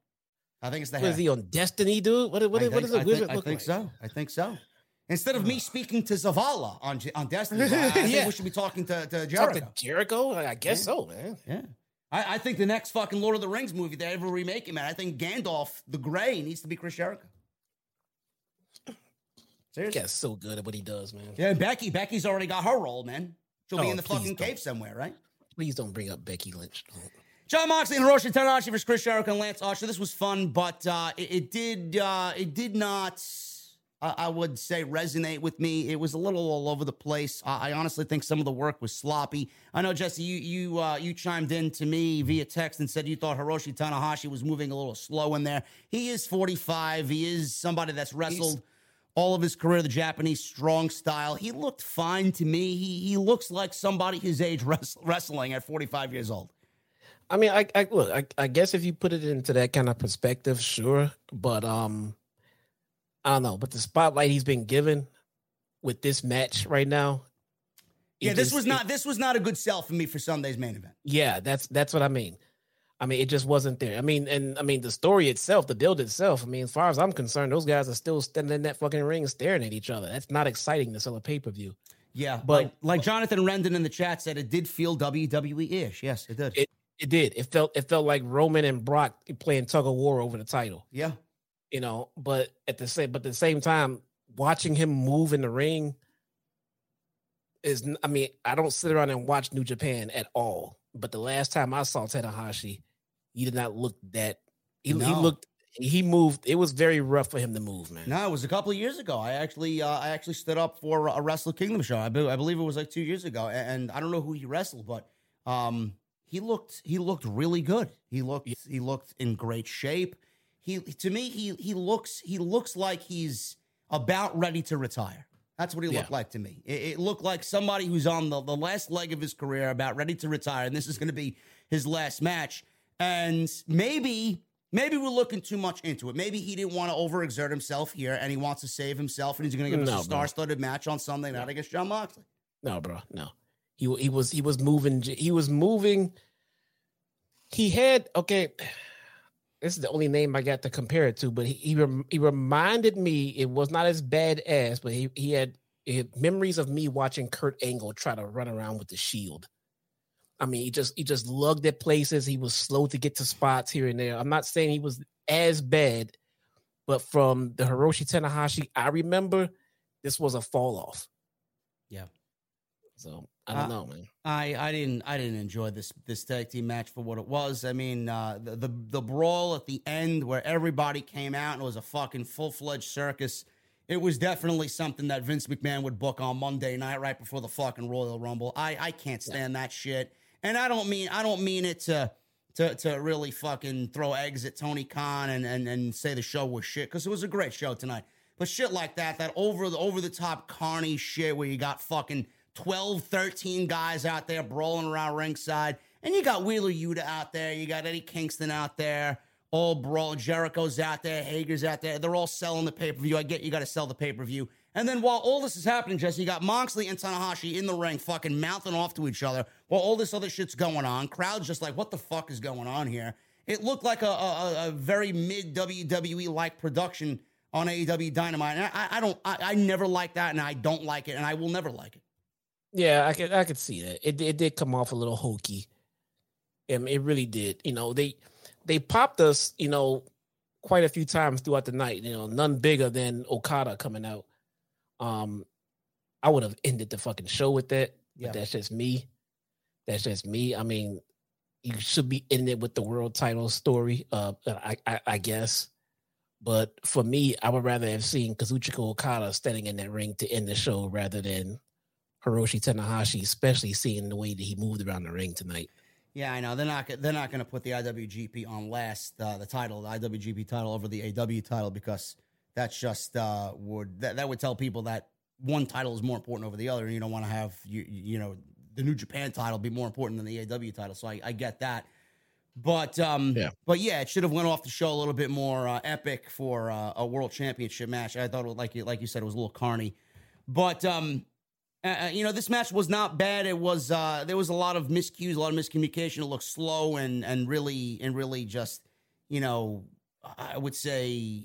I think it's the What hair. is he on Destiny, dude? What, what, I what does a I wizard think, I think like? so. I think so. Instead of me speaking to Zavala on on Destiny, I think Yeah. we should be talking to, to Talk Jericho. to Jericho? I guess so, man. Yeah. I, I think the next fucking Lord of the Rings movie they ever remake it, man. I think Gandalf the Grey needs to be Chris Jericho. He Seriously. gets so good at what he does, man. Yeah, Becky. Becky's already got her role, man. She'll be Oh, in the fucking don't. cave somewhere, right? Please don't bring up Becky Lynch. Jon Moxley and Hiroshi Tanahashi versus Chris Jericho and Lance Archer. This was fun, but uh, it, it did uh, it did not. I I would say resonate with me. It was a little all over the place. I I honestly think some of the work was sloppy. I know Jesse, you you uh, you chimed in to me via text and said you thought Hiroshi Tanahashi was moving a little slow in there. He is 45. He is somebody that's wrestled all of his career the Japanese strong style. He looked fine to me. He he looks like somebody his age wrest- wrestling at 45 years old. I mean, I, I look. I, I guess if you put it into that kind of perspective, sure. But um, I don't know. But the spotlight he's been given with this match right now. Yeah, this just- was it- not this was not a good sell for me for Sunday's main event. yeah, that's that's what I mean. I mean, it just wasn't there. I mean, and I mean the story itself, the build itself. I mean, as far as I'm concerned, those guys are still standing in that fucking ring staring at each other. That's not exciting to sell a pay per view. Yeah, But- like, like Jonathan Rendon in the chat said, it did feel WWE ish. Yes, it did. It it did. It felt it felt like Roman and Brock playing tug of war over the title. yeah, you know but at the same but at the same time watching him move in the ring is I mean i don't sit around and watch new japan at all but the last time i saw tanahashi he did not look that he, he looked he moved it was very rough for him to move man no, it was a couple of years ago. I actually, uh, I actually stood up for a Wrestle Kingdom show. I, be- I believe it was like two years ago, and I don't know who he wrestled, but um, he looked, he looked really good. He looked, he looked in great shape. He, to me, he he looks, he looks like he's about ready to retire. That's what he looked Yeah. like to me. It, it looked like somebody who's on the, the last leg of his career, about ready to retire, and this is going to be his last match. And maybe, maybe we're looking too much into it. Maybe he didn't want to overexert himself here, and he wants to save himself, and he's going to give us No, a star-studded match on Sunday night against Jon Moxley. no bro no he he was he was moving he was moving he had okay this is the only name I got to compare it to, but he he, rem, he reminded me it was not as bad as, but he he had, he had memories of me watching Kurt Angle try to run around with the shield. I mean, he just he just lugged at places. He was slow to get to spots here and there. I'm not saying he was as bad, but from the Hiroshi Tanahashi, I remember this was a fall off. Yeah. So I don't uh, know, man. I, I didn't I didn't enjoy this this tag team match for what it was. I mean, uh, the, the the brawl at the end where everybody came out and it was a fucking full fledged circus it was definitely something that Vince McMahon would book on Monday night right before the fucking Royal Rumble. I, I can't stand yeah. that shit. And I don't mean I don't mean it to to to really fucking throw eggs at Tony Khan and and, and say the show was shit because it was a great show tonight. But shit like that, that over the over the top carny shit where you got fucking 12, 13 guys out there brawling around ringside, and you got Wheeler Yuta out there, you got Eddie Kingston out there all brawl. Jericho's out there, Hager's out there. They're all selling the pay per view. I get you got to sell the pay per view. And then while all this is happening, Jesse, you got Moxley and Tanahashi in the ring, fucking mouthing off to each other while all this other shit's going on. Crowd's just like, what the fuck is going on here? It looked like a, a, a very mid WWE like production on AEW Dynamite. And I, I don't, I, I never like that, and I don't like it, and I will never like it. Yeah, I could, I could see that. It, it did come off a little hokey. and it really did. You know, they they popped us, you know, quite a few times throughout the night. You know, none bigger than Okada coming out. Um, I would have ended the fucking show with that. Yeah. But that's just me. That's just me. I mean, you should be in it with the world title story. Uh, I, I, I guess. But for me, I would rather have seen Kazuchika Okada standing in that ring to end the show rather than Hiroshi Tanahashi, especially seeing the way that he moved around the ring tonight. Yeah, I know they're not they're not going to put the IWGP on last uh, the title the IWGP title over the AW title because that's just uh, would that, that would tell people that one title is more important over the other, and you don't want to have you you know the New Japan title be more important than the AW title. So I, I get that, but um, yeah, but yeah, it should have went off the show a little bit more uh, epic for uh, a world championship match. I thought, it was, like you like you said, it was a little carny, but um, uh, you know, this match was not bad. It was uh, there was a lot of miscues, a lot of miscommunication. It looked slow and and really and really just you know, I would say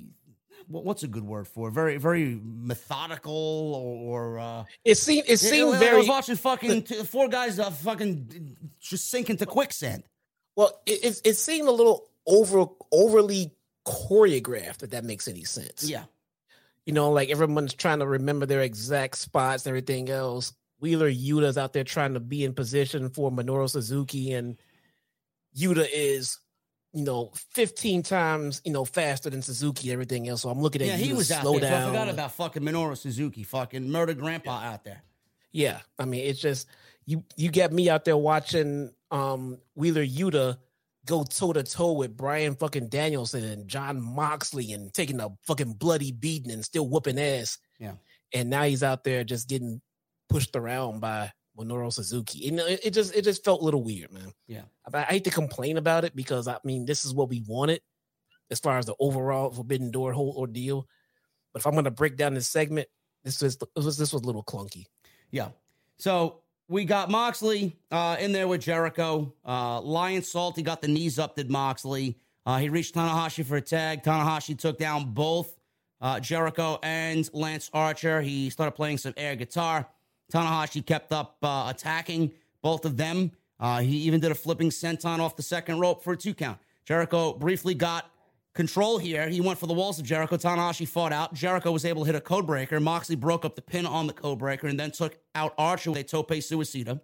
what's a good word for it? very very methodical or, or uh, it seemed it seemed it, very. I was watching fucking the, four guys uh, fucking just sink into quicksand. Well, it, it, it seemed a little over overly choreographed. If that makes any sense. Yeah you know, like everyone's trying to remember their exact spots and everything else. Wheeler Yuta's out there trying to be in position for Minoru Suzuki, and Yuta is, you know, 15 times, you know, faster than Suzuki, everything else. So I'm looking at yeah, he was slow out there. down. I forgot about fucking Minoru Suzuki, fucking murder grandpa yeah. out there. Yeah. I mean, it's just you you get me out there watching um Wheeler Yuta go toe to toe with Bryan fucking Danielson and Jon Moxley and taking a fucking bloody beating and still whooping ass. Yeah. And now he's out there just getting pushed around by Minoru Suzuki. You know, it, it just it just felt a little weird, man. Yeah. I, I, hate to complain about it because I mean this is what we wanted as far as the overall Forbidden Door whole ordeal. But if I'm gonna break down this segment, this was this was this was a little clunky. Yeah. So we got Moxley uh, in there with Jericho. Uh, Lionsault, he got the knees up, did Moxley. Uh, he reached Tanahashi for a tag. Tanahashi took down both uh, Jericho and Lance Archer. He started playing some air guitar. Tanahashi kept up uh, attacking both of them. Uh, he even did a flipping senton off the second rope for a two count. Jericho briefly got control here. He went for the walls of Jericho. Tanahashi fought out. Jericho was able to hit a code breaker. Moxley broke up the pin on the code breaker and then took out Archer with a tope suicida.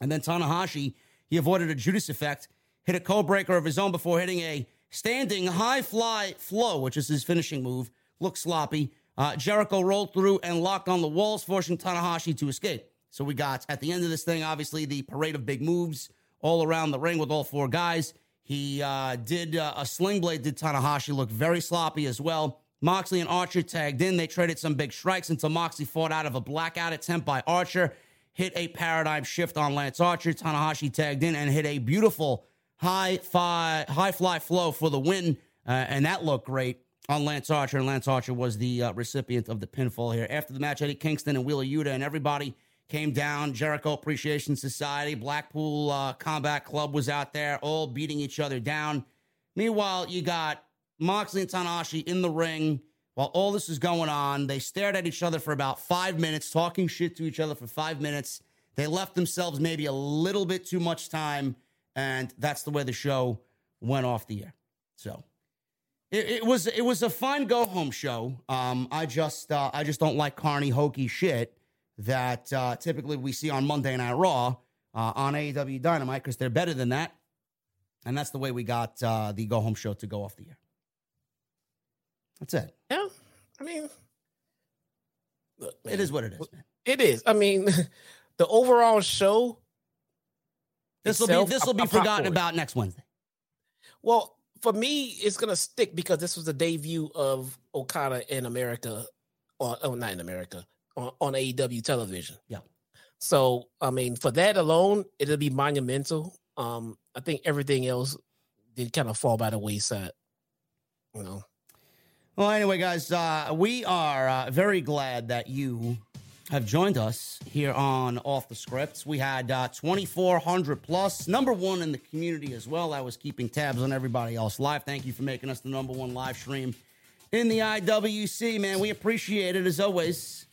And then Tanahashi, he avoided a Judas effect, hit a code breaker of his own before hitting a standing high fly flow, which is his finishing move. Looked sloppy. Uh, Jericho rolled through and locked on the walls, forcing Tanahashi to escape. So we got at the end of this thing, obviously, the parade of big moves all around the ring with all four guys. He uh, did uh, a sling blade, did Tanahashi look very sloppy as well. Moxley and Archer tagged in. They traded some big strikes until Moxley fought out of a blackout attempt by Archer, hit a paradigm shift on Lance Archer. Tanahashi tagged in and hit a beautiful high fly, high fly flow for the win, uh, and that looked great on Lance Archer. And Lance Archer was the uh, recipient of the pinfall here. After the match, Eddie Kingston and Wheeler Yuta and everybody came down. Jericho Appreciation Society, Blackpool uh, Combat Club was out there, all beating each other down. Meanwhile, you got Moxley and Tanahashi in the ring. While all this is going on, they stared at each other for about five minutes, talking shit to each other for five minutes. They left themselves maybe a little bit too much time, and that's the way the show went off the air. So it, it was it was a fun go home show. Um, I just uh, I just don't like carny hokey shit that uh, typically we see on Monday Night Raw uh, on AEW Dynamite because they're better than that, and that's the way we got uh, the go home show to go off the air. That's it. Yeah, I mean, look, It is what it is, man. It is. I mean, the overall show. This will be this will be I'm- I'm hot forgotten for about next Wednesday. Well, for me, it's gonna stick because this was the debut of Okada in America, or oh, not in America, on, on AEW television. Yeah. So, I mean, for that alone, it'll be monumental. Um, I think everything else did kind of fall by the wayside. You know, Well, anyway, guys, uh, we are uh, very glad that you have joined us here on Off the Scripts. We had uh, 2,400 plus, number one in the community as well. I was keeping tabs on everybody else live. Thank you for making us the number one live stream in the IWC, man. We appreciate it as always.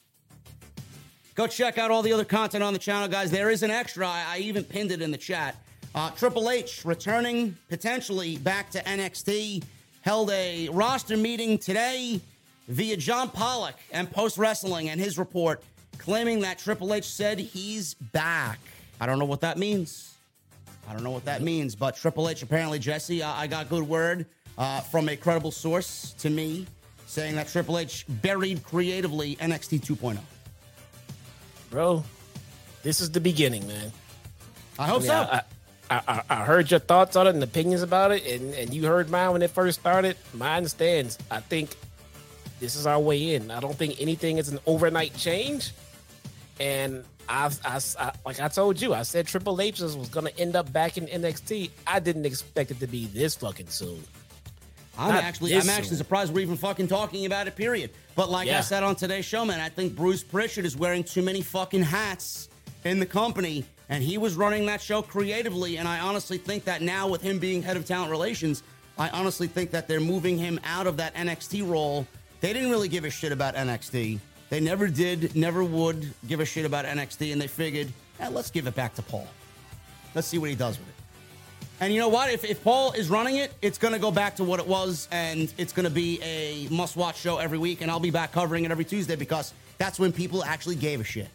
Go check out all the other content on the channel, guys. There is an extra. I, I even pinned it in the chat. Uh, Triple H returning potentially back to NXT held a roster meeting today via John Pollock and Post Wrestling and his report claiming that Triple H said he's back. I don't know what that means. I don't know what that means, but Triple H apparently, Jesse, I, I got good word uh, from a credible source to me saying that Triple H buried creatively NXT 2.0. bro, this is the beginning, man. I hope I, mean, so. I, I, I, I heard your thoughts on it and opinions about it, and, and you heard mine when it first started. Mine stands. I think this is our way in. I don't think anything is an overnight change. And I, I, I like I told you, I said Triple H was going to end up back in NXT. I didn't expect it to be this fucking soon. I'm Not actually, I'm actually soon. surprised we're even fucking talking about it. Period. But like I said on today's show, man, I think Bruce Prichard is wearing too many fucking hats in the company, and he was running that show creatively. And I honestly think that now, with him being head of talent relations, I honestly think that they're moving him out of that NXT role. They didn't really give a shit about NXT. They never did, never would give a shit about NXT, and they figured, eh, let's give it back to Paul. Let's see what he does with it. And you know what? If, if Paul is running it, it's going to go back to what it was, and it's going to be a must watch show every week. And I'll be back covering it every Tuesday because that's when people actually gave a shit.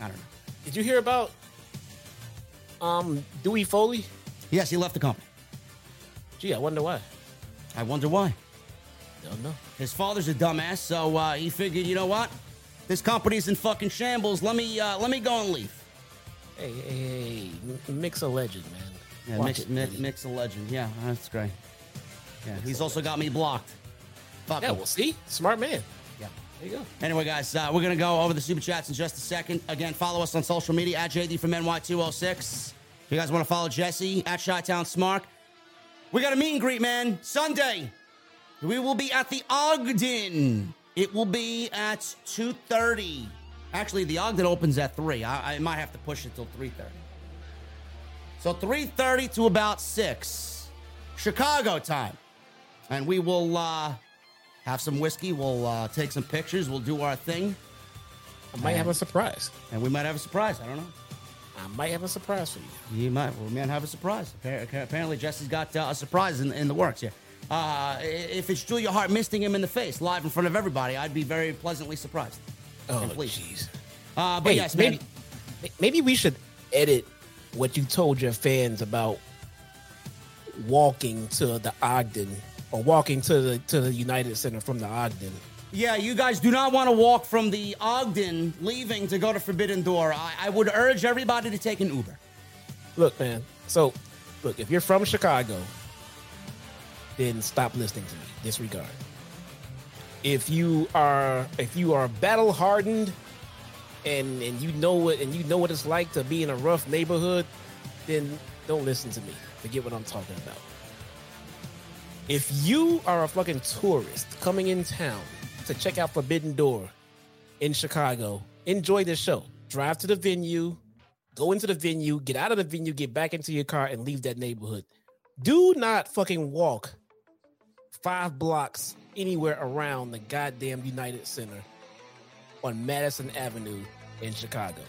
I don't know. Did you hear about um Dewey Foley? Yes, he left the company. Gee, I wonder why. I wonder why. His father's a dumbass, so uh, he figured, you know what? This company's in fucking shambles. Let me uh, let me go and leave. Hey, hey, hey, mix a legend, man. Yeah, Watch mix, it, mix, mix a legend. Yeah, that's great. Yeah, he's also got me blocked. Fuck Yeah, him. well, see, smart man. Yeah. There you go. Anyway, guys, uh, we're going to go over the super chats in just a second. Again, follow us on social media at JD from NY206. If you guys want to follow Jesse at Chi Town Smart, we got a meet and greet, man. Sunday, we will be at the Ogden. It will be at 2.30. Actually, the Ogden opens at 3. I, I might have to push it till 3.30. So 3.30 to about 6. Chicago time. And we will uh, have some whiskey. We'll uh, take some pictures. We'll do our thing. I might have a surprise. And we might have a surprise. I don't know. I might have a surprise for you. You might. We might have a surprise. Apparently, Jesse's got uh, a surprise in, in the works here. Uh, if it's Julia Hart misting him in the face live in front of everybody, I'd be very pleasantly surprised. Oh, jeez. Uh, but Hey, yes, man. maybe, maybe we should edit what you told your fans about walking to the Ogden or walking to the to the United Center from the Ogden. Yeah, you guys do not want to walk from the Ogden leaving to go to Forbidden Door. I, I would urge everybody to take an Uber. Look, man. So, look, if you're from Chicago, then stop listening to me. Disregard. If you are if you are battle hardened and and you know what and you know what it's like to be in a rough neighborhood, then don't listen to me. Forget what I'm talking about. If you are a fucking tourist coming in town to check out Forbidden Door in Chicago, enjoy the show. Drive to the venue, go into the venue, get out of the venue, get back into your car, and leave that neighborhood. Do not fucking walk five blocks anywhere around the goddamn United Center on Madison Avenue in Chicago.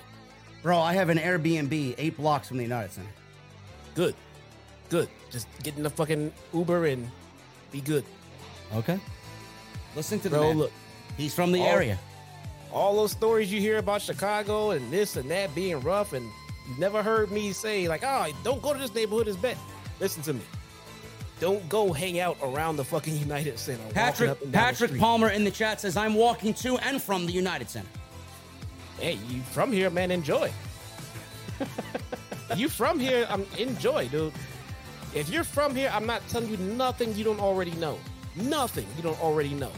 Bro, I have an Airbnb eight blocks from the United Center. Good, good. Just get in the fucking Uber and be good. Okay. Listen to the Bro, man. look, He's from the all- area. all those stories you hear about Chicago and this and that being rough, and you never heard me say like, "Oh, don't go to this neighborhood; it's bad." Listen to me. Don't go hang out around the fucking United Center. Patrick up and down the Patrick. Palmer in the chat says I'm walking to and from the United Center. Hey, you from here, man? Enjoy. you from here? I'm enjoy, dude. If you're from here, I'm not telling you nothing you don't already know. Nothing you don't already know.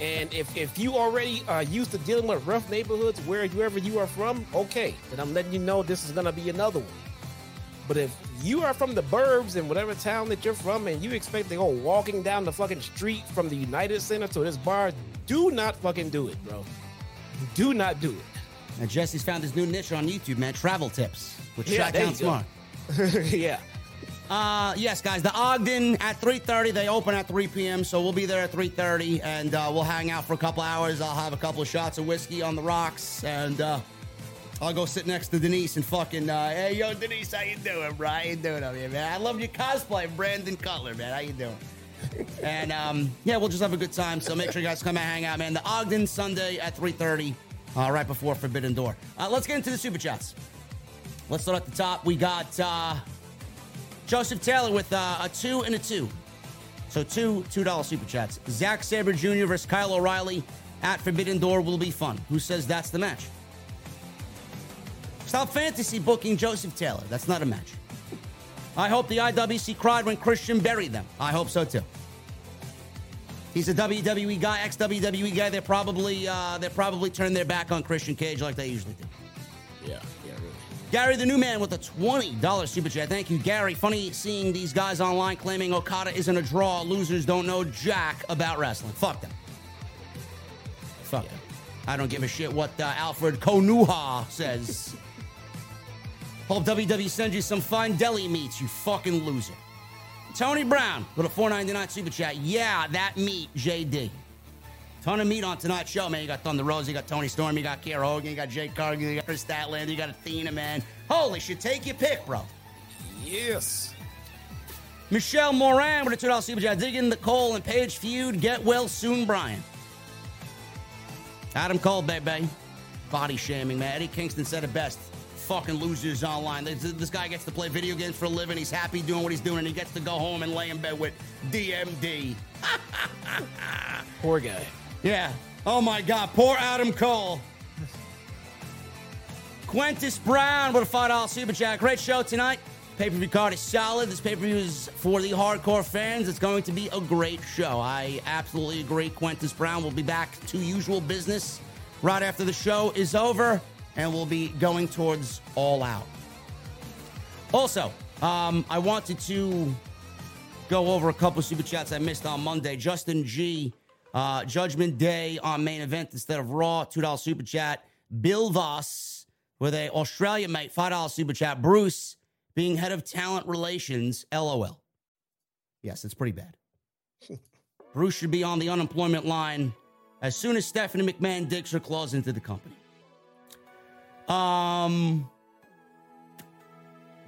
And if if you already are used to dealing with rough neighborhoods where wherever you are from, okay, then I'm letting you know this is gonna be another one. But if you are from the burbs in whatever town that you're from and you expect to go walking down the fucking street from the United Center to this bar, do not fucking do it, bro. Do not do it. And Jesse's found his new niche on YouTube, man. Travel tips with Yeah, Shot Down. Smart. yeah. Uh, yes, guys. The Ogden at 3:30. They open at 3 p.m. So we'll be there at 3:30, and uh, we'll hang out for a couple hours. I'll have a couple of shots of whiskey on the rocks, and uh, I'll go sit next to Denise and fucking. Uh, hey, yo, Denise, how you doing, bro? How you doing over here, man? I love your cosplay, Brandon Cutler, man. How you doing? and um, yeah, we'll just have a good time. So make sure you guys come and hang out, man. The Ogden Sunday at 3:30, uh, right before Forbidden Door. Uh, let's get into the super chats. Let's start at the top. We got. Uh, Joseph Taylor with uh, a two and a two. So two $2 super chats. Zack Sabre Jr. versus Kyle O'Reilly at Forbidden Door will be fun. Who says that's the match? Stop fantasy booking Joseph Taylor. That's not a match. I hope the IWC cried when Christian buried them. I hope so too. He's a WWE guy, ex WWE guy. They're probably uh, they're probably turned their back on Christian Cage like they usually do. Yeah, yeah, really. Gary the new man with a $20 super chat. Thank you, Gary. Funny seeing these guys online claiming Okada isn't a draw. Losers don't know jack about wrestling. Fuck them. Fuck them. I don't give a shit what uh, Alfred Konuwa says. Hope WWE sends you some fine deli meats, you fucking loser. Tony Brown with a 499 super chat. Yeah, that meat, JD. Ton of meat on tonight's show, man. You got Thunder Rose, you got Toni Storm, you got Kiera Hogan, you got Jade Cargill, you got Kris Statlander, you got Athena, man. Holy shit, take your pick, bro. Yes. Michelle Moran with a $2 super chat. Digging the Cole and Page feud. Get well soon, Bryan. Adam Cole, baby. Body shaming, man. Eddie Kingston said it best. Fucking losers online. This, this guy gets to play video games for a living. He's happy doing what he's doing, and he gets to go home and lay in bed with DMD. Poor guy. Yeah. Oh my God. Poor Adam Cole. Quentis Brown with a five dollar super chat. Great show tonight. Pay per view card is solid. This pay per view is for the hardcore fans. It's going to be a great show. I absolutely agree. Quentis Brown will be back to usual business right after the show is over, and we'll be going towards all out. Also, um, I wanted to go over a couple super chats I missed on Monday. Justin G, uh, Judgment Day on main event instead of Raw, $2 super chat. Bill Voss with a Australia mate, $5 super chat. Bruce being head of talent relations, LOL. Yes, it's pretty bad. Bruce should be on the unemployment line as soon as Stephanie McMahon digs her claws into the company. Um,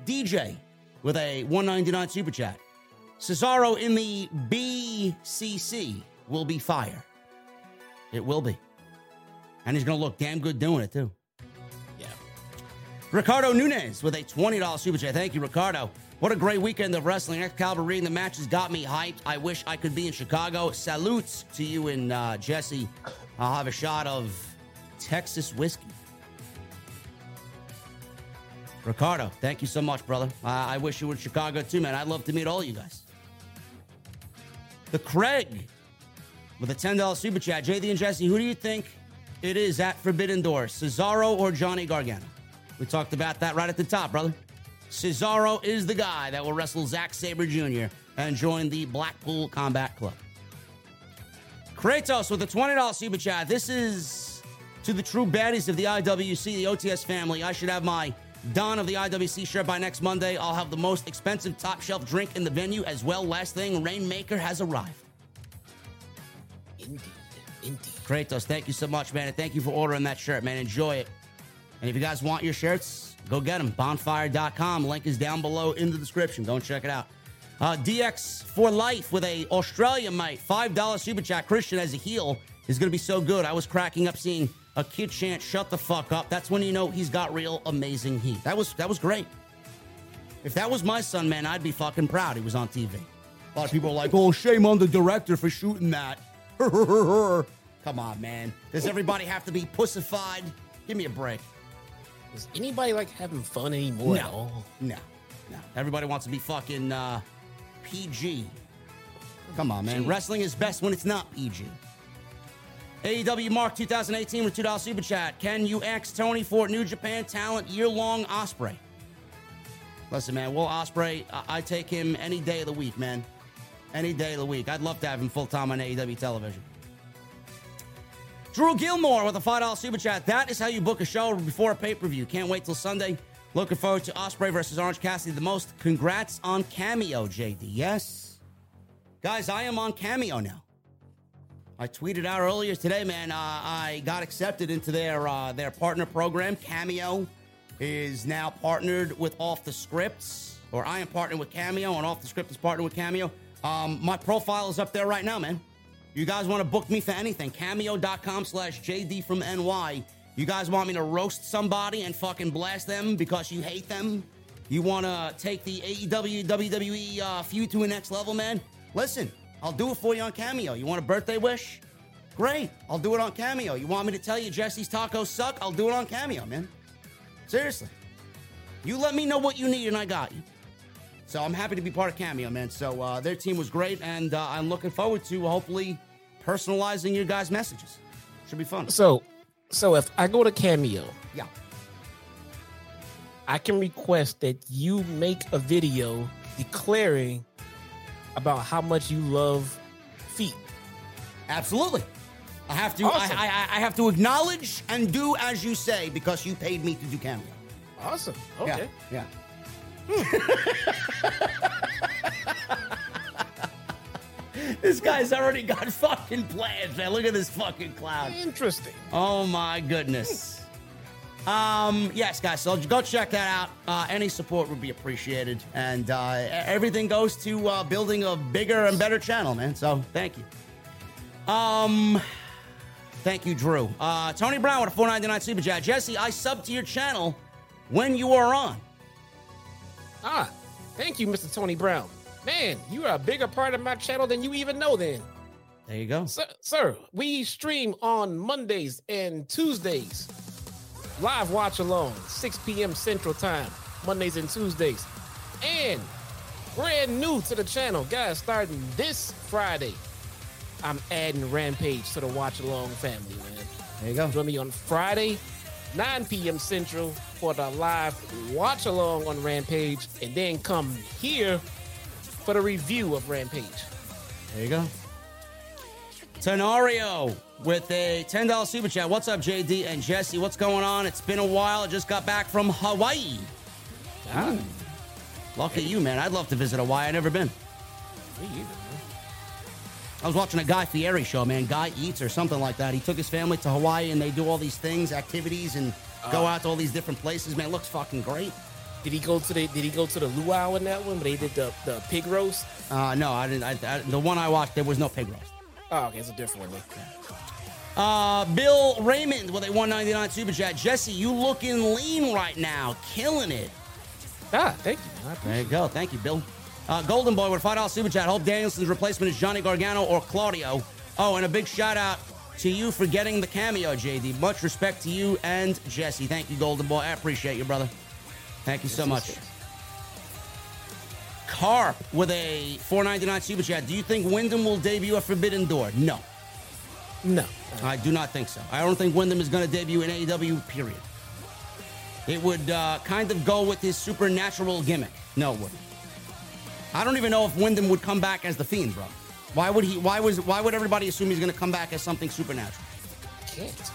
DJ with a 199 super chat. Cesaro in the BCC will be fire. It will be. And he's going to look damn good doing it, too. Yeah. Ricardo Nunez with a $20 super chat. Thank you, Ricardo. What a great weekend of wrestling. Excalibur reading the matches got me hyped. I wish I could be in Chicago. Salutes to you and uh, Jesse. I'll have a shot of Texas whiskey. Ricardo, thank you so much, brother. I wish you were in Chicago too, man. I'd love to meet all you guys. The Craig with a $10 super chat. JD and Jesse, who do you think it is at Forbidden Door? Cesaro or Johnny Gargano? We talked about that right at the top, brother. Cesaro is the guy that will wrestle Zack Sabre Jr. and join the Blackpool Combat Club. Kratos with a $20 super chat. This is to the true baddies of the IWC, the OTS family. I should have my Don of the IWC shirt by next Monday. I'll have the most expensive top shelf drink in the venue as well. Last thing, Rainmaker has arrived. Indeed. Indeed. Kratos, thank you so much, man. And thank you for ordering that shirt, man. Enjoy it. And if you guys want your shirts, go get them. Bonfire.com. Link is down below in the description. Go and check it out. Uh, DX for life with a Australian mate. $5 super chat. Christian as a heel is going to be so good. I was cracking up seeing a kid chant, shut the fuck up. That's when you know he's got real amazing heat. That was that was great. If that was my son, man, I'd be fucking proud he was on TV. A lot of people are like, oh, shame on the director for shooting that. Come on, man. Does everybody have to be pussified? Give me a break. Is anybody like having fun anymore? at No. all? No. No. Everybody wants to be fucking uh, PG. Come on, man. Wrestling is best when it's not PG. AEW Mark 2018 with $2 Super Chat. Can you ask Tony for New Japan talent year long Ospreay? Listen, man, Will Ospreay, I-, I take him any day of the week, man. Any day of the week. I'd love to have him full time on AEW television. Drew Gilmore with a $5 super chat. That is how you book a show before a pay per view. Can't wait till Sunday. Looking forward to Ospreay versus Orange Cassidy the most. Congrats on Cameo, JD. Yes. Guys, I am on Cameo now. I tweeted out earlier today, man. Uh, I got accepted into their uh, their partner program. Cameo is now partnered with Off the Scripts, or I am partnered with Cameo, and Off the Script is partnered with Cameo. Um, my profile is up there right now, man. You guys want to book me for anything? Cameo.com slash JD from NY. You guys want me to roast somebody and fucking blast them because you hate them? You want to take the AEW, WWE uh, feud to a next level, man? Listen, I'll do it for you on Cameo. You want a birthday wish? Great, I'll do it on Cameo. You want me to tell you Jesse's tacos suck? I'll do it on Cameo, man. Seriously. You let me know what you need and I got you. So I'm happy to be part of Cameo, man. So uh, their team was great, and uh, I'm looking forward to hopefully personalizing your guys' messages. Should be fun. So, so if I go to Cameo, Yeah. I can request that you make a video declaring about how much you love feet. Absolutely. I have to. Awesome. I, I, I have to acknowledge and do as you say because you paid me to do cameo. Awesome. Okay. Yeah. Hmm. this guy's already got fucking plans, man. Look at this fucking clown. Interesting. Oh my goodness. Um, yes, guys, so go check that out. Uh, any support would be appreciated. And uh, everything goes to uh, building a bigger and better channel, man. So thank you. Um, thank you, Drew. Uh, Tony Brown with a 499 Super Chat. Jesse, I sub to your channel when you are on. Ah, thank you, Mr. Tony Brown. Man, you are a bigger part of my channel than you even know then. There you go. Sir, sir, we stream on Mondays and Tuesdays. Live watch along, 6 p.m. Central Time, Mondays and Tuesdays. And brand new to the channel, guys, starting this Friday, I'm adding Rampage to the watch along family, man. There you go. Join me on Friday, 9 p.m. Central for the live watch along on Rampage, and then come here for the review of Rampage. There you go. Tenario with a $10 super chat. What's up, JD and Jesse? What's going on? It's been a while. I just got back from Hawaii. Damn. lucky you, man. I'd love to visit Hawaii. I've never been. Me either, man. I was watching a Guy Fieri show, man. Guy Eats or something like that. He took his family to Hawaii and they do all these things, activities, and go out to all these different places. Man, it looks fucking great. Did he go to the Did he go to the luau in that one? But they did the, the pig roast. Uh, no, I didn't. I, I, the one I watched, there was no pig roast. Oh, okay, it's a different one. then. Uh, Bill Raymond with a 199 super chat. Jesse, you looking lean right now, killing it. Ah, thank you. man. There you go. Thank you, Bill. Uh, Golden Boy with a $5 super chat. Hope Danielson's replacement is Johnny Gargano or Claudio. Oh, and a big shout out to you for getting the cameo, JD. Much respect to you and Jesse. Thank you, Golden Boy. I appreciate you, brother. Thank you so much. Carp with a 499 super chat. Do you think Windham will debut a Forbidden Door? No, No. I do not think so. I don't think Windham is going to debut in AEW, period. It would uh, kind of go with his supernatural gimmick. No, it wouldn't. I don't even know if Windham would come back as the Fiend, bro. Why would he? Why was? Why would everybody assume he's going to come back as something supernatural? Can't.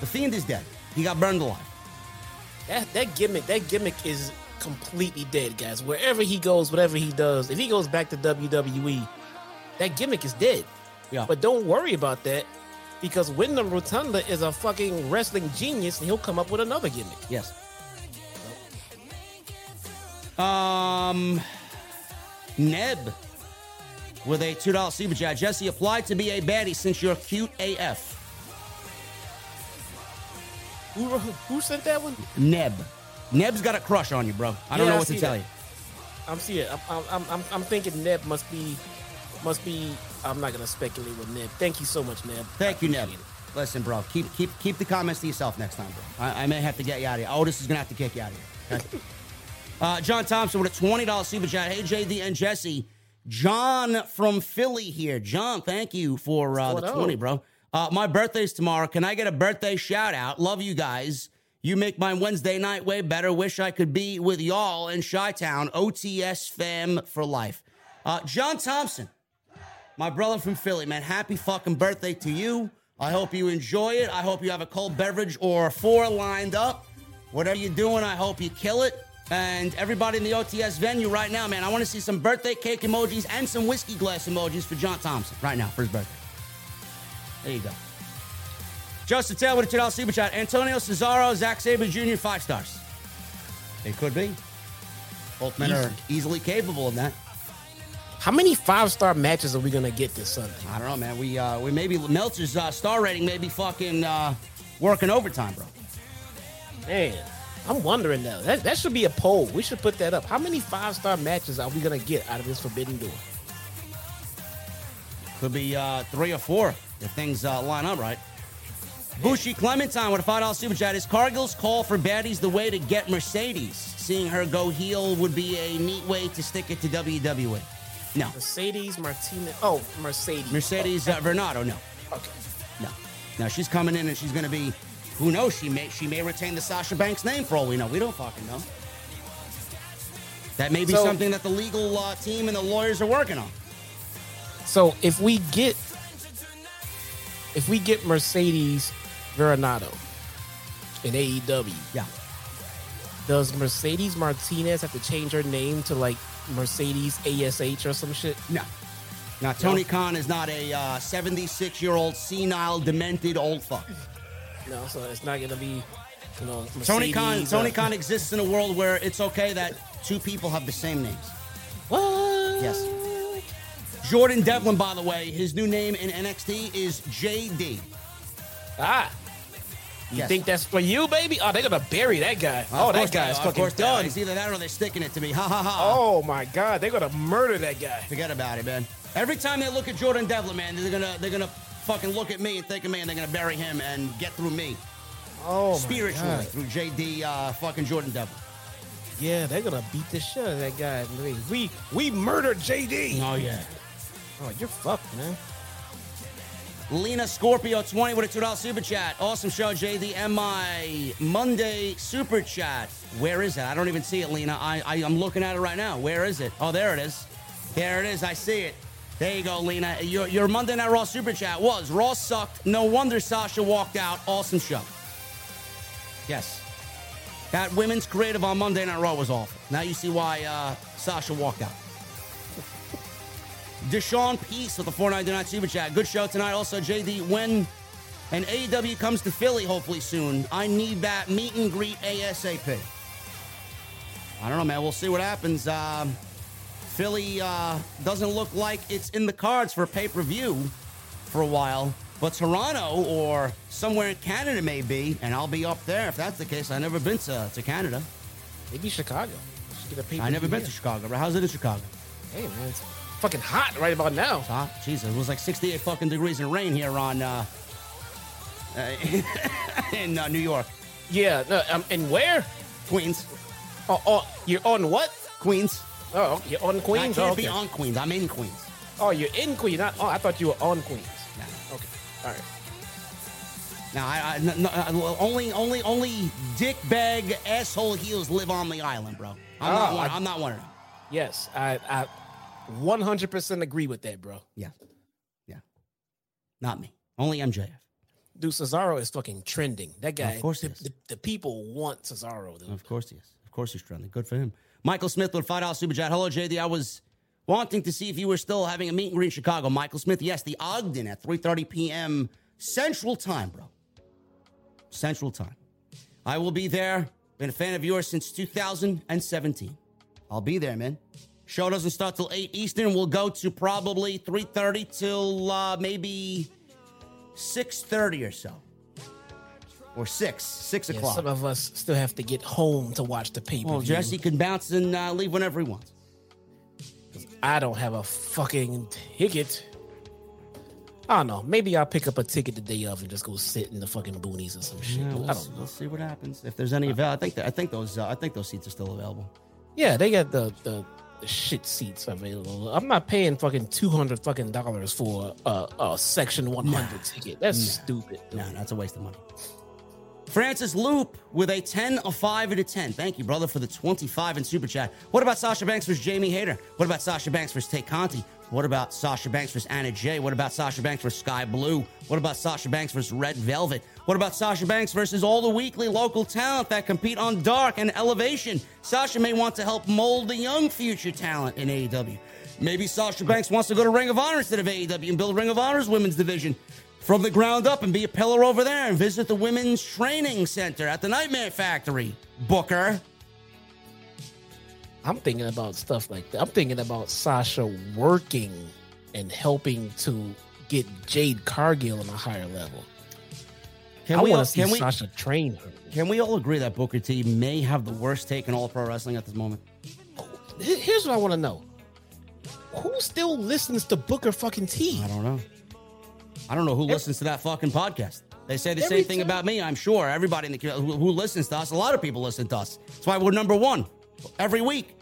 The Fiend is dead. He got burned alive. That that gimmick that gimmick is completely dead, guys. Wherever he goes, whatever he does, if he goes back to WWE, that gimmick is dead. Yeah. But don't worry about that because Windham Rotunda is a fucking wrestling genius, and he'll come up with another gimmick. Yes. Um, Neb with a two dollar super chat. Jesse applied to be a baddie since you're cute AF. Who who sent that one? Neb. Neb's got a crush on you, bro. I don't Yeah, know what to see tell that. you. I'm seeing. I'm, I'm, I'm, I'm thinking Neb must be, must be. I'm not gonna speculate with Neb. Thank you so much, Neb. Thank you, Neb. it. Listen, bro, keep keep keep the comments to yourself next time, bro. I, I may have to get you out of here. Otis is gonna have to kick you out of here. Okay? uh, John Thompson with a twenty dollars super chat. Hey, JD and Jesse. John from Philly here. John, thank you for uh, the twenty, bro. Uh, my birthday's tomorrow. Can I get a birthday shout out? Love you guys. You make my Wednesday night way better. Wish I could be with y'all in Chi Town. OTS fam for life. Uh, John Thompson, my brother from Philly, man. Happy fucking birthday to you. I hope you enjoy it. I hope you have a cold beverage or four lined up. Whatever you're doing, I hope you kill it. And everybody in the OTS venue right now, man, I want to see some birthday cake emojis and some whiskey glass emojis for John Thompson right now for his birthday. There you go. Justin Taylor with a $2 super chat. Antonio Cesaro, Zack Sabre Jr., five stars. They could be. Both men are easily capable of that. How many five star matches are we gonna get this Sunday? I don't know, man. We uh, we maybe Meltzer's uh, star rating may be fucking uh, working overtime, bro. Man, I'm wondering though. That that should be a poll. We should put that up. How many five star matches are we gonna get out of this Forbidden Door? Could be uh, three or four if things uh, line up right. Bushi Clementine with a five dollar super chat. Is Cargill's call for baddies the way to get Mercedes? Seeing her go heel would be a neat way to stick it to WWE. No, Mercedes Martinez. Oh, Mercedes. Mercedes uh, Varnado. No, Okay. no, no. She's coming in and she's going to be. Who knows? She may she may retain the Sasha Banks name for all we know. We don't fucking know. That may be So- something that the legal uh, team and the lawyers are working on. So if we get if we get Mercedes Veronado in AEW, Yeah. does Mercedes Martinez have to change her name to like Mercedes ASH or some shit? No. Now, Tony No? Khan is not a 76 year old, senile, demented old fuck. No, so it's not gonna be, you know, Mercedes, Tony Khan, Tony uh, Khan exists in a world where it's okay that two people have the same names. What? Yes. Jordan Devlin, by the way, his new name in NXT is JD. Ah. You Yes. think that's for you, baby? Oh, they're gonna bury that guy. Well, oh, that guy's. Of fucking course done. It's either that or they're sticking it to me. Ha ha ha. Oh my god, they're gonna murder that guy. Forget about it, man. Every time they look at Jordan Devlin, man, they're gonna they're gonna fucking look at me and think of me, and they're gonna bury him and get through me Oh spiritually through JD uh, fucking Jordan Devlin. Yeah, they're gonna beat the shit out of that guy. We we murdered JD. Oh yeah. Oh, you're fucked, man. Lena Scorpio 20 with a $2 super chat. Awesome show, JD. And my Monday super chat. Where is it? I don't even see it, Lena. I, I, I'm looking at it right now. Where is it? Oh, there it is. There it is. I see it. There you go, Lena. Your, your Monday Night Raw super chat was Raw sucked. No wonder Sasha walked out. Awesome show. Yes. That women's creative on Monday Night Raw was awful. Now you see why uh, Sasha walked out. Deshaun Peace with the 499 Super Chat. Good show tonight. Also, JD, when an AEW comes to Philly, hopefully soon, I need that meet and greet ASAP. I don't know, man. We'll see what happens. Um, Philly uh, doesn't look like it's in the cards for pay per view for a while, but Toronto or somewhere in Canada may be, and I'll be up there if that's the case. I've never been to, to Canada. Maybe Chicago. Get a pay I've never been to Chicago. but How's it in Chicago? Hey man, fucking hot right about now. Hot? Jesus, it was like 68 fucking degrees and rain here on uh, uh, in uh, New York, Yeah, no, um, and where? Queens, Oh, oh, you're on what? Queens. Oh, you're on Queens. I can't oh, be okay. on Queens. I'm in Queens. oh, you're in Queens. Not, oh, I thought you were on Queens. Nah. Okay, all right. Now, I, I, no, uh, only, only, only dick bag asshole heels live on the island, bro. I'm, not, Oh, one, I- I'm not one of them. Yes, I, I 100% agree with that, bro. Yeah, yeah, not me. Only MJF. Dude, Cesaro is fucking trending. That guy, Of course he the, is. the, the people want Cesaro. Dude. Of course he is. Of course he's trending. Good for him. Michael Smith with five dollars super chat. Hello, JD. I was wanting to see if you were still having a meet and greet in Chicago. Michael Smith, yes, the Ogden at 3:30 p.m. Central Time, bro. Central Time. I will be there. Been a fan of yours since 2017. I'll be there, man. Show doesn't start till 8 Eastern. We'll go to probably 3.30 till uh, maybe 6.30 or so. Or 6, 6 Yeah, o'clock. some of us still have to get home to watch the pay per well, Jesse can bounce and uh, leave whenever he wants. I don't have a fucking ticket. I don't know. Maybe I'll pick up a ticket the day of and just go sit in the fucking boonies or some shit. Yeah, I we'll, don't know. we'll see what happens. If there's any available, I think that, I think those uh, I think those seats are still available. Yeah, they got the, the the shit seats available. I'm not paying fucking two hundred fucking dollars for a, a section one hundred ticket. That's stupid. dude. No, that's a waste of money. Francis Loop with a 10, a 5, and a 10. Thank you, brother, for the 25 in Super Chat. What about Sasha Banks versus Jamie Hayter? What about Sasha Banks versus Tay Conti? What about Sasha Banks versus Anna Jay? What about Sasha Banks versus Skye Blue? What about Sasha Banks versus Red Velvet? What about Sasha Banks versus all the weekly local talent that compete on Dark and Elevation? Sasha may want to help mold the young future talent in AEW. Maybe Sasha Banks wants to go to Ring of Honor instead of AEW and build Ring of Honor's women's division from the ground up and be a pillar over there and visit the women's training center at the Nightmare Factory. Booker. I'm thinking about stuff like that. I'm thinking about Sasha working and helping to get Jade Cargill on a higher level. Can I we, want all, to see we, Sasha train her. can we all agree that Booker T may have the worst take in all pro wrestling at this moment? Here's what I want to know: Who still listens to Booker fucking T? I don't know. I don't know who listens to that fucking podcast. They say the same thing time- about me. I'm sure everybody in the who, who listens to us, a lot of people listen to us. That's why we're number one every week.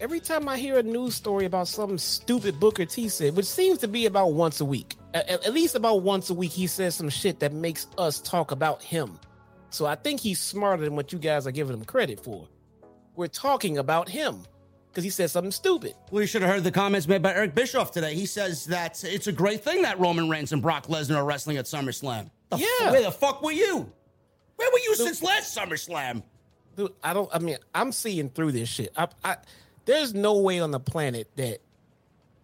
Every time I hear a news story about some stupid Booker T said, which seems to be about once a week, at, at least about once a week, he says some shit that makes us talk about him. So I think he's smarter than what you guys are giving him credit for. We're talking about him because he said something stupid. Well, you should have heard the comments made by Eric Bischoff today. He says that it's a great thing that Roman Reigns and Brock Lesnar are wrestling at SummerSlam. The f- Yeah. where the fuck were you? Where were you since last SummerSlam? Dude, I don't. I mean, I'm seeing through this shit. I, I, there's no way on the planet that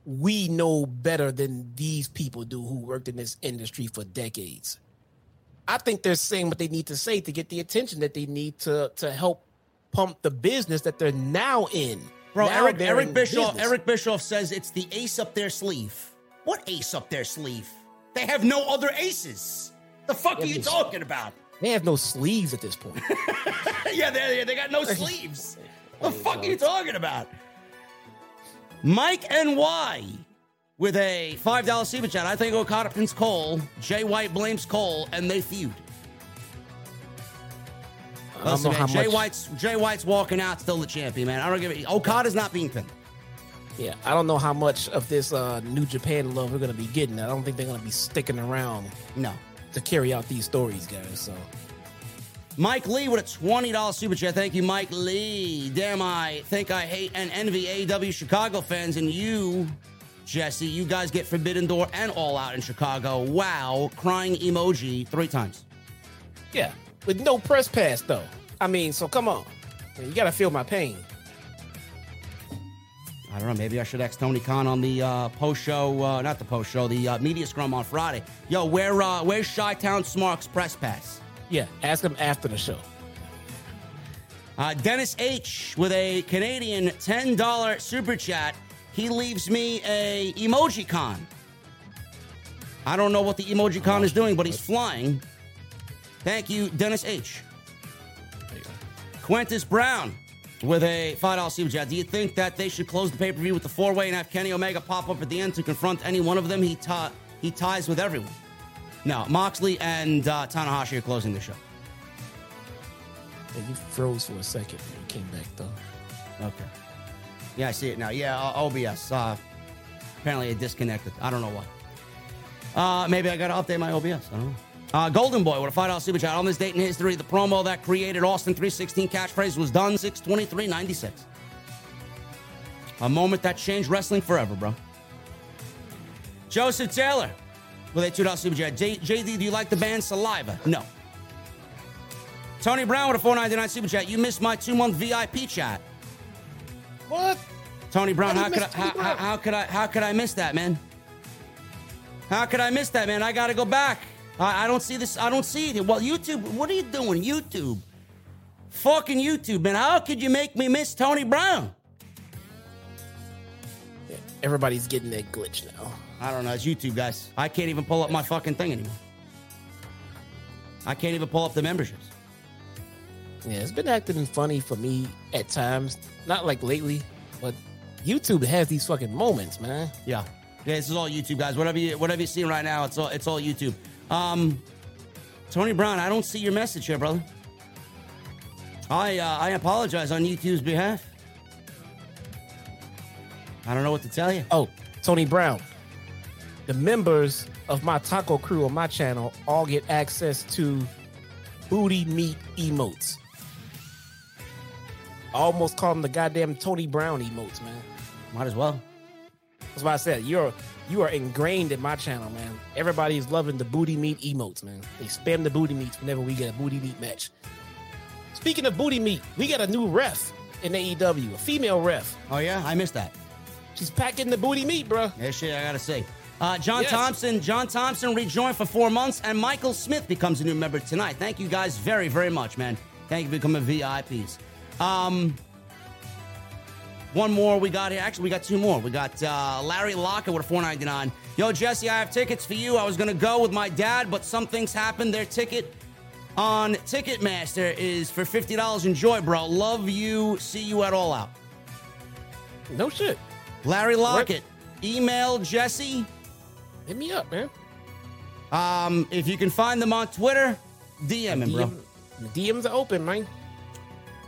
we know better than these people do who worked in this industry for decades. I think they're saying what they need to say to get the attention that they need to to help pump the business that they're now in. Bro, Now Eric, Eric Bischoff business. Eric Bischoff says it's the ace up their sleeve. What ace up their sleeve? They have no other aces. The fuck are you talking about? They have no sleeves at this point. yeah, they, they got no sleeves. The fuck are you talking about? Mike and NY with a $5 super chat. I think Okada pins Cole. Jay White blames Cole, and they feud. I don't Listen, know man, Jay much. White's Jay White's walking out still the champion, man. I don't give it. Okada's not being pinned. Yeah, I don't know how much of this uh, New Japan love we're gonna be getting. I don't think they're gonna be sticking around No. to carry out these stories, guys. So Mike Lee with a $20 super chat. Thank you, Mike Lee. Damn, I think I hate and envy AW Chicago fans. And you, Jesse, you guys get Forbidden Door and All Out in Chicago. Wow. Crying emoji three times. yeah, with no press pass though. I mean, so come on, you gotta feel my pain. I don't know. Maybe I should ask Tony Khan on the uh, post show, uh, not the post show, the uh, media scrum on Friday. Yo, where uh, where's Chi Town Smarks press pass? Yeah, ask him after the show. Uh, Dennis H with a Canadian $10 super chat. He leaves me a emoji con. I don't know what the emoji con is doing, but he's flying. Thank you, Dennis H. Quintus Brown with a $5 super chat. Do you think that they should close the pay per view with the four way and have Kenny Omega pop up at the end to confront any one of them? He, ta- he ties with everyone. No, Moxley and uh, Tanahashi are closing the show. Yeah, you froze for a second. and You came back though. Okay. Yeah, I see it now. Yeah, uh, OBS. Uh, apparently it disconnected. I don't know why. Uh, maybe I got to update my OBS. I don't know. Uh, Golden Boy with a $5 super chat. On this date in history, the promo that created Austin 316 catchphrase was done 623.96. A moment that changed wrestling forever, bro. Joseph Taylor with a $2 super chat. J- JD, do you like the band Saliva? No. Tony Brown with a 499 super chat. You missed my two month VIP chat. What? Tony Brown, How could I miss how, how, how could I how could I miss that, man? How could I miss that, man? I got to go back. I, I don't see this. I don't see it. Well, YouTube, what are you doing? YouTube. Fucking YouTube, man. How could you make me miss Tony Brown? Everybody's getting that glitch now. I don't know. It's YouTube, guys. I can't even pull up my fucking thing anymore. I can't even pull up the memberships. Yeah, it's been acting funny for me at times. Not like lately, but YouTube has these fucking moments, man. Yeah. Yeah, this is all YouTube, guys. Whatever you whatever you're seeing right now, it's all it's all YouTube. Um Tony Brown, I don't see your message here, brother. I uh, I apologize on YouTube's behalf. I don't know what to tell you. Oh, Tony Brown. The members of my taco crew on my channel all get access to booty meat emotes. I almost call them the goddamn Tony Brown emotes, man. Might as well. That's why I said you're you are ingrained in my channel, man. Everybody is loving the booty meat emotes, man. They spam the booty meats whenever we get a booty meat match. Speaking of booty meat, we got a new ref in AEW, a female ref. Oh yeah, I missed that. She's packing the booty meat, bro. Yeah, shit, I gotta say. Uh, John Yes. Thompson, John Thompson rejoined for four months, and Michael Smith becomes a new member tonight. Thank you guys very, very much, man. Thank you for becoming VIPs. Um, one more we got here. Actually, we got two more. We got uh, Larry Locker with a four ninety nine. Yo, Jesse, I have tickets for you. I was gonna go with my dad, but some things happened. Their ticket on Ticketmaster is for fifty dollars. Enjoy, bro. Love you. See you at All Out. No shit. Larry Lockett. Email Jesse. Hit me up, man. Um, if you can find them on Twitter, DM him, bro. The DMs are open, man.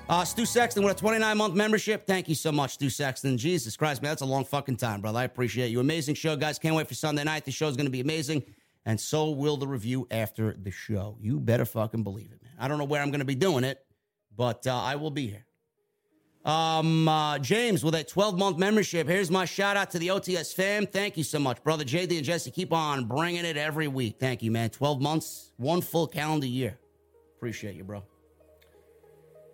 Uh, Stu Sexton with a 29 month membership. Thank you so much, Stu Sexton. Jesus Christ, man, that's a long fucking time, brother. I appreciate you. Amazing show, guys. Can't wait for Sunday night. The show's going to be amazing. And so will the review after the show. You better fucking believe it, man. I don't know where I'm going to be doing it, but uh, I will be here. Um, uh, James with a 12 month membership. Here's my shout out to the OTS fam. Thank you so much, brother. JD and Jesse, keep on bringing it every week. Thank you, man. 12 months, one full calendar year. Appreciate you, bro.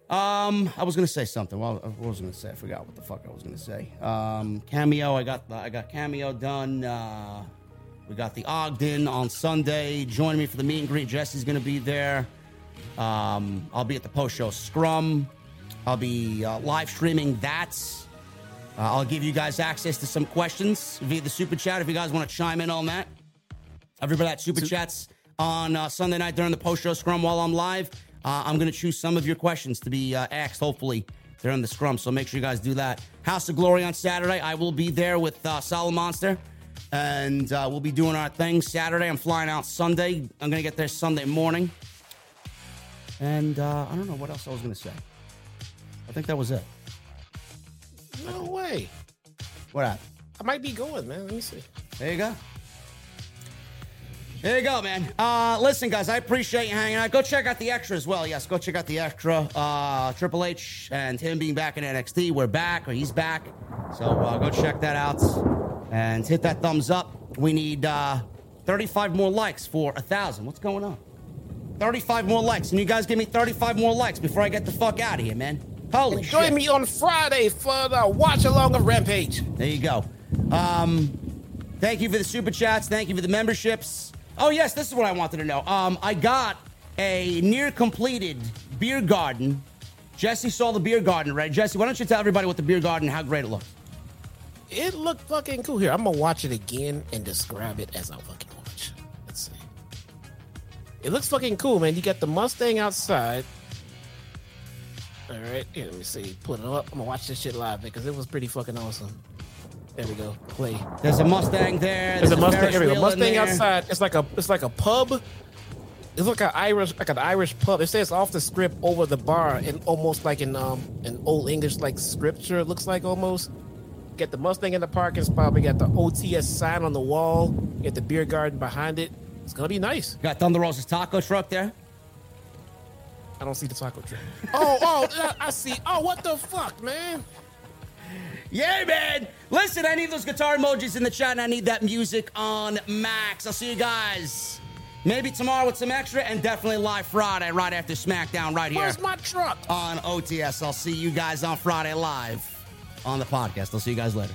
Um, I was gonna say something. Well, what was gonna say? I forgot what the fuck I was gonna say. Um, cameo. I got the, I got cameo done. Uh, we got the Ogden on Sunday. Join me for the meet and greet. Jesse's gonna be there. Um, I'll be at the post show Scrum. I'll be uh, live streaming that. Uh, I'll give you guys access to some questions via the super chat if you guys want to chime in on that. Everybody that super chats on uh, Sunday night during the post show scrum while I'm live. Uh, I'm going to choose some of your questions to be uh, asked, hopefully, during the scrum. So make sure you guys do that. House of Glory on Saturday. I will be there with uh, Solid Monster. And uh, we'll be doing our thing Saturday. I'm flying out Sunday. I'm going to get there Sunday morning. And uh, I don't know what else I was going to say. I think that was it. No way. What happened? I might be going, man. Let me see. There you go. There you go, man. Uh, listen, guys, I appreciate you hanging out. Go check out the extra as well. Yes, go check out the extra. Uh, Triple H and him being back in NXT. We're back, or he's back. So uh, go check that out and hit that thumbs up. We need uh, 35 more likes for a thousand. What's going on? 35 more likes. And you guys give me 35 more likes before I get the fuck out of here, man. Holy shit. Join me on Friday for the watch along of Rampage. There you go. Um, thank you for the super chats. Thank you for the memberships. Oh yes, this is what I wanted to know. Um, I got a near completed beer garden. Jesse saw the beer garden, right? Jesse, why don't you tell everybody what the beer garden, how great it looks? It looked fucking cool. Here, I'm gonna watch it again and describe it as I fucking watch. Let's see. It looks fucking cool, man. You got the Mustang outside. All right, here, let me see. Put it up. I'm gonna watch this shit live because it was pretty fucking awesome. There we go. Play. There's a Mustang there. There's a Mustang. Ferris Here we go. Mustang outside. It's like a. It's like a pub. It's like an Irish, like an Irish pub. It says off the script over the bar, and almost like in um an old English like scripture. It looks like almost. Get the Mustang in the parking spot. We got the OTS sign on the wall. Get the beer garden behind it. It's gonna be nice. Got Thunder Rosa's taco truck there. I don't see the taco truck. oh, oh, I- I see. Oh, what the fuck, man? Yeah, man. Listen, I need those guitar emojis in the chat, and I need that music on max. I'll see you guys maybe tomorrow with some extra, and definitely live Friday right after SmackDown right here Where's my truck? on OTS. I'll see you guys on Friday live on the podcast. I'll see you guys later.